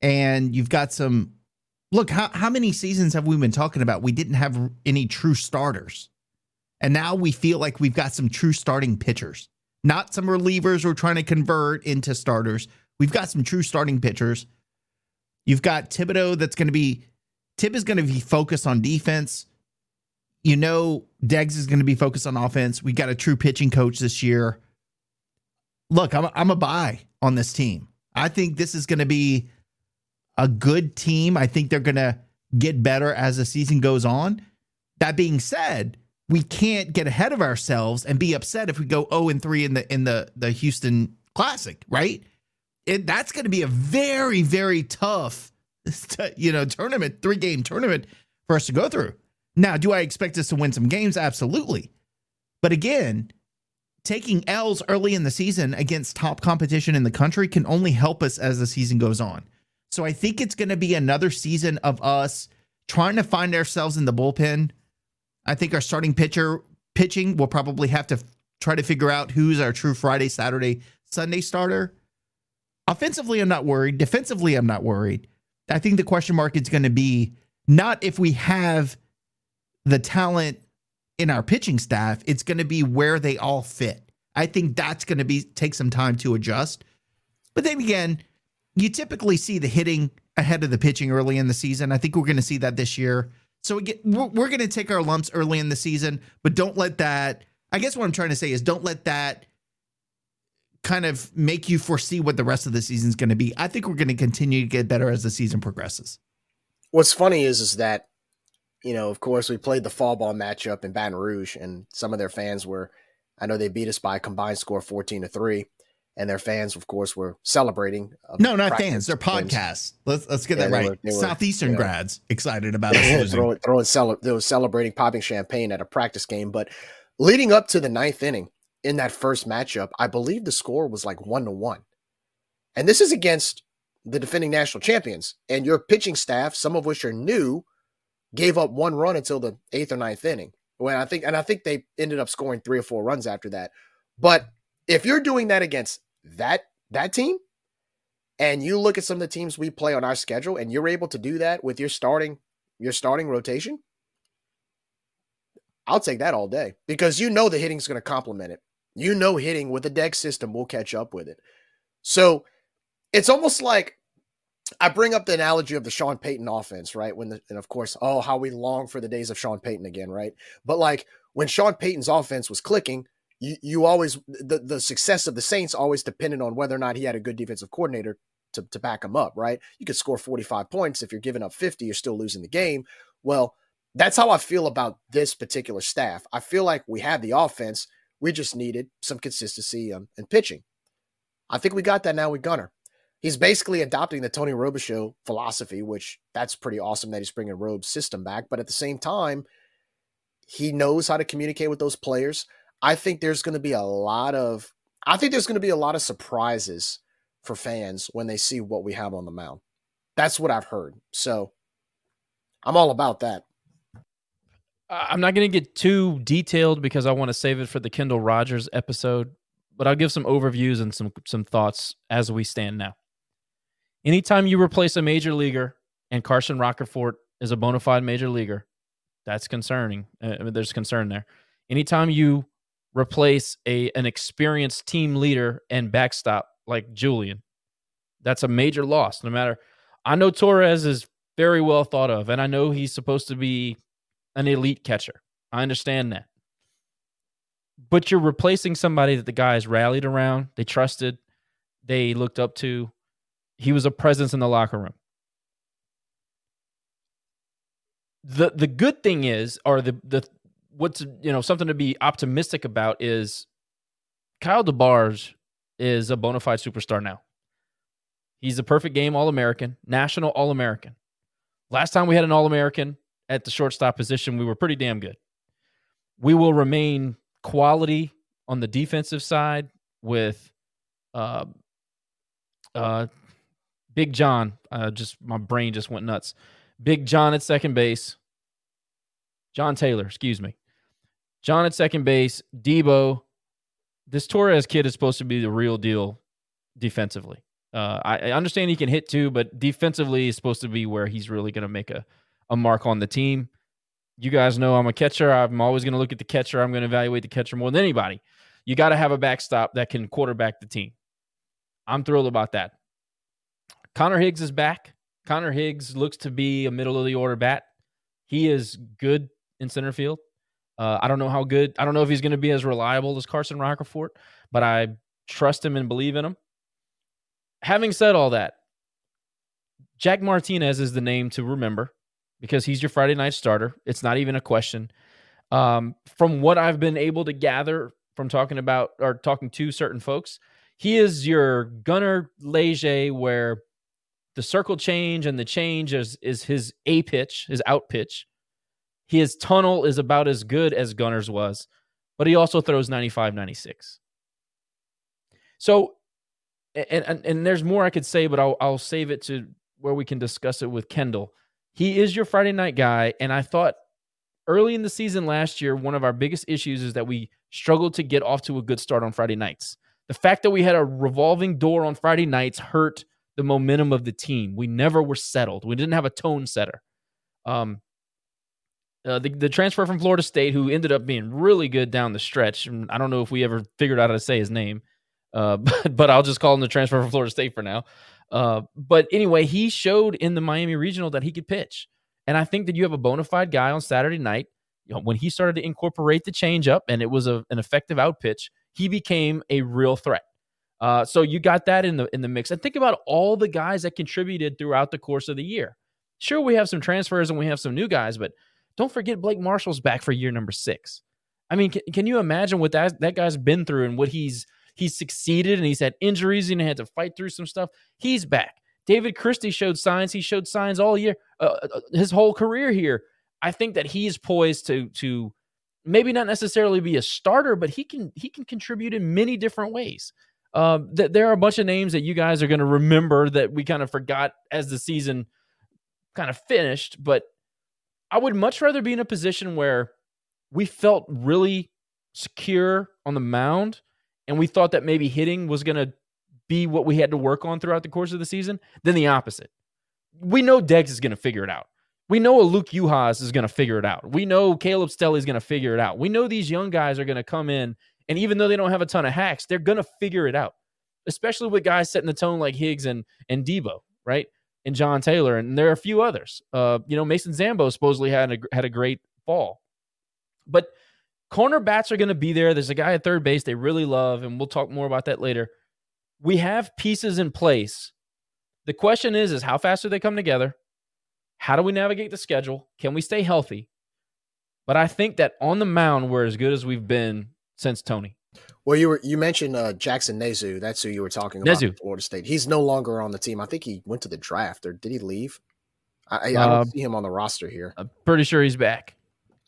S2: And you've got some look how, how many seasons have we been talking about? We didn't have any true starters. And now we feel like we've got some true starting pitchers. Not some relievers we're trying to convert into starters. We've got some true starting pitchers. You've got thibodeaux that's going to be tib is going to be focused on defense you know Deggs is going to be focused on offense. We got a true pitching coach this year. Look, I'm a, I'm a buy on this team. I think this is going to be a good team. I think they're going to get better as the season goes on. That being said, we can't get ahead of ourselves and be upset if we go 0 and 3 in the in the the Houston Classic, right? It, that's going to be a very very tough you know tournament, three game tournament for us to go through. Now, do I expect us to win some games? Absolutely. But again, taking L's early in the season against top competition in the country can only help us as the season goes on. So I think it's going to be another season of us trying to find ourselves in the bullpen. I think our starting pitcher pitching will probably have to try to figure out who's our true Friday, Saturday, Sunday starter. Offensively, I'm not worried. Defensively, I'm not worried. I think the question mark is going to be not if we have the talent in our pitching staff, it's going to be where they all fit. I think that's going to be take some time to adjust. But then again, you typically see the hitting ahead of the pitching early in the season. I think we're going to see that this year. So we get, we're, we're going to take our lumps early in the season, but don't let that. I guess what I'm trying to say is don't let that kind of make you foresee what the rest of the season is going to be. I think we're going to continue to get better as the season progresses.
S1: What's funny is is that you know, of course, we played the fall ball matchup in Baton Rouge, and some of their fans were, I know they beat us by a combined score 14 to 3. And their fans, of course, were celebrating.
S2: Um, no, not fans. They're podcasts. Let's let's get yeah, that right. Were, were, Southeastern you know, grads excited about it.
S1: throwing, throwing cele- they were celebrating, popping champagne at a practice game. But leading up to the ninth inning in that first matchup, I believe the score was like one to one. And this is against the defending national champions and your pitching staff, some of which are new, gave up one run until the eighth or ninth inning. When I think, and I think they ended up scoring three or four runs after that. But if you're doing that against that that team, and you look at some of the teams we play on our schedule, and you're able to do that with your starting your starting rotation, I'll take that all day because you know the hitting's going to complement it. You know, hitting with the Deggs system will catch up with it. So it's almost like I bring up the analogy of the Sean Payton offense, right? When the, and of course, oh, how we long for the days of Sean Payton again, right? But like when Sean Payton's offense was clicking, you, you always the, the success of the Saints always depended on whether or not he had a good defensive coordinator to, to back him up, right? You could score 45 points if you're giving up 50, you're still losing the game. Well, that's how I feel about this particular staff. I feel like we have the offense. We just needed some consistency um, in pitching. I think we got that now with Gunnar he's basically adopting the Tony Robichaux philosophy, which that's pretty awesome that he's bringing Robe's system back. But at the same time, he knows how to communicate with those players. I think there's going to be a lot of, I think there's going to be a lot of surprises for fans when they see what we have on the mound. That's what I've heard. So I'm all about that.
S3: I'm not going to get too detailed because I want to save it for the Kendall Rogers episode, but I'll give some overviews and some some thoughts as we stand now. Anytime you replace a major leaguer and Carson Roccaforte is a bona fide major leaguer, That's concerning. Uh, there's concern there. Anytime you replace a an experienced team leader and backstop like Julian, that's a major loss. No matter, I know Torres is very well thought of, and I know he's supposed to be an elite catcher. I understand that. But you're replacing somebody that the guys rallied around, they trusted, they looked up to. He was a presence in the locker room. The the good thing is, or the the what's you know something to be optimistic about is Kyle DeBarge is a bona fide superstar now. He's a perfect game All American, national All American. Last time we had an All American at the shortstop position, we were pretty damn good. We will remain quality on the defensive side with uh, uh, Big John. Uh, just my brain just went nuts. Big John at second base. John Taylor, excuse me. John at second base. Debo. This Torres kid is supposed to be the real deal defensively. Uh, I, I, understand he can hit too, but defensively is supposed to be where he's really going to make a, a mark on the team. You guys know I'm a catcher. I'm always going to look at the catcher. I'm going to evaluate the catcher more than anybody. You got to have a backstop that can quarterback the team. I'm thrilled about that. Connor Higgs is back. Connor Higgs looks to be a middle of the order bat. He is good in center field. Uh, I don't know how good. I don't know if he's going to be as reliable as Carson Roccaforte, but I trust him and believe in him having said all that, Jack Martinez is the name to remember because he's your Friday night starter. It's not even a question. Um, from what I've been able to gather from talking about or talking to certain folks, he is your Gunnar Leger, where the circle change and the change is, is his A pitch, his out pitch. His tunnel is about as good as Gunnar's was, but he also throws 95, 96. So and, and, and there's more I could say, but I'll I'll save it to where we can discuss it with Kendall. He is your Friday night guy, and I thought early in the season last year, one of our biggest issues is that we struggled to get off to a good start on Friday nights. The fact that we had a revolving door on Friday nights hurt the momentum of the team. We never were settled. We didn't have a tone setter. Um, uh, the, the transfer from Florida State, who ended up being really good down the stretch. I don't know if we ever figured out how to say his name. Uh, but, but I'll just call him the transfer from Florida State for now. Uh, but anyway, he showed in the Miami Regional that he could pitch. And I think that you have a bona fide guy on Saturday night. You know, when he started to incorporate the changeup and it was a, an effective out pitch, he became a real threat. Uh, so you got that in the in the mix. And think about all the guys that contributed throughout the course of the year. Sure, we have some transfers and we have some new guys, but don't forget Blake Marshall's back for year number six. I mean, can, can you imagine what that that guy's been through and what he's He's succeeded and he's had injuries and he had to fight through some stuff. He's back. David Christie showed signs. He showed signs all year, uh, uh, uh, his whole career here. I think that he's poised to to maybe not necessarily be a starter, but he can he can contribute in many different ways. Um, th- there are a bunch of names that you guys are going to remember that we kind of forgot as the season kind of finished. But I would much rather be in a position where we felt really secure on the mound and we thought that maybe hitting was going to be what we had to work on throughout the course of the season, than the opposite. We know Deggs is going to figure it out. We know a Luke Juhas is going to figure it out. We know Caleb Stelly is going to figure it out. We know these young guys are going to come in, and even though they don't have a ton of hacks, they're going to figure it out. Especially with guys setting the tone like Higgs and and Debo, right? And John Taylor, and there are a few others. Uh, you know, Mason Zambo supposedly had a had a great fall, but Corner bats are going to be there. There's a guy at third base they really love, and we'll talk more about that later. We have pieces in place. The question is, is how fast do they come together? How do we navigate the schedule? Can we stay healthy? But I think that on the mound, we're as good as we've been since Tony.
S1: Well, you were you mentioned uh, Jackson Nezu. That's who you were talking about. Nezu. Florida State. He's no longer on the team. I think he went to the draft, or did he leave? I, I, don't uh, see him on the roster here.
S3: I'm pretty sure he's back.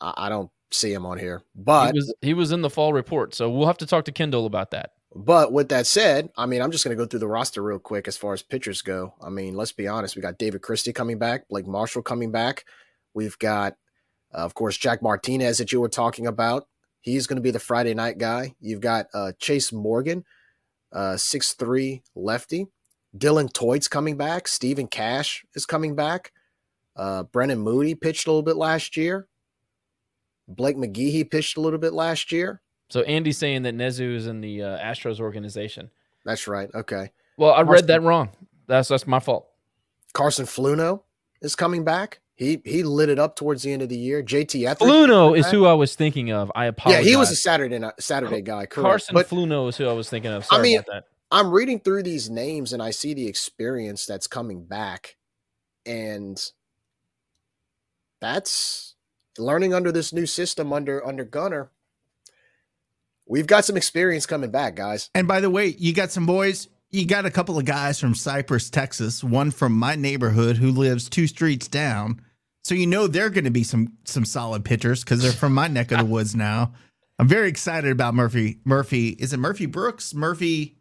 S1: I, I don't see him on here. But
S3: he was, he was in the fall report, so we'll have to talk to Kendall about that.
S1: But with that said, I mean, I'm just going to go through the roster real quick as far as pitchers go. I mean, let's be honest. We got David Christie coming back, Blake Marshall coming back. We've got, uh, of course, Jack Martinez that you were talking about. He's going to be the Friday night guy. You've got uh, Chase Morgan, uh, six uh, three lefty. Dylan Toit's coming back. Stephen Cash is coming back. Uh, Brennan Moody pitched a little bit last year. Blake McGee, he pitched a little bit last year.
S3: So Andy's saying that Nezu is in the uh, Astros organization.
S1: That's right. Okay.
S3: Well, I
S1: Carson-
S3: read that wrong. That's that's my fault.
S1: Carson Fluno is coming back. He he lit it up towards the end of the year. JT Etheridge.
S3: Fluno is who I was thinking of. I apologize.
S1: Yeah, he was a Saturday night, Saturday guy. Correct.
S3: Carson
S1: but
S3: Fluno is who I was thinking of. Sorry
S1: mean,
S3: about that.
S1: I'm reading through these names and I see the experience that's coming back, and that's learning under this new system under under Gunnar. We've got some experience coming back, guys.
S2: And by the way, you got some boys. You got a couple of guys from Cypress, Texas. One from my neighborhood who lives two streets down. So you know they're going to be some some solid pitchers because they're from my neck of the woods now. I'm very excited about Murphy. Murphy is it Murphy Brooks? Murphy,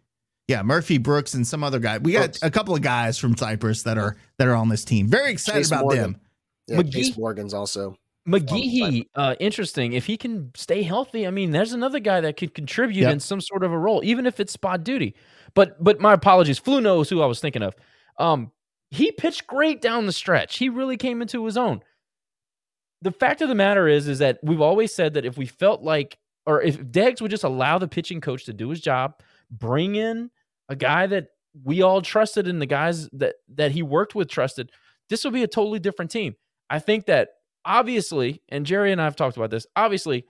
S2: yeah, Murphy Brooks and some other guy. We got
S1: Brooks.
S2: a couple of guys from Cypress that are that are on this team. Very excited
S1: Chase
S2: about
S1: Morgan.
S2: them.
S1: Yeah,
S3: McGee-
S1: Chase Morgan's also.
S3: McGeehee, uh, interesting. If he can stay healthy, I mean, there's another guy that could contribute
S2: Yep.
S3: in some sort of a role, even if it's spot duty. But but my apologies. Flu knows who I was thinking of. Um, he pitched great down the stretch. He really came into his own. The fact of the matter is, is that we've always said that if we felt like, or if Deggs would just allow the pitching coach to do his job, bring in a guy that we all trusted and the guys that that he worked with trusted, this would be a totally different team. I think that obviously, and Jerry and I have talked about this, obviously,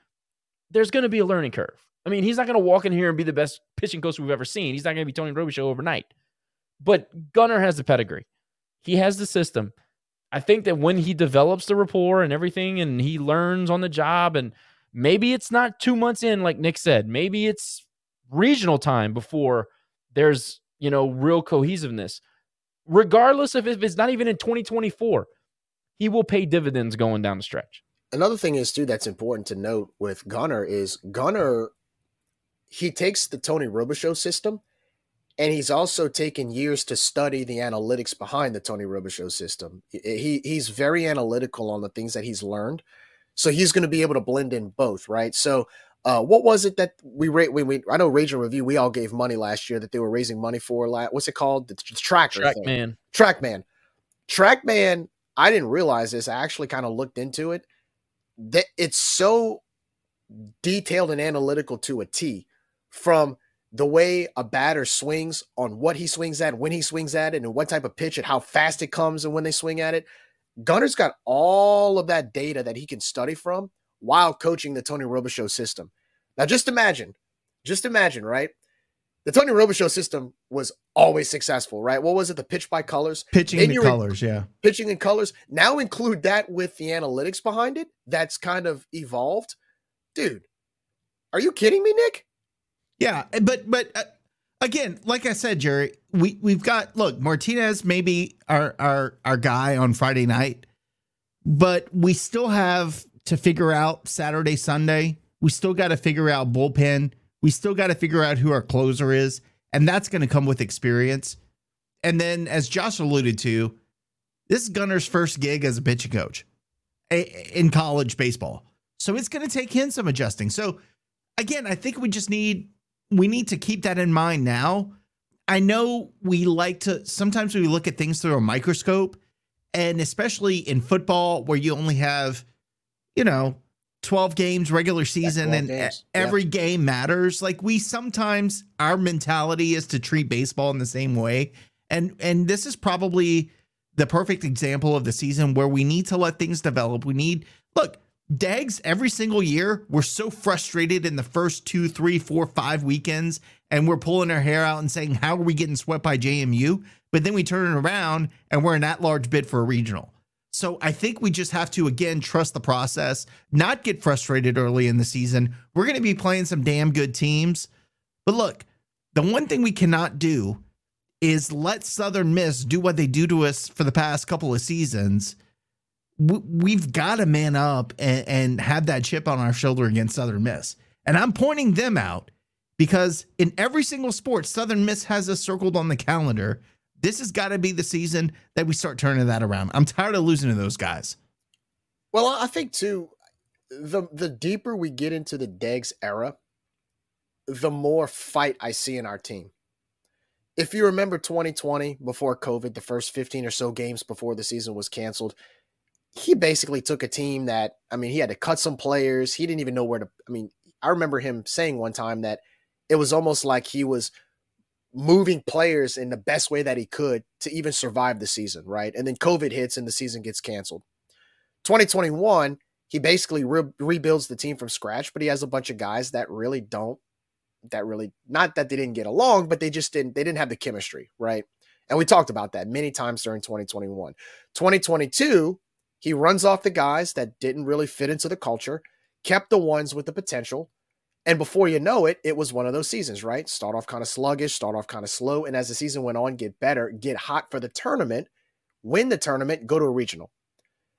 S3: there's going to be a learning curve. I mean, he's not going to walk in here and be the best pitching coach we've ever seen. He's not going to be Tony Robichaux overnight. But Gunnar has the pedigree. He has the system. I think that when he develops the rapport and everything and he learns on the job and maybe it's not 2 months in like Nick said, maybe it's regional time before there's, you know, real cohesiveness. Regardless of if it's not even in 2024, he will pay dividends going down the stretch.
S1: Another thing is too that's important to note with Gunnar is Gunnar he takes the Tony Robichaux system and he's also taken years to study the analytics behind the Tony Robichaux system. He, he he's very analytical on the things that he's learned. So he's going to be able to blend in both, right? So uh, what was it that we rate? We, we I know Raging Review. We all gave money last year that they were raising money for. What's it called? The, tr- tracker.
S3: Track
S1: thing.
S3: man.
S1: Trackman. Trackman, I didn't realize this. I actually kind of looked into it. That it's so detailed and analytical to a T from the way a batter swings on what he swings at, when he swings at it, and what type of pitch and how fast it comes and when they swing at it. Gunnar's got all of that data that he can study from while coaching the Tony Robichaux system. Now, just imagine, just imagine, right? The Tony Robichaux system was always successful, right? What was it? The pitch by colors,
S2: Pitching
S1: in
S2: colors, yeah.
S1: pitching in colors. Now include that with the analytics behind it. That's kind of evolved, dude. Are you kidding me, Nick?
S2: Yeah, but but uh, again, like I said, Jerry, we we've got look Martinez maybe our our our guy on Friday night, but we still have to figure out Saturday Sunday. We still got to figure out bullpen. We still got to figure out who our closer is, and that's going to come with experience. And then, as Josh alluded to, this is Gunnar's first gig as a pitching coach in college baseball, so it's going to take him some adjusting. So again, I think we just need we need to keep that in mind now. I know we like to sometimes we look at things through a microscope, and especially in football where you only have, you know, 12 games regular season
S1: 12
S2: and
S1: games.
S2: Every game matters. Like we sometimes our mentality is to treat baseball in the same way. And and this is probably the perfect example of the season where we need to let things develop. We need look, Deggs every single year, we're so frustrated in the first two, three, four, five weekends, and we're pulling our hair out and saying, How are we getting swept by JMU? But then we turn it around and we're an at large bid for a regional. So I think we just have to, again, trust the process, not get frustrated early in the season. We're going to be playing some damn good teams. But look, the one thing we cannot do is let Southern Miss do what they do to us for the past couple of seasons we- we've got to man up and, and have that chip on our shoulder against Southern Miss. And I'm pointing them out because in every single sport, Southern Miss has us circled on the calendar. This has got to be the season that we start turning that around. I'm tired of losing to those guys.
S1: Well, I think too, the the deeper we get into the Deggs era, the more fight I see in our team. If you remember 2020 before COVID, the first 15 or so games before the season was canceled, he basically took a team that I mean, he had to cut some players. He didn't even know where to. I mean, I remember him saying one time that it was almost like he was moving players in the best way that he could to even survive the season, right? And then COVID hits and the season gets canceled. 2021, he basically re- rebuilds the team from scratch, but he has a bunch of guys that really don't that really not that they didn't get along, but they just didn't they didn't have the chemistry, right? And we talked about that many times during 2021. 2022, he runs off the guys that didn't really fit into the culture, kept the ones with the potential. And before you know it, it was one of those seasons, right? Start off kind of sluggish, start off kind of slow. And as the season went on, get better, get hot for the tournament, win the tournament, go to a regional.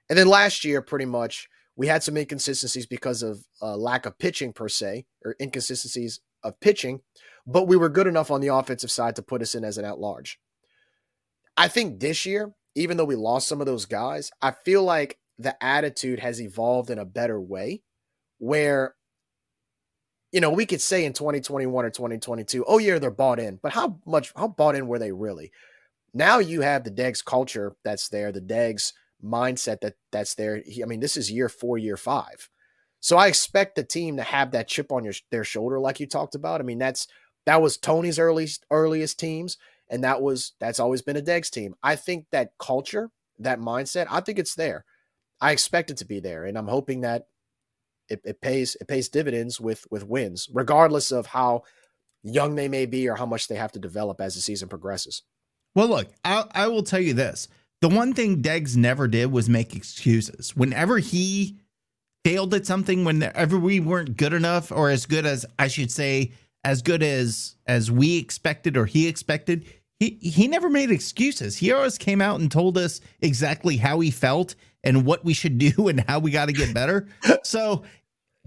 S1: And then last year, pretty much, we had some inconsistencies because of uh, lack of pitching per se, or inconsistencies of pitching, but we were good enough on the offensive side to put us in as an at large. I think this year, even though we lost some of those guys, I feel like the attitude has evolved in a better way where you know, we could say in 2021 or 2022, oh yeah, they're bought in, but how much how bought in were they really? Now you have the Deggs culture that's there, the Deggs mindset that that's there. I mean, this is year 4, year 5. So I expect the team to have that chip on your their shoulder like you talked about. I mean, that's that was Tony's earliest earliest teams and that was that's always been a Deggs team. I think that culture, that mindset, I think it's there. I expect it to be there, and I'm hoping that it, it pays it pays dividends with with wins, regardless of how young they may be or how much they have to develop as the season progresses.
S2: Well, look, I, I will tell you this: the one thing Deggs never did was make excuses. Whenever he failed at something, whenever we weren't good enough, or as good as I should say, as good as as we expected or he expected, he he never made excuses. He always came out and told us exactly how he felt and what we should do and how we got to get better. so,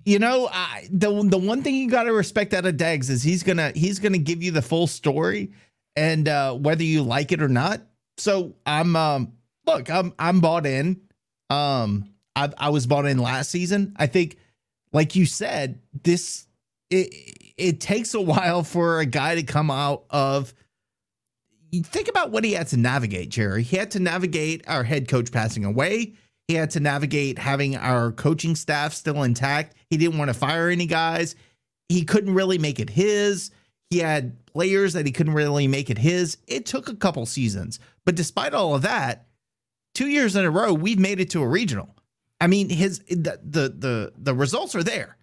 S2: you know, I, the the one thing you got to respect out of Deggs is he's gonna he's gonna give you the full story and uh, whether you like it or not. So I'm um look I'm I'm bought in. Um, I I was bought in last season. I think, like you said, this it it takes a while for a guy to come out of think about what he had to navigate, Jerry. He had to navigate our head coach passing away. He had to navigate having our coaching staff still intact. He didn't want to fire any guys. He couldn't really make it his. He had players that he couldn't really make it his. It took a couple seasons. But despite all of that, two years in a row, we've made it to a regional. I mean, his the the the, the results are there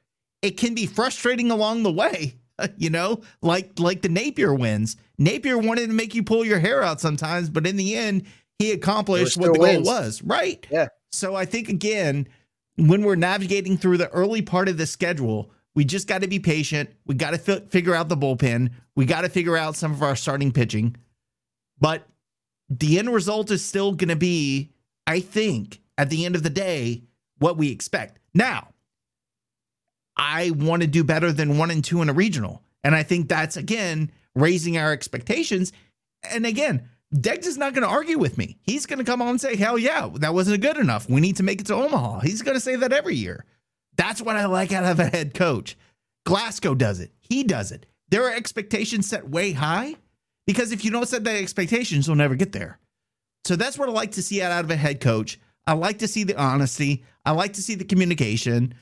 S2: it can be frustrating along the way you know like like the napier wins napier wanted to make you pull your hair out sometimes but in the end he accomplished what the wins. goal was right
S1: yeah
S2: so i think again when we're navigating through the early part of the schedule we just got to be patient we got to fi- figure out the bullpen we got to figure out some of our starting pitching but the end result is still going to be i think at the end of the day what we expect now I want to do better than one and two in a regional. And I think that's, again, raising our expectations. And again, Deggs is not going to argue with me. He's going to come on and say, hell yeah, that wasn't good enough. We need to make it to Omaha. He's going to say that every year. That's what I like out of a head coach. Glasgow does it. He does it. There are expectations set way high because if you don't set the expectations, you'll never get there. So that's what I like to see out of a head coach. I like to see the honesty. I like to see the communication.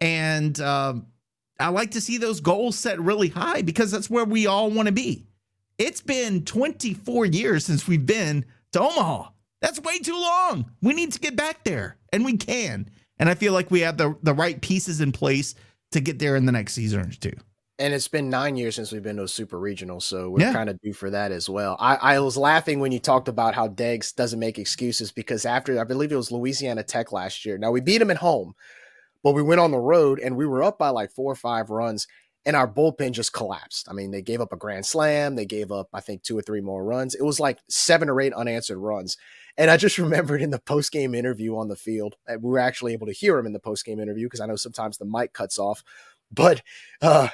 S2: And um, I like to see those goals set really high because that's where we all want to be. It's been 24 years since we've been to Omaha. That's way too long. We need to get back there, and we can. And I feel like we have the, the right pieces in place to get there in the next season or two.
S1: And it's been nine years since we've been to a super regional, so we're yeah. kind of due for that as well. I, I was laughing when you talked about how Deggs doesn't make excuses because after I believe it was Louisiana Tech last year. Now we beat them at home, but we went on the road and we were up by like four or five runs and our bullpen just collapsed. I mean, they gave up a grand slam. They gave up, I think, two or three more runs. It was like seven or eight unanswered runs. And I just remembered in the post game interview on the field, we were actually able to hear him in the post game interview because I know sometimes the mic cuts off. But uh,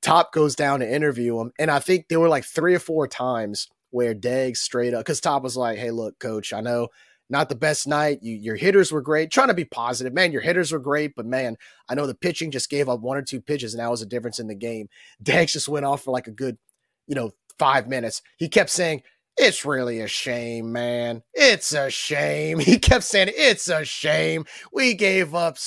S1: Top goes down to interview him. And I think there were like three or four times where Deggs straight up, because Top was like, hey, look, coach, I know not the best night. You, your hitters were great. Trying to be positive, man. Your hitters were great, but man, I know the pitching just gave up one or two pitches, and that was a difference in the game. Deggs just went off for like a good, you know, five minutes. He kept saying, It's really a shame, man. It's a shame. He kept saying, It's a shame. We gave up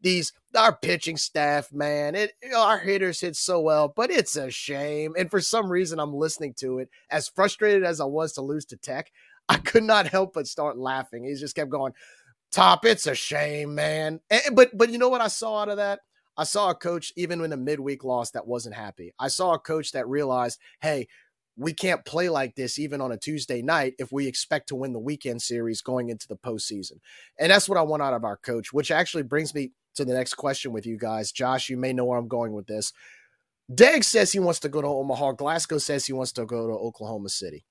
S1: these our pitching staff, man. It our hitters hit so well, but it's a shame. And for some reason, I'm listening to it. As frustrated as I was to lose to Tech, I could not help but start laughing. He just kept going, "Top, it's a shame, man." And, but but you know what I saw out of that? I saw a coach even in a midweek loss that wasn't happy. I saw a coach that realized, hey, we can't play like this even on a Tuesday night if we expect to win the weekend series going into the postseason. And that's what I want out of our coach, which actually brings me to the next question with you guys. Josh, you may know where I'm going with this. Deg says he wants to go to Omaha. Glasgow says he wants to go to Oklahoma City.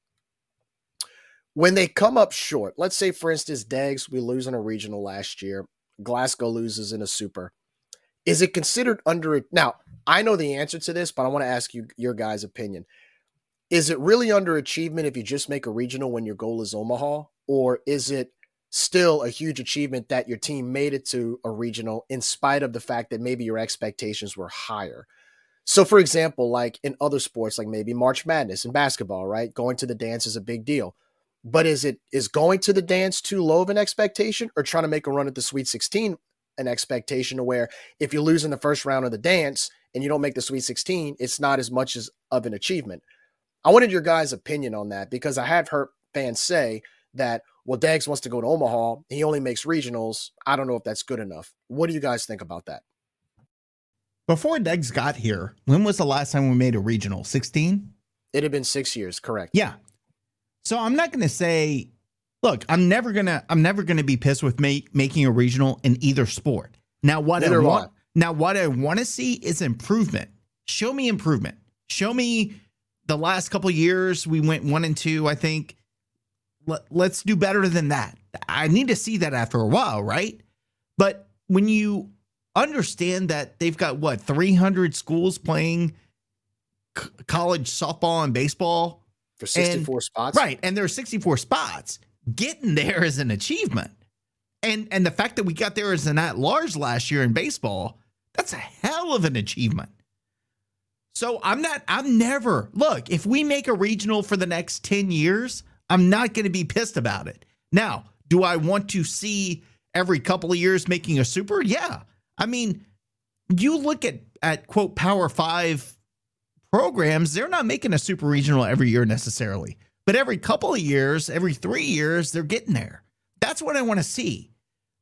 S1: When they come up short, let's say, for instance, Deggs, we lose in a regional last year, Glasgow loses in a super. Is it considered under now? I know the answer to this, but I want to ask you your guys' opinion. Is it really underachievement if you just make a regional when your goal is Omaha, or is it still a huge achievement that your team made it to a regional in spite of the fact that maybe your expectations were higher. So, for example, like in other sports, like maybe March Madness in basketball, right? Going to the dance is a big deal. But is it is going to the dance too low of an expectation, or trying to make a run at the Sweet 16 an expectation to where if you lose in the first round of the dance and you don't make the Sweet 16, it's not as much as of an achievement. I wanted your guys' opinion on that because I have heard fans say that well, Deggs wants to go to Omaha. He only makes regionals. I don't know if that's good enough. What do you guys think about that?
S2: Before Deggs got here, when was the last time we made a regional? 16?
S1: It had been six years, correct.
S2: Yeah. So I'm not gonna say, look, I'm never gonna I'm never gonna be pissed with make, making a regional in either sport. Now what Neither I want now what I want to see is improvement. Show me improvement. Show me the last couple years we went one and two, I think let, let's do better than that. I need to see that after a while, right? But when you understand that they've got what 300 schools playing college softball and baseball
S1: for 64
S2: and,
S1: spots,
S2: right? And there are 64 spots. Getting there is an achievement, and and the fact that we got there as an at large last year in baseball, that's a hell of an achievement. So I'm not. I'm never look. If we make a regional for the next 10 years, I'm not going to be pissed about it. Now, do I want to see every couple of years making a super? Yeah. I mean, you look at at quote Power 5 programs, they're not making a super regional every year necessarily. But every couple of years, every 3 years, they're getting there. That's what I want to see.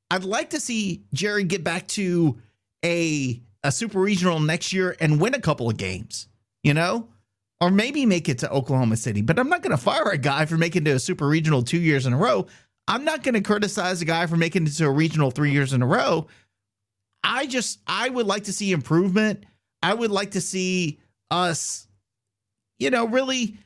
S2: I'd like to see Jerry get back to a a super regional next year and win a couple of games, you know? or maybe make it to Oklahoma City. But I'm not going to fire a guy for making it to a super regional two years in a row. I'm not going to criticize a guy for making it to a regional three years in a row. I just, I would like to see improvement. I would like to see us, you know, really.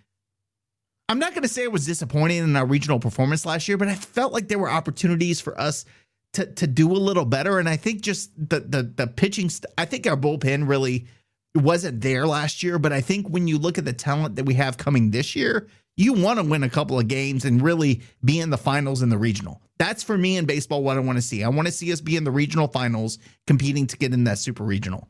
S2: I'm not going to say it was disappointing in our regional performance last year, but I felt like there were opportunities for us to to do a little better. And I think just the the the pitching, st- I think our bullpen really wasn't there last year, but I think when you look at the talent that we have coming this year, you want to win a couple of games and really be in the finals in the regional. That's for me in baseball what I want to see. I want to see us be in the regional finals competing to get in that super regional.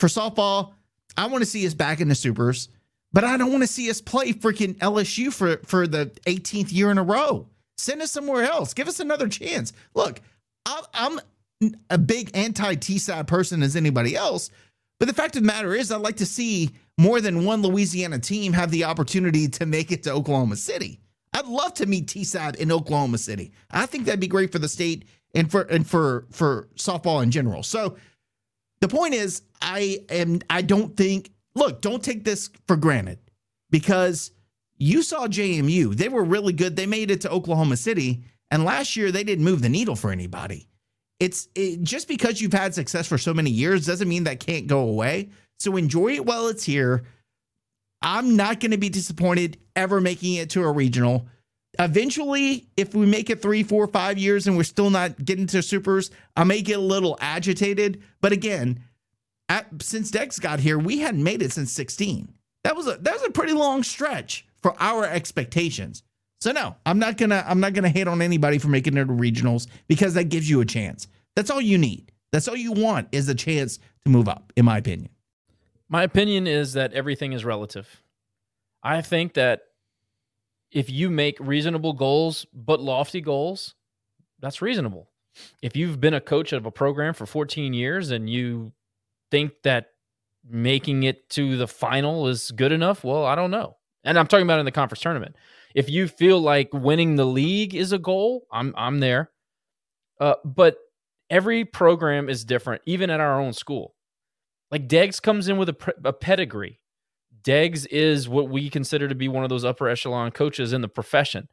S2: For softball, I want to see us back in the supers, but I don't want to see us play freaking LSU for for the 18th year in a row. Send us somewhere else. Give us another chance. Look, I'm a big anti TSAT person as anybody else, but the fact of the matter is, I'd like to see more than one Louisiana team have the opportunity to make it to Oklahoma City. I'd love to meet TSAT in Oklahoma City. I think that'd be great for the state and for and for for softball in general. So the point is, I am I don't think look, don't take this for granted because you saw JMU. They were really good. They made it to Oklahoma City. And last year they didn't move the needle for anybody it's it, just because you've had success for so many years doesn't mean that can't go away. So enjoy it while it's here. I'm not going to be disappointed ever making it to a regional. Eventually, if we make it three, four, five years and we're still not getting to supers, I may get a little agitated. But again, at, since Deggs got here, we hadn't made it since 16. That was a that was a pretty long stretch for our expectations. So no, I'm not gonna I'm not gonna hate on anybody for making it to regionals because that gives you a chance. That's all you need. That's all you want is a chance to move up, in my opinion.
S3: My opinion is that everything is relative. I think that if you make reasonable goals but lofty goals, that's reasonable. If you've been a coach of a program for 14 years and you think that making it to the final is good enough, well, I don't know. And I'm talking about in the conference tournament. If you feel like winning the league is a goal, I'm I'm there. Uh, but every program is different, even at our own school. Like Deggs comes in with a, a pedigree. Deggs is what we consider to be one of those upper echelon coaches in the profession.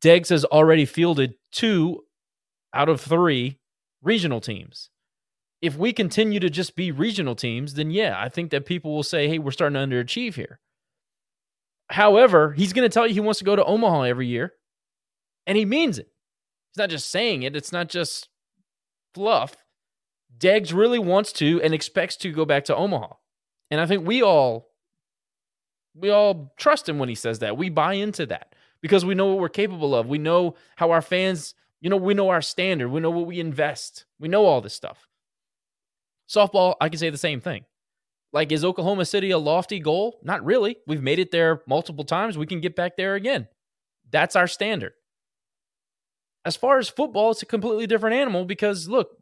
S3: Deggs has already fielded two out of three regional teams. If we continue to just be regional teams, then yeah, I think that people will say, hey, we're starting to underachieve here. However, he's going to tell you he wants to go to Omaha every year, and he means it. He's not just saying it, it's not just fluff. Deggs really wants to and expects to go back to Omaha. And I think we all we all trust him when he says that. We buy into that because we know what we're capable of. We know how our fans, you know, we know our standard. We know what we invest. We know all this stuff. Softball, I can say the same thing. Like, is Oklahoma City a lofty goal? Not really. We've made it there multiple times. We can get back there again. That's our standard. As far as football, it's a completely different animal because look,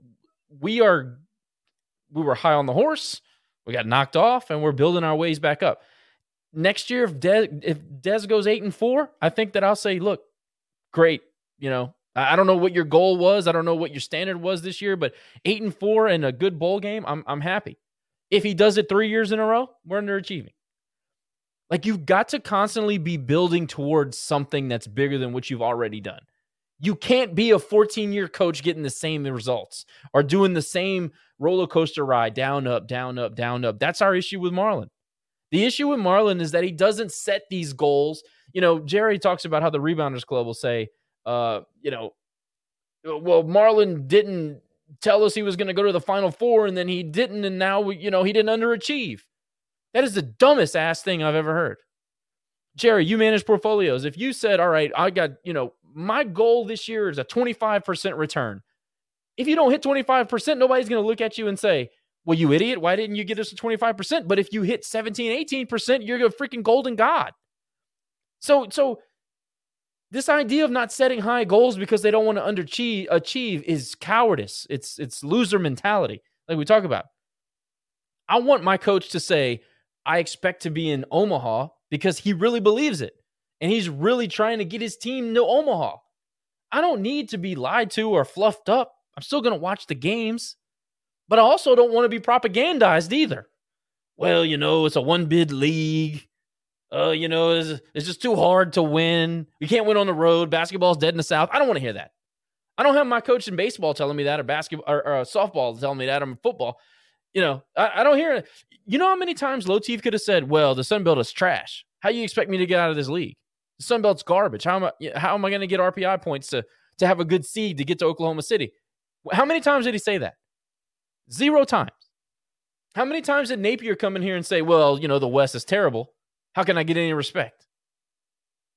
S3: we are we were high on the horse, we got knocked off, and we're building our ways back up next year if Dez if Dez goes eight and four, I think that I'll say, look, great. You know, I don't know what your goal was. I don't know what your standard was this year, but eight and four and a good bowl game, I'm I'm happy. If he does it three years in a row, we're underachieving. Like you've got to constantly be building towards something that's bigger than what you've already done. You can't be a 14 year coach getting the same results or doing the same roller coaster ride down, up, down, up, down, up. That's our issue with Marlin. The issue with Marlin is that he doesn't set these goals. You know, Jerry talks about how the Rebounders Club will say, uh, you know, well, Marlin didn't tell us he was going to go to the Final Four, and then he didn't, and now you know he didn't underachieve. That is the dumbest ass thing I've ever heard. Jerry, you manage portfolios. If you said, all right, I got, you know, my goal this year is a 25% return. If you don't hit 25%, nobody's going to look at you and say, well, you idiot, why didn't you get us to 25%? But if you hit 17, 18%, you're a freaking golden god. So, so this idea of not setting high goals because they don't want to underachieve achieve is cowardice. It's it's loser mentality, like we talk about. I want my coach to say, I expect to be in Omaha because he really believes it. And he's really trying to get his team to Omaha. I don't need to be lied to or fluffed up. I'm still going to watch the games but I also don't want to be propagandized either. Well, you know, it's a one bid league. Uh, you know, it's, it's just too hard to win. You can't win on the road. Basketball's dead in the South. I don't want to hear that. I don't have my coach in baseball telling me that, or basketball, or, or softball telling me that, or football. You know, I, I don't hear it. You know how many times Lotief could have said, "Well, the Sun Belt is trash. How you expect me to get out of this league? The Sun Belt's garbage. How am I? How am I going to get RPI points to to have a good seed to get to Oklahoma City?" How many times did he say that? Zero times. How many times did Napier come in here and say, well, you know, the West is terrible? How can I get any respect?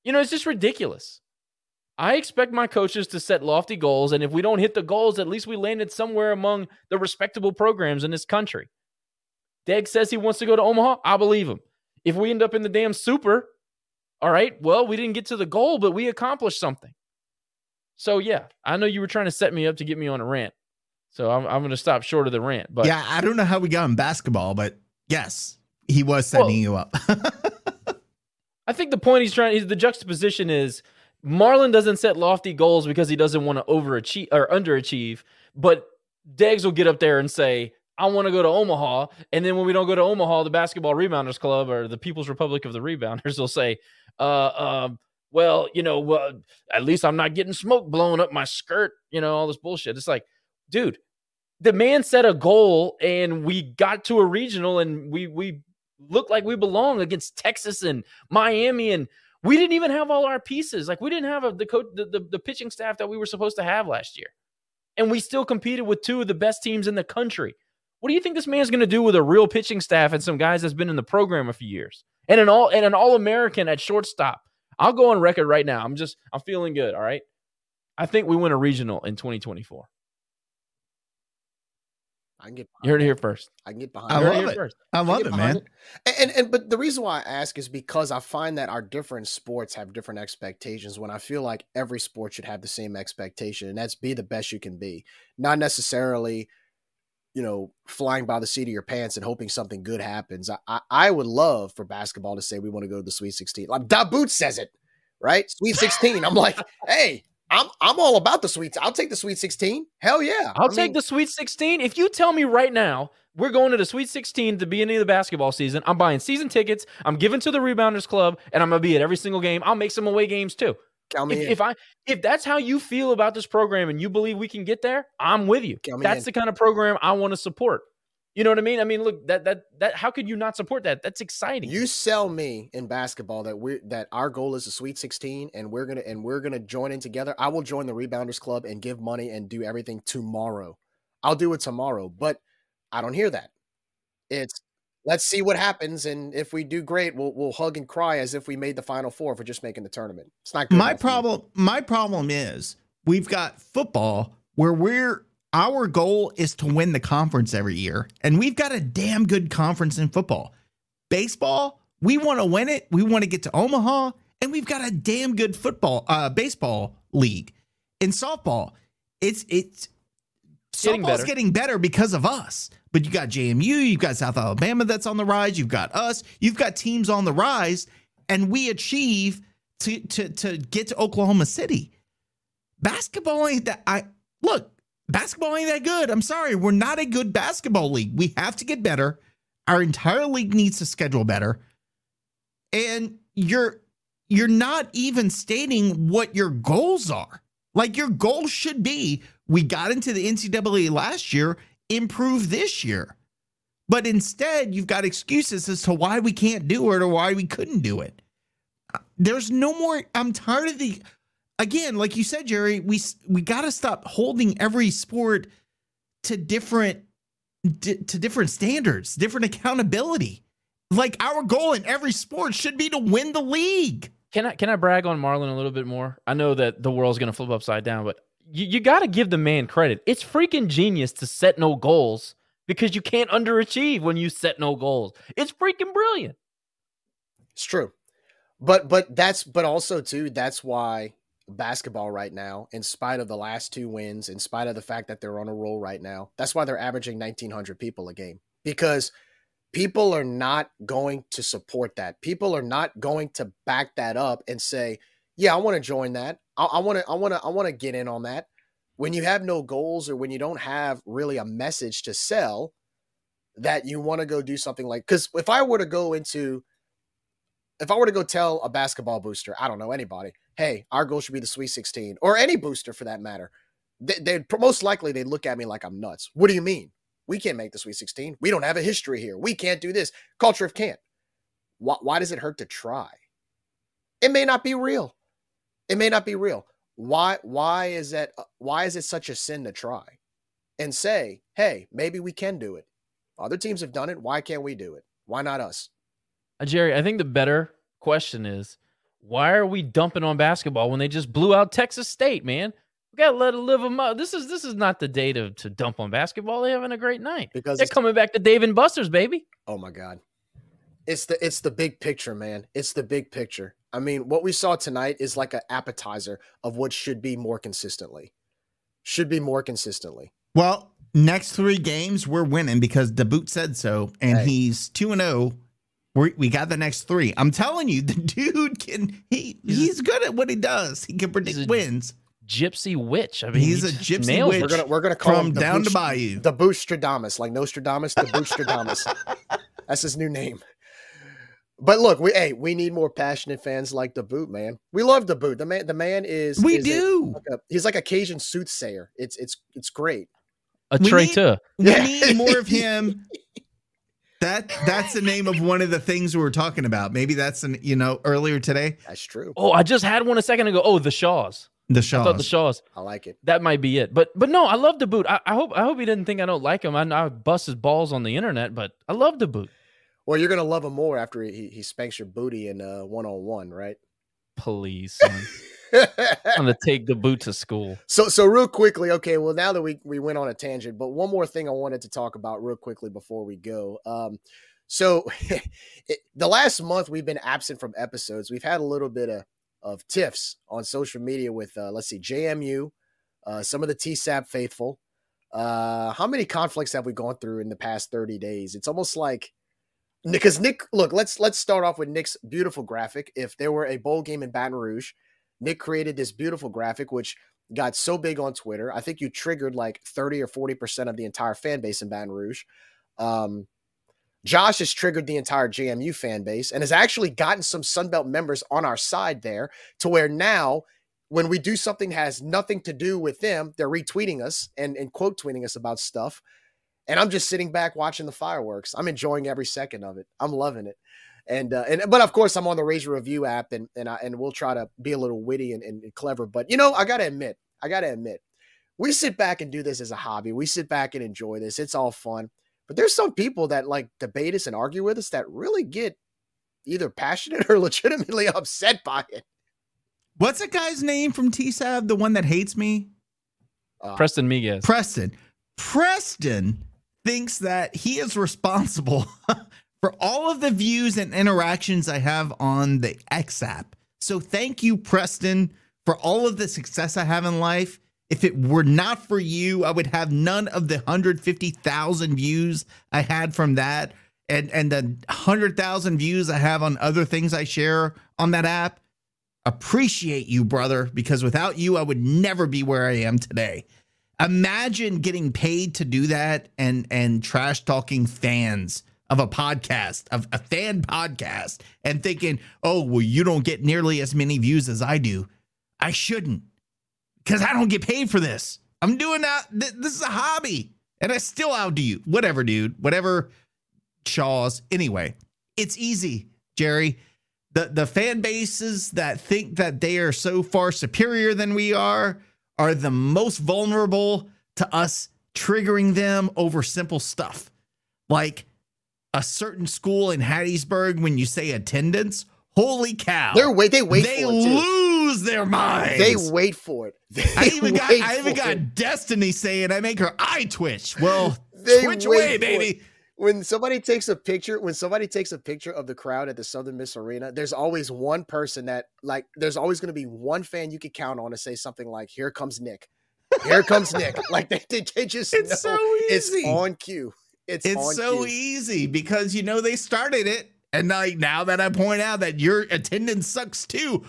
S3: You know, it's just ridiculous. I expect my coaches to set lofty goals. And if we don't hit the goals, at least we landed somewhere among the respectable programs in this country. Deg says he wants to go to Omaha. I believe him. If we end up in the damn super, all right, well, we didn't get to the goal, but we accomplished something. So, yeah, I know you were trying to set me up to get me on a rant. So I'm, I'm going to stop short of the rant. But
S2: yeah, I don't know how we got in basketball, but yes, he was setting well, you up.
S3: I think the point he's trying, the juxtaposition is Marlin doesn't set lofty goals because he doesn't want to overachieve or underachieve, but Deggs will get up there and say, I want to go to Omaha. And then when we don't go to Omaha, the Basketball Rebounders Club or the People's Republic of the Rebounders will say, uh, um, well, you know, uh, at least I'm not getting smoke blowing up my skirt, you know, all this bullshit. It's like, dude, the man set a goal and we got to a regional and we we looked like we belong against Texas and Miami and we didn't even have all our pieces. Like we didn't have a, the, coach, the, the the pitching staff that we were supposed to have last year. And we still competed with two of the best teams in the country. What do you think this man's going to do with a real pitching staff and some guys that's been in the program a few years? And an all and an all-American at shortstop. I'll go on record right now. I'm just I'm feeling good, all right? I think we win a regional in 2024.
S1: I can get.
S3: You heard it here first.
S1: I can get behind.
S2: I
S3: You heard
S1: that.
S3: it
S2: love it.
S3: first.
S2: I
S1: I
S2: love
S1: get
S2: it, man.
S1: it. And, and and but the reason why I ask is because I find that our different sports have different expectations. When I feel like every sport should have the same expectation, and that's be the best you can be, not necessarily, you know, flying by the seat of your pants and hoping something good happens. I I, I would love for basketball to say we want to go to the Sweet Sixteen. Like Da Boot says it, right? Sweet Sixteen. I'm like, hey, I'm I'm all about the sweets. I'll take the Sweet Sixteen. Hell yeah.
S3: I'll
S1: I
S3: take
S1: mean,
S3: the Sweet 16. If you tell me right now we're going to the Sweet 16 at the beginning of the basketball season, I'm buying season tickets. I'm giving to the Rebounders Club, and I'm gonna be at every single game. I'll make some away games too.
S1: count me
S3: If,
S1: in.
S3: if I if that's how you feel about this program and you believe we can get there, I'm with you.
S1: Count me
S3: That's the kind of program I want to support. You know what I mean? I mean, look that that that how could you not support that? That's exciting.
S1: You sell me in basketball that we are that our goal is a Sweet 16 and we're gonna and we're gonna join in together. I will join the Rebounders Club and give money and do everything tomorrow. I'll do it tomorrow, but I don't hear that. It's let's see what happens, and if we do great, we'll we'll hug and cry as if we made the Final Four for just making the tournament. It's not good.
S2: My
S1: enough me.
S2: problem my problem is we've got football where we're our goal is to win the conference every year and we've got a damn good conference in football. Baseball, we want to win it. We want to get to Omaha and we've got a damn good football uh baseball league. In softball, it's it's
S3: Getting
S2: softball's
S3: better.
S2: getting better because of us. But you got JMU, you've got South Alabama that's on the rise, you've got us, you've got teams on the rise, and we achieve to to to get to Oklahoma City. Basketball ain't that I look, basketball ain't that good. I'm sorry. We're not a good basketball league. We have to get better. Our entire league needs to schedule better. And you're you're not even stating what your goals are. Like your goal should be we got into the NCAA last year, improve this year. But instead, you've got excuses as to why we can't do it or why we couldn't do it. There's no more. I'm tired of the. Again, like you said, Jerry, we we got to stop holding every sport to different di- to different standards, different accountability. Like our goal in every sport should be to win the league.
S3: Can I can I brag on Marlin a little bit more? I know that the world's gonna flip upside down, but you, you got to give the man credit. It's freaking genius to set no goals because you can't underachieve when you set no goals. It's freaking brilliant.
S1: It's true. But but that's but also too that's why basketball right now in spite of the last two wins in spite of the fact that they're on a roll right now. That's why they're averaging 1900 people a game because people are not going to support that. People are not going to back that up and say yeah i want to join that. I want to i want to i want to get in on that. When you have no goals or when you don't have really a message to sell that you want to go do something like because if i were to go into if I were to go tell a basketball booster, I don't know anybody, hey, our goal should be the Sweet 16, or any booster for that matter, they, they'd most likely they'd look at me like I'm nuts. What do you mean? We can't make the Sweet 16. We don't have a history here. We can't do this. Culture of can't. Why, why does it hurt to try? It may not be real. It may not be real. Why? Why is that? uh, Why is it such a sin to try? And say, hey, maybe we can do it. Other teams have done it. Why can't we do it? Why not us?
S3: Uh, Jerry, I think the better question is why are we dumping on basketball when they just blew out Texas State, man? We gotta let it live them up. This is this is not the day to, to dump on basketball. They're having a great night.
S1: Because
S3: They're coming back to Dave and Buster's, baby.
S1: Oh my god. It's the it's the big picture, man. It's the big picture. I mean, what we saw tonight is like an appetizer of what should be more consistently. Should be more consistently.
S2: Well, next three games we're winning because the boot said so, and
S1: Hey.
S2: he's two and zero. We we got the next three. I'm telling you, the dude can he
S3: He's a-
S2: he's good at what he does. He can predict
S3: a-
S2: wins.
S3: Gypsy witch. I mean,
S2: He's
S3: he
S2: a gypsy
S3: nails
S2: witch.
S1: We're gonna we're gonna call
S2: From
S1: him the
S2: down to Bayou.
S1: The Booststradamus, like Nostradamus, the Booststradamus. That's his new name. But look, we hey, we need more passionate fans like the boot, man. We love the boot. The man the man is
S2: We
S1: is a-
S2: do.
S1: like a- he's like a Cajun soothsayer. It's it's it's great.
S3: A
S2: We need-
S3: traitor.
S2: We
S1: Yeah.
S2: need more of him. That that's the name of one of the things we were talking about. Maybe that's an you know earlier today.
S1: That's true.
S3: Oh, I just had one a second ago. Oh, the Shaws.
S2: The
S3: I thought the
S2: Shaws.
S3: Shaws.
S1: I like it.
S3: That might be it. But but no, I love the boot. I, I hope I hope he didn't think I don't like him. I, I bust his balls on the internet, but I love the boot.
S1: Well, you're gonna love him more after he he spanks your booty in uh one on one, right?
S3: Please, son. I'm gonna take the boot to school.
S1: So so real quickly, okay. Well, now that we we went on a tangent, but one more thing I wanted to talk about real quickly before we go. Um, so it, the last month we've been absent from episodes. We've had a little bit of of tiffs on social media with uh, let's see, JMU, uh, some of the TSAB faithful. Uh, how many conflicts have we gone through in the past 30 days? It's almost like because Nick, look, let's let's start off with Nick's beautiful graphic. If there were a bowl game in Baton Rouge, Nick created this beautiful graphic which got so big on Twitter. I think you triggered like 30 or 40% of the entire fan base in Baton Rouge. Um, Josh has triggered the entire JMU fan base and has actually gotten some Sunbelt members on our side there to where now when we do something has nothing to do with them, they're retweeting us and, and quote tweeting us about stuff. And I'm just sitting back watching the fireworks. I'm enjoying every second of it. I'm loving it. And uh, and but of course I'm on the Razor Review app and and I, and we'll try to be a little witty and, and clever. But you know, I gotta admit, I gotta admit, we sit back and do this as a hobby. We sit back and enjoy this. It's all fun. But there's some people that like debate us and argue with us that really get either passionate or legitimately upset by it.
S2: What's that guy's name from TSAB? The one that hates me?
S3: Uh, Preston Miguez.
S2: Preston. Preston thinks that he is responsible for all of the views and interactions I have on the X app. So thank you, Preston, for all of the success I have in life. If it were not for you, I would have none of the 150,000 views I had from that and and the 100,000 views I have on other things I share on that app. Appreciate you, brother, because without you I would never be where I am today. Imagine getting paid to do that and and trash talking fans of a podcast, of a fan podcast, and thinking, oh, well, you don't get nearly as many views as I do. I shouldn't because I don't get paid for this. I'm doing that. Th- this is a hobby and I still outdo you. Whatever, dude. Whatever, Shaw's. Anyway, it's easy, Jerry. The, the fan bases that think that they are so far superior than we are are the most vulnerable to us triggering them over simple stuff. Like a certain school in Hattiesburg, when you say attendance, holy cow.
S1: They're wait they wait
S2: they
S1: for it too.
S2: lose their minds.
S1: They wait for it. They
S2: I even got I even got
S1: it.
S2: Destiny saying I make her eye twitch. Well,
S1: They
S2: twitch away, baby.
S1: it. When somebody takes a picture, when somebody takes a picture of the crowd at the Southern Miss Arena, there's always one person that like there's always going to be one fan you could count on to say something like, "Here comes Nick." Here comes Nick. Like they, they, they just
S2: It's
S1: know
S2: so easy.
S1: it's on cue. It's,
S2: It's so
S1: cue.
S2: easy because you know they started it, and like now that I point out that your attendance sucks too,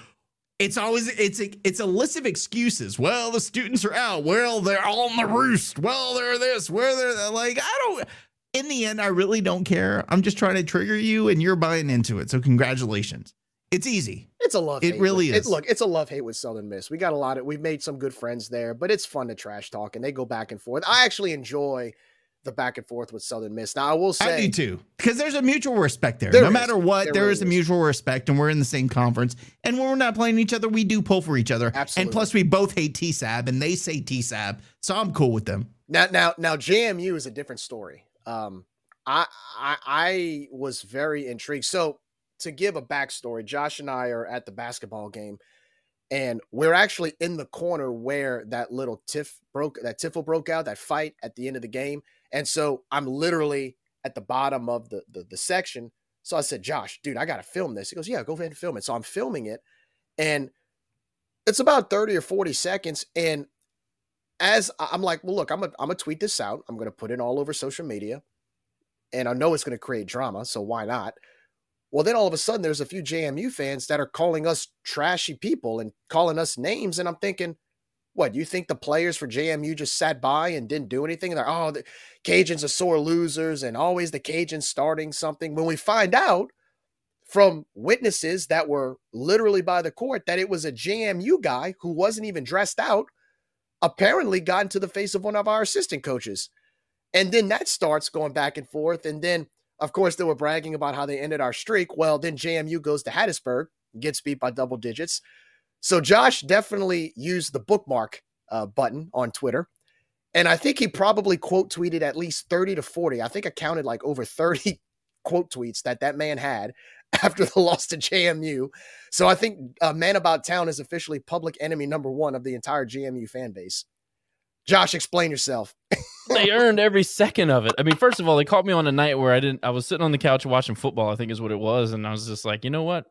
S2: it's always it's a it's a list of excuses. Well, the students are out. Well, they're all on the roost. Well, they're this. Where they're that. like I don't. In the end, I really don't care. I'm just trying to trigger you, and you're buying into it. So congratulations. It's easy.
S1: It's a love.
S2: It really
S1: with-
S2: is.
S1: It, look, it's a love hate with Southern Miss. We got a lot of. We've made some good friends there, but it's fun to trash talk, and they go back and forth. I actually enjoy the back and forth with Southern Miss. Now, I will say,
S2: I do too, because there's a mutual respect there.
S1: There
S2: no
S1: is.
S2: matter what,
S1: There
S2: there
S1: really
S2: is a
S1: is.
S2: mutual respect, and we're in the same conference. And when we're not playing each other, we do pull for each other.
S1: Absolutely.
S2: And plus, we both hate TSAB, and they say TSAB, so I'm cool with them.
S1: Now, now, now, JMU is a different story. Um, I, I, I was very intrigued. So, to give a backstory, Josh and I are at the basketball game, and we're actually in the corner where that little tiff broke, that tiffle broke out, that fight at the end of the game. And so, I'm literally at the bottom of the the, the section. So I said, Josh, dude, I got to film this. He goes, Yeah, go ahead and film it. So I'm filming it, and it's about 30 or 40 seconds, and as I'm like, well, look, I'm gonna I'm gonna tweet this out. I'm gonna put it all over social media, and I know it's gonna create drama, so why not? Well, then all of a sudden, there's a few JMU fans that are calling us trashy people and calling us names, and I'm thinking, what? You think the players for JMU just sat by and didn't do anything? And They're oh, the Cajuns are sore losers, and always the Cajuns starting something. When we find out from witnesses that were literally by the court that it was a JMU guy who wasn't even dressed out apparently got into the face of one of our assistant coaches. And then that starts going back and forth. And then, of course, they were bragging about how they ended our streak. Well, then JMU goes to Hattiesburg, gets beat by double digits. So Josh definitely used the bookmark uh, button on Twitter. And I think he probably quote tweeted at least 30 to 40. I think I counted like over 30 quote tweets that that man had after the loss to JMU. So I think uh, Man About Town is officially public enemy number one of the entire JMU fan base. Josh, explain yourself.
S3: they earned every second of it. I mean, first of all, they caught me on a night where I didn't. I was sitting on the couch watching football. I think is what it was, and I was just like, you know what?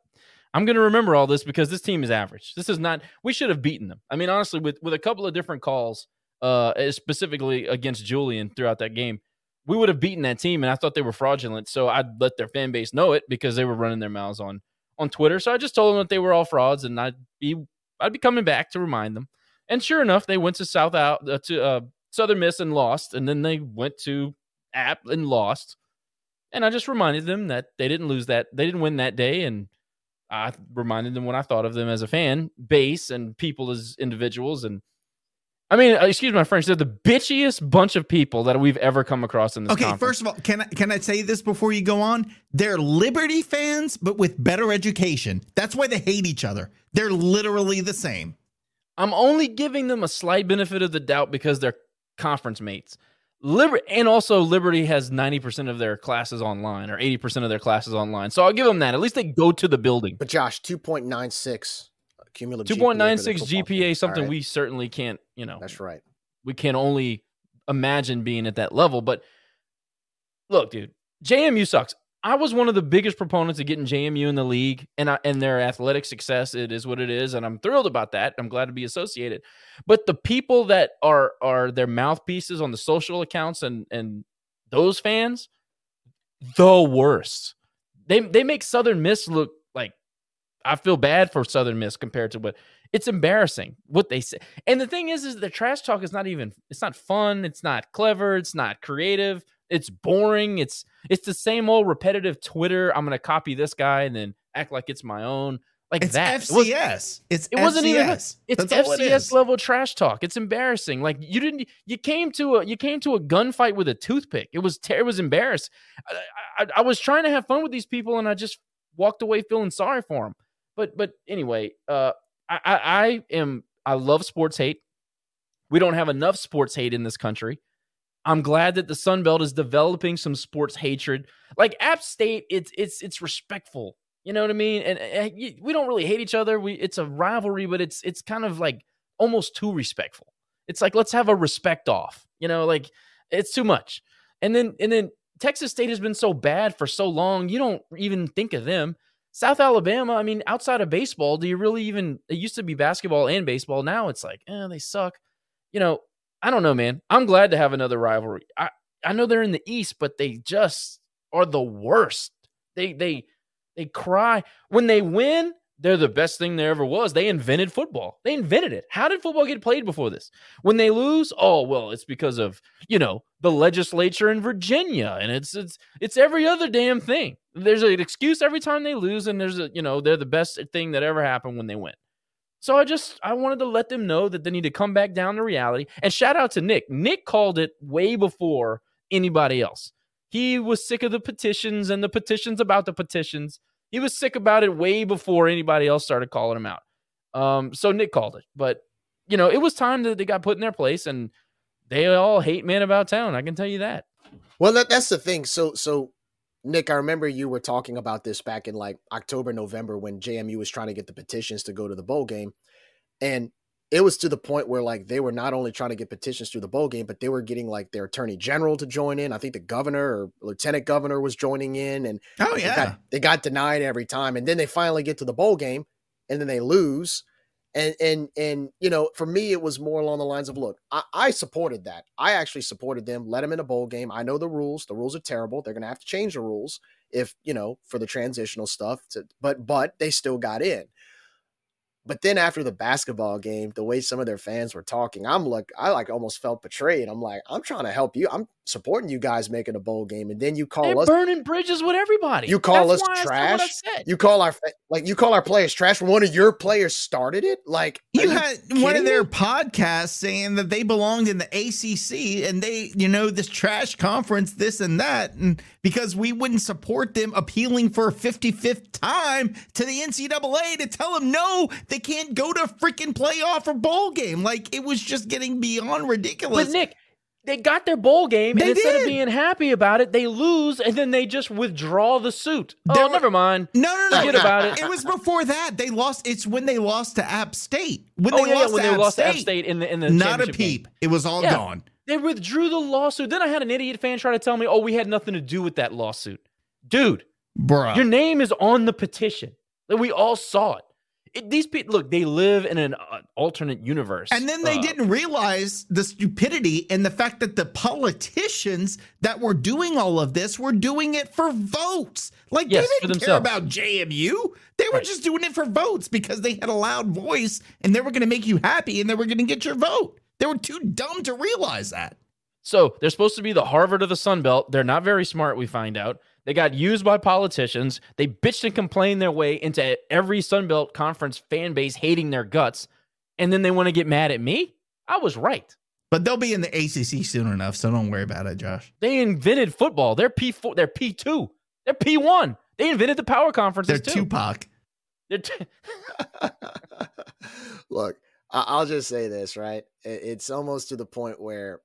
S3: I'm going to remember all this because this team is average. This is not. We should have beaten them. I mean, honestly, with with a couple of different calls, uh, specifically against Julien throughout that game, we would have beaten that team. And I thought they were fraudulent, so I'd let their fan base know it because they were running their mouths on on Twitter. So I just told them that they were all frauds, and I'd be I'd be coming back to remind them. And sure enough, they went to South out uh, to uh, Southern Miss and lost, and then they went to App and lost. And I just reminded them that they didn't lose that, they didn't win that day, and I reminded them what I thought of them as a fan base and people as individuals. And I mean, uh, excuse my French, they're the bitchiest bunch of people that we've ever come across in this.
S2: Okay,
S3: conference.
S2: first of all, can I can I say this before you go on? They're Liberty fans, but with better education. That's why they hate each other. They're literally the same.
S3: I'm only giving them a slight benefit of the doubt because they're conference mates. Liberty and also Liberty has 90% of their classes online or 80% of their classes online. So I'll give them that. At least they go to the building.
S1: But Josh, 2.96 cumulative
S3: 2.96 GPA, GPA something right. we certainly can't, you know.
S1: That's right.
S3: We can only imagine being at that level, but look, dude, JMU sucks. I was one of the biggest proponents of getting JMU in the league and I, and their athletic success. It is what it is, and I'm thrilled about that. I'm glad to be associated. But the people that are are their mouthpieces on the social accounts and and those fans, the worst. They they make Southern Miss look like I feel bad for Southern Miss compared to what it's embarrassing what they say. And the thing is, is the trash talk is not even it's not fun. It's not clever. It's not creative it's boring. It's it's the same old repetitive Twitter. I'm gonna copy this guy and then act like it's my own. Like
S2: it's
S3: that.
S2: FCS. It, was,
S3: it's
S2: it
S3: wasn't even.
S2: It's
S3: That's FCS level trash talk. It's embarrassing. Like you didn't. You came to a you came to a gunfight with a toothpick. It was it was embarrassed. I, I, I was trying to have fun with these people and I just walked away feeling sorry for them. But but anyway, uh, I, I I am I love sports hate. We don't have enough sports hate in this country. I'm glad that the Sun Belt is developing some sports hatred. Like App State, it's it's it's respectful. You know what I mean? And, and we don't really hate each other. We it's a rivalry, but it's it's kind of like almost too respectful. It's like let's have a respect off. You know, like it's too much. And then and then Texas State has been so bad for so long, you don't even think of them. South Alabama, I mean, outside of baseball, do you really even? It used to be basketball and baseball. Now it's like, eh, they suck. You know, I don't know, man. I'm glad to have another rivalry. I, I know they're in the East, but they just are the worst. They they they cry when they win. They're the best thing there ever was. They invented football. They invented it. How did football get played before this? When they lose, oh well, it's because of you know the legislature in Virginia, and it's it's it's every other damn thing. There's an excuse every time they lose, and there's a you know they're the best thing that ever happened when they win. So I just I wanted to let them know that they need to come back down to reality. And shout out to Nick. Nick called it way before anybody else. He was sick of the petitions and the petitions about the petitions. He was sick about it way before anybody else started calling him out. Um, so Nick called it. But you know, it was time that they got put in their place and they all hate man about town. I can tell you that.
S1: Well, that, that's the thing. So so Nick, I remember you were talking about this back in like October, November when JMU was trying to get the petitions to go to the bowl game. And it was to the point where like they were not only trying to get petitions through the bowl game, but they were getting like their attorney general to join in. I think the governor or lieutenant governor was joining in, and
S2: oh yeah,
S1: they got, they got denied every time. And then they finally get to the bowl game, and then they lose. And and and you know, for me, it was more along the lines of, look, I, I supported that. I actually supported them. Let them in a bowl game. I know the rules. The rules are terrible. They're gonna have to change the rules if you know for the transitional stuff. To, but but they still got in. But then after the basketball game, the way some of their fans were talking, I'm like, I like almost felt betrayed. I'm like, I'm trying to help you. I'm supporting you guys making a bowl game, and then you call
S3: They're
S1: us
S3: burning bridges with everybody.
S1: You call That's us trash. You call our like you call our players trash when one of your players started it. Like
S2: you had one of their me? podcasts saying that they belonged in the ACC and they, you know, this trash conference, this and that, and because we wouldn't support them appealing for a 55th time to the NCAA to tell them no, they can't go to freaking playoff or bowl game. Like it was just getting beyond ridiculous.
S3: But Nick they got their bowl game,
S2: They
S3: and instead of being happy about it, they lose, and then they just withdraw the suit.
S2: Oh, there
S3: oh,
S2: were-
S3: never mind.
S2: No, no, no.
S3: Forget about it.
S2: It was before that. They lost. It's when they lost to App State. When
S3: oh
S2: they
S3: yeah,
S2: lost
S3: when
S2: to
S3: they
S2: App
S3: lost
S2: State,
S3: App State in the in the
S2: not a
S3: championship game.
S2: peep. It was all
S3: Yeah.
S2: gone.
S3: They withdrew the lawsuit. Then I had an idiot fan try to tell me, "Oh, we had nothing to do with that lawsuit." Dude,
S2: Bruh.
S3: your name is on the petition. Like, We all saw it. It- these people look. They live in an uh, alternate universe.
S2: And then they
S3: Uh,
S2: didn't realize the stupidity and the fact that the politicians that were doing all of this were doing it for votes. Like
S3: Yes,
S2: they didn't care about JMU. They were
S3: Right.
S2: just doing it for votes because they had a loud voice and they were going to make you happy and they were going to get your vote. They were too dumb to realize that.
S3: So they're supposed to be the Harvard of the Sun Belt. They're not very smart, we find out. They got used by politicians. They bitched and complained their way into every Sun Belt conference fan base hating their guts. And then they want to get mad at me? I was right.
S2: But they'll be in the ACC soon enough, so don't worry about it, Josh.
S3: They invented football. They're P4, they're P2. They're P1. They invented the power conferences
S2: They're
S3: too.
S2: Tupac.
S3: They're t-
S1: Look, I- I'll just say this, right? It's almost to the point where,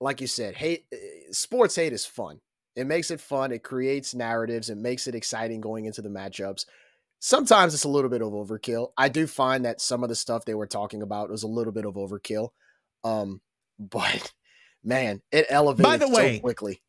S1: like you said, hate eh, sports hate is fun. It makes it fun. It creates narratives. It makes it exciting going into the matchups. Sometimes it's a little bit of overkill. I do find that some of the stuff they were talking about was a little bit of overkill. Um, but man, it elevated
S2: the
S1: so
S2: way,
S1: quickly.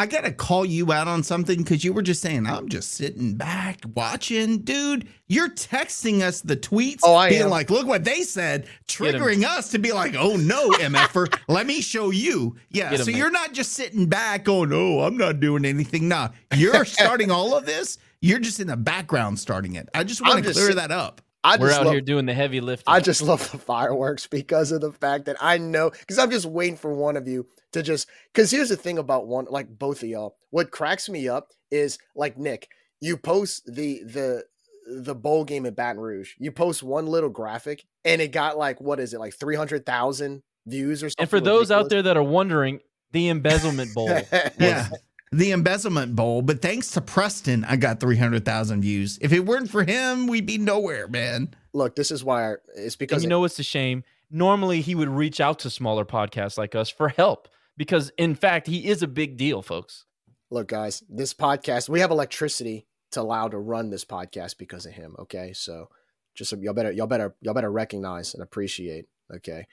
S2: I gotta call you out on something because you were just saying I'm just sitting back watching, dude. You're texting us the tweets,
S1: Oh, I
S2: being
S1: am.
S2: like, "Look what they said," triggering us to be like, "Oh no, mf'er, let me show you." Yeah,
S3: Get 'em,
S2: so
S3: man.
S2: you're not just sitting back, going, "Oh, I'm not doing anything." Nah, you're starting all of this. You're just in the background starting it. I just want to clear
S1: sit-
S2: that up.
S1: I
S3: we're
S1: just
S3: out
S1: love,
S3: here doing the heavy lifting.
S1: I just love the fireworks because of the fact that I know because I'm just waiting for one of you to just because here's the thing about one like both of y'all. What cracks me up is like Nick, you post the the the bowl game in Baton Rouge. You post one little graphic and it got like what is it like three hundred thousand views or something.
S3: and for those out there that are wondering, the embezzlement bowl.
S2: Yeah. The embezzlement bowl, but thanks to Preston, I got 300,000 views. If it weren't for him, we'd be nowhere, man.
S1: Look, this is why I, it's
S3: And
S1: because
S3: you know what's a shame? Normally he would reach out to smaller podcasts like us for help because in fact he is a big deal, folks.
S1: look guys this podcast we have electricity to allow to run this podcast because of him okay so just y'all better y'all better y'all better recognize and appreciate okay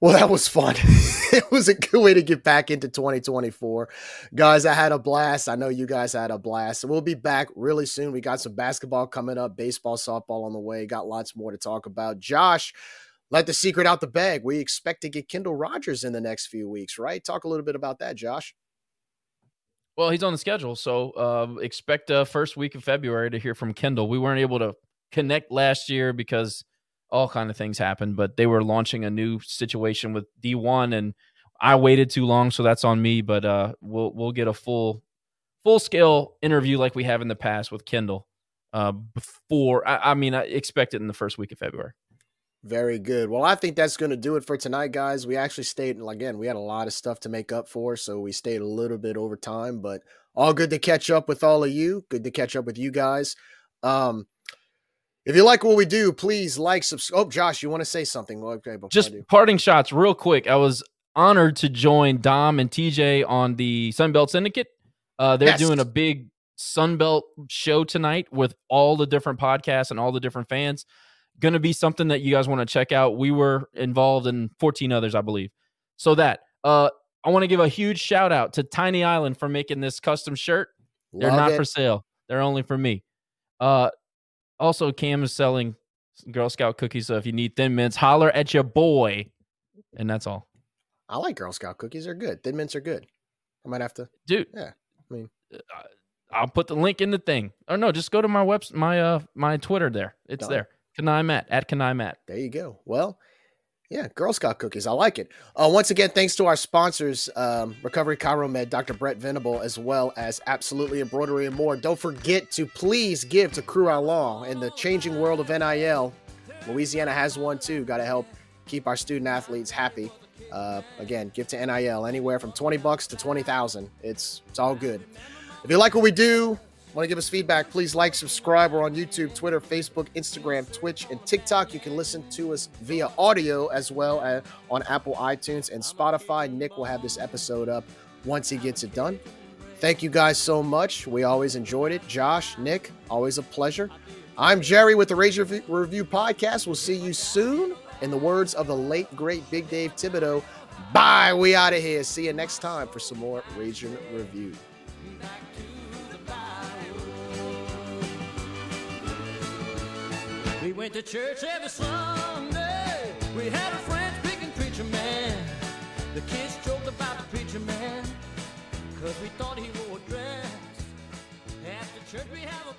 S1: well that was fun. It was a good way to get back into 2024 guys i had a blast. I know you guys had a blast. We'll be back really soon. We got some basketball coming up baseball softball on the way. Got lots more to talk about. Josh let the secret out the bag. We expect to get kendall rogers in the next few weeks right? Talk a little bit about that josh.
S3: Well, he's on the schedule, so uh, expect uh, first week of February to hear from Kendall. We weren't able to connect last year because all kind of things happened, but they were launching a new situation with D1, and I waited too long, so that's on me. But uh, we'll we'll get a full full scale interview like we have in the past with Kendall uh, before. I, I mean, I expect it in the first week of February.
S1: Very good. Well, I think that's going to do it for tonight, guys. We actually stayed, again, we had a lot of stuff to make up for, so we stayed a little bit over time, but all good to catch up with all of you. Good to catch up with you guys. Um, if you like what we do, please like, subscribe. Oh, Josh, you want to say something? Okay,
S3: Just parting shots, real quick. I was honored to join Dom and TJ on the Sunbelt Syndicate. Uh, they're
S1: Yes.
S3: doing a big Sunbelt show tonight with all the different podcasts and all the different fans. Going to be something that you guys want to check out. We were involved in 14 others, I believe. So that uh, I want to give a huge shout out to Tiny Island for making this custom shirt. They're
S1: Love
S3: not
S1: it.
S3: for sale. They're only for me. Uh, also, Cam is selling Girl Scout cookies. So if you need Thin Mints, holler at your boy. And that's all,
S1: I like Girl Scout cookies. They're good. Thin mints are good. I might have to.
S3: dude.
S1: Yeah, I mean-
S3: uh, I'll put the link in the thing. Or no, just go to my website, my uh, my Twitter. There, it's
S1: Done.
S3: there. Kanai Matt at Kanai Matt.
S1: There you go. Well, yeah, Girl Scout cookies. I like it. Uh, once again, thanks to our sponsors, um, Recovery Chiro Med, Dr. Brett Venable, as well as Absolutely Embroidery and more. Don't forget to please give to Krewe Allons in the changing world of NIL. Louisiana has one too. Got to help keep our student athletes happy. Uh, again, give to NIL anywhere from 20 bucks to 20,000. It's it's all good. If you like what we do, Want to give us feedback? Please like, subscribe. We're on YouTube, Twitter, Facebook, Instagram, Twitch, and TikTok. You can listen to us via audio as well as on Apple iTunes and Spotify. Nick will have this episode up once he gets it done. Thank you guys so much. We always enjoyed it. Josh, Nick, always a pleasure. I'm Jerry with the Rage Review Podcast. We'll see you soon. In the words of the late, great Big Dave Thibodeau, bye. We out of here. See you next time for some more Raging Review.
S4: We went to church every Sunday. We had a friend picking preacher man. The kids joked about the preacher man. Cause we thought he wore a dress. After church we have a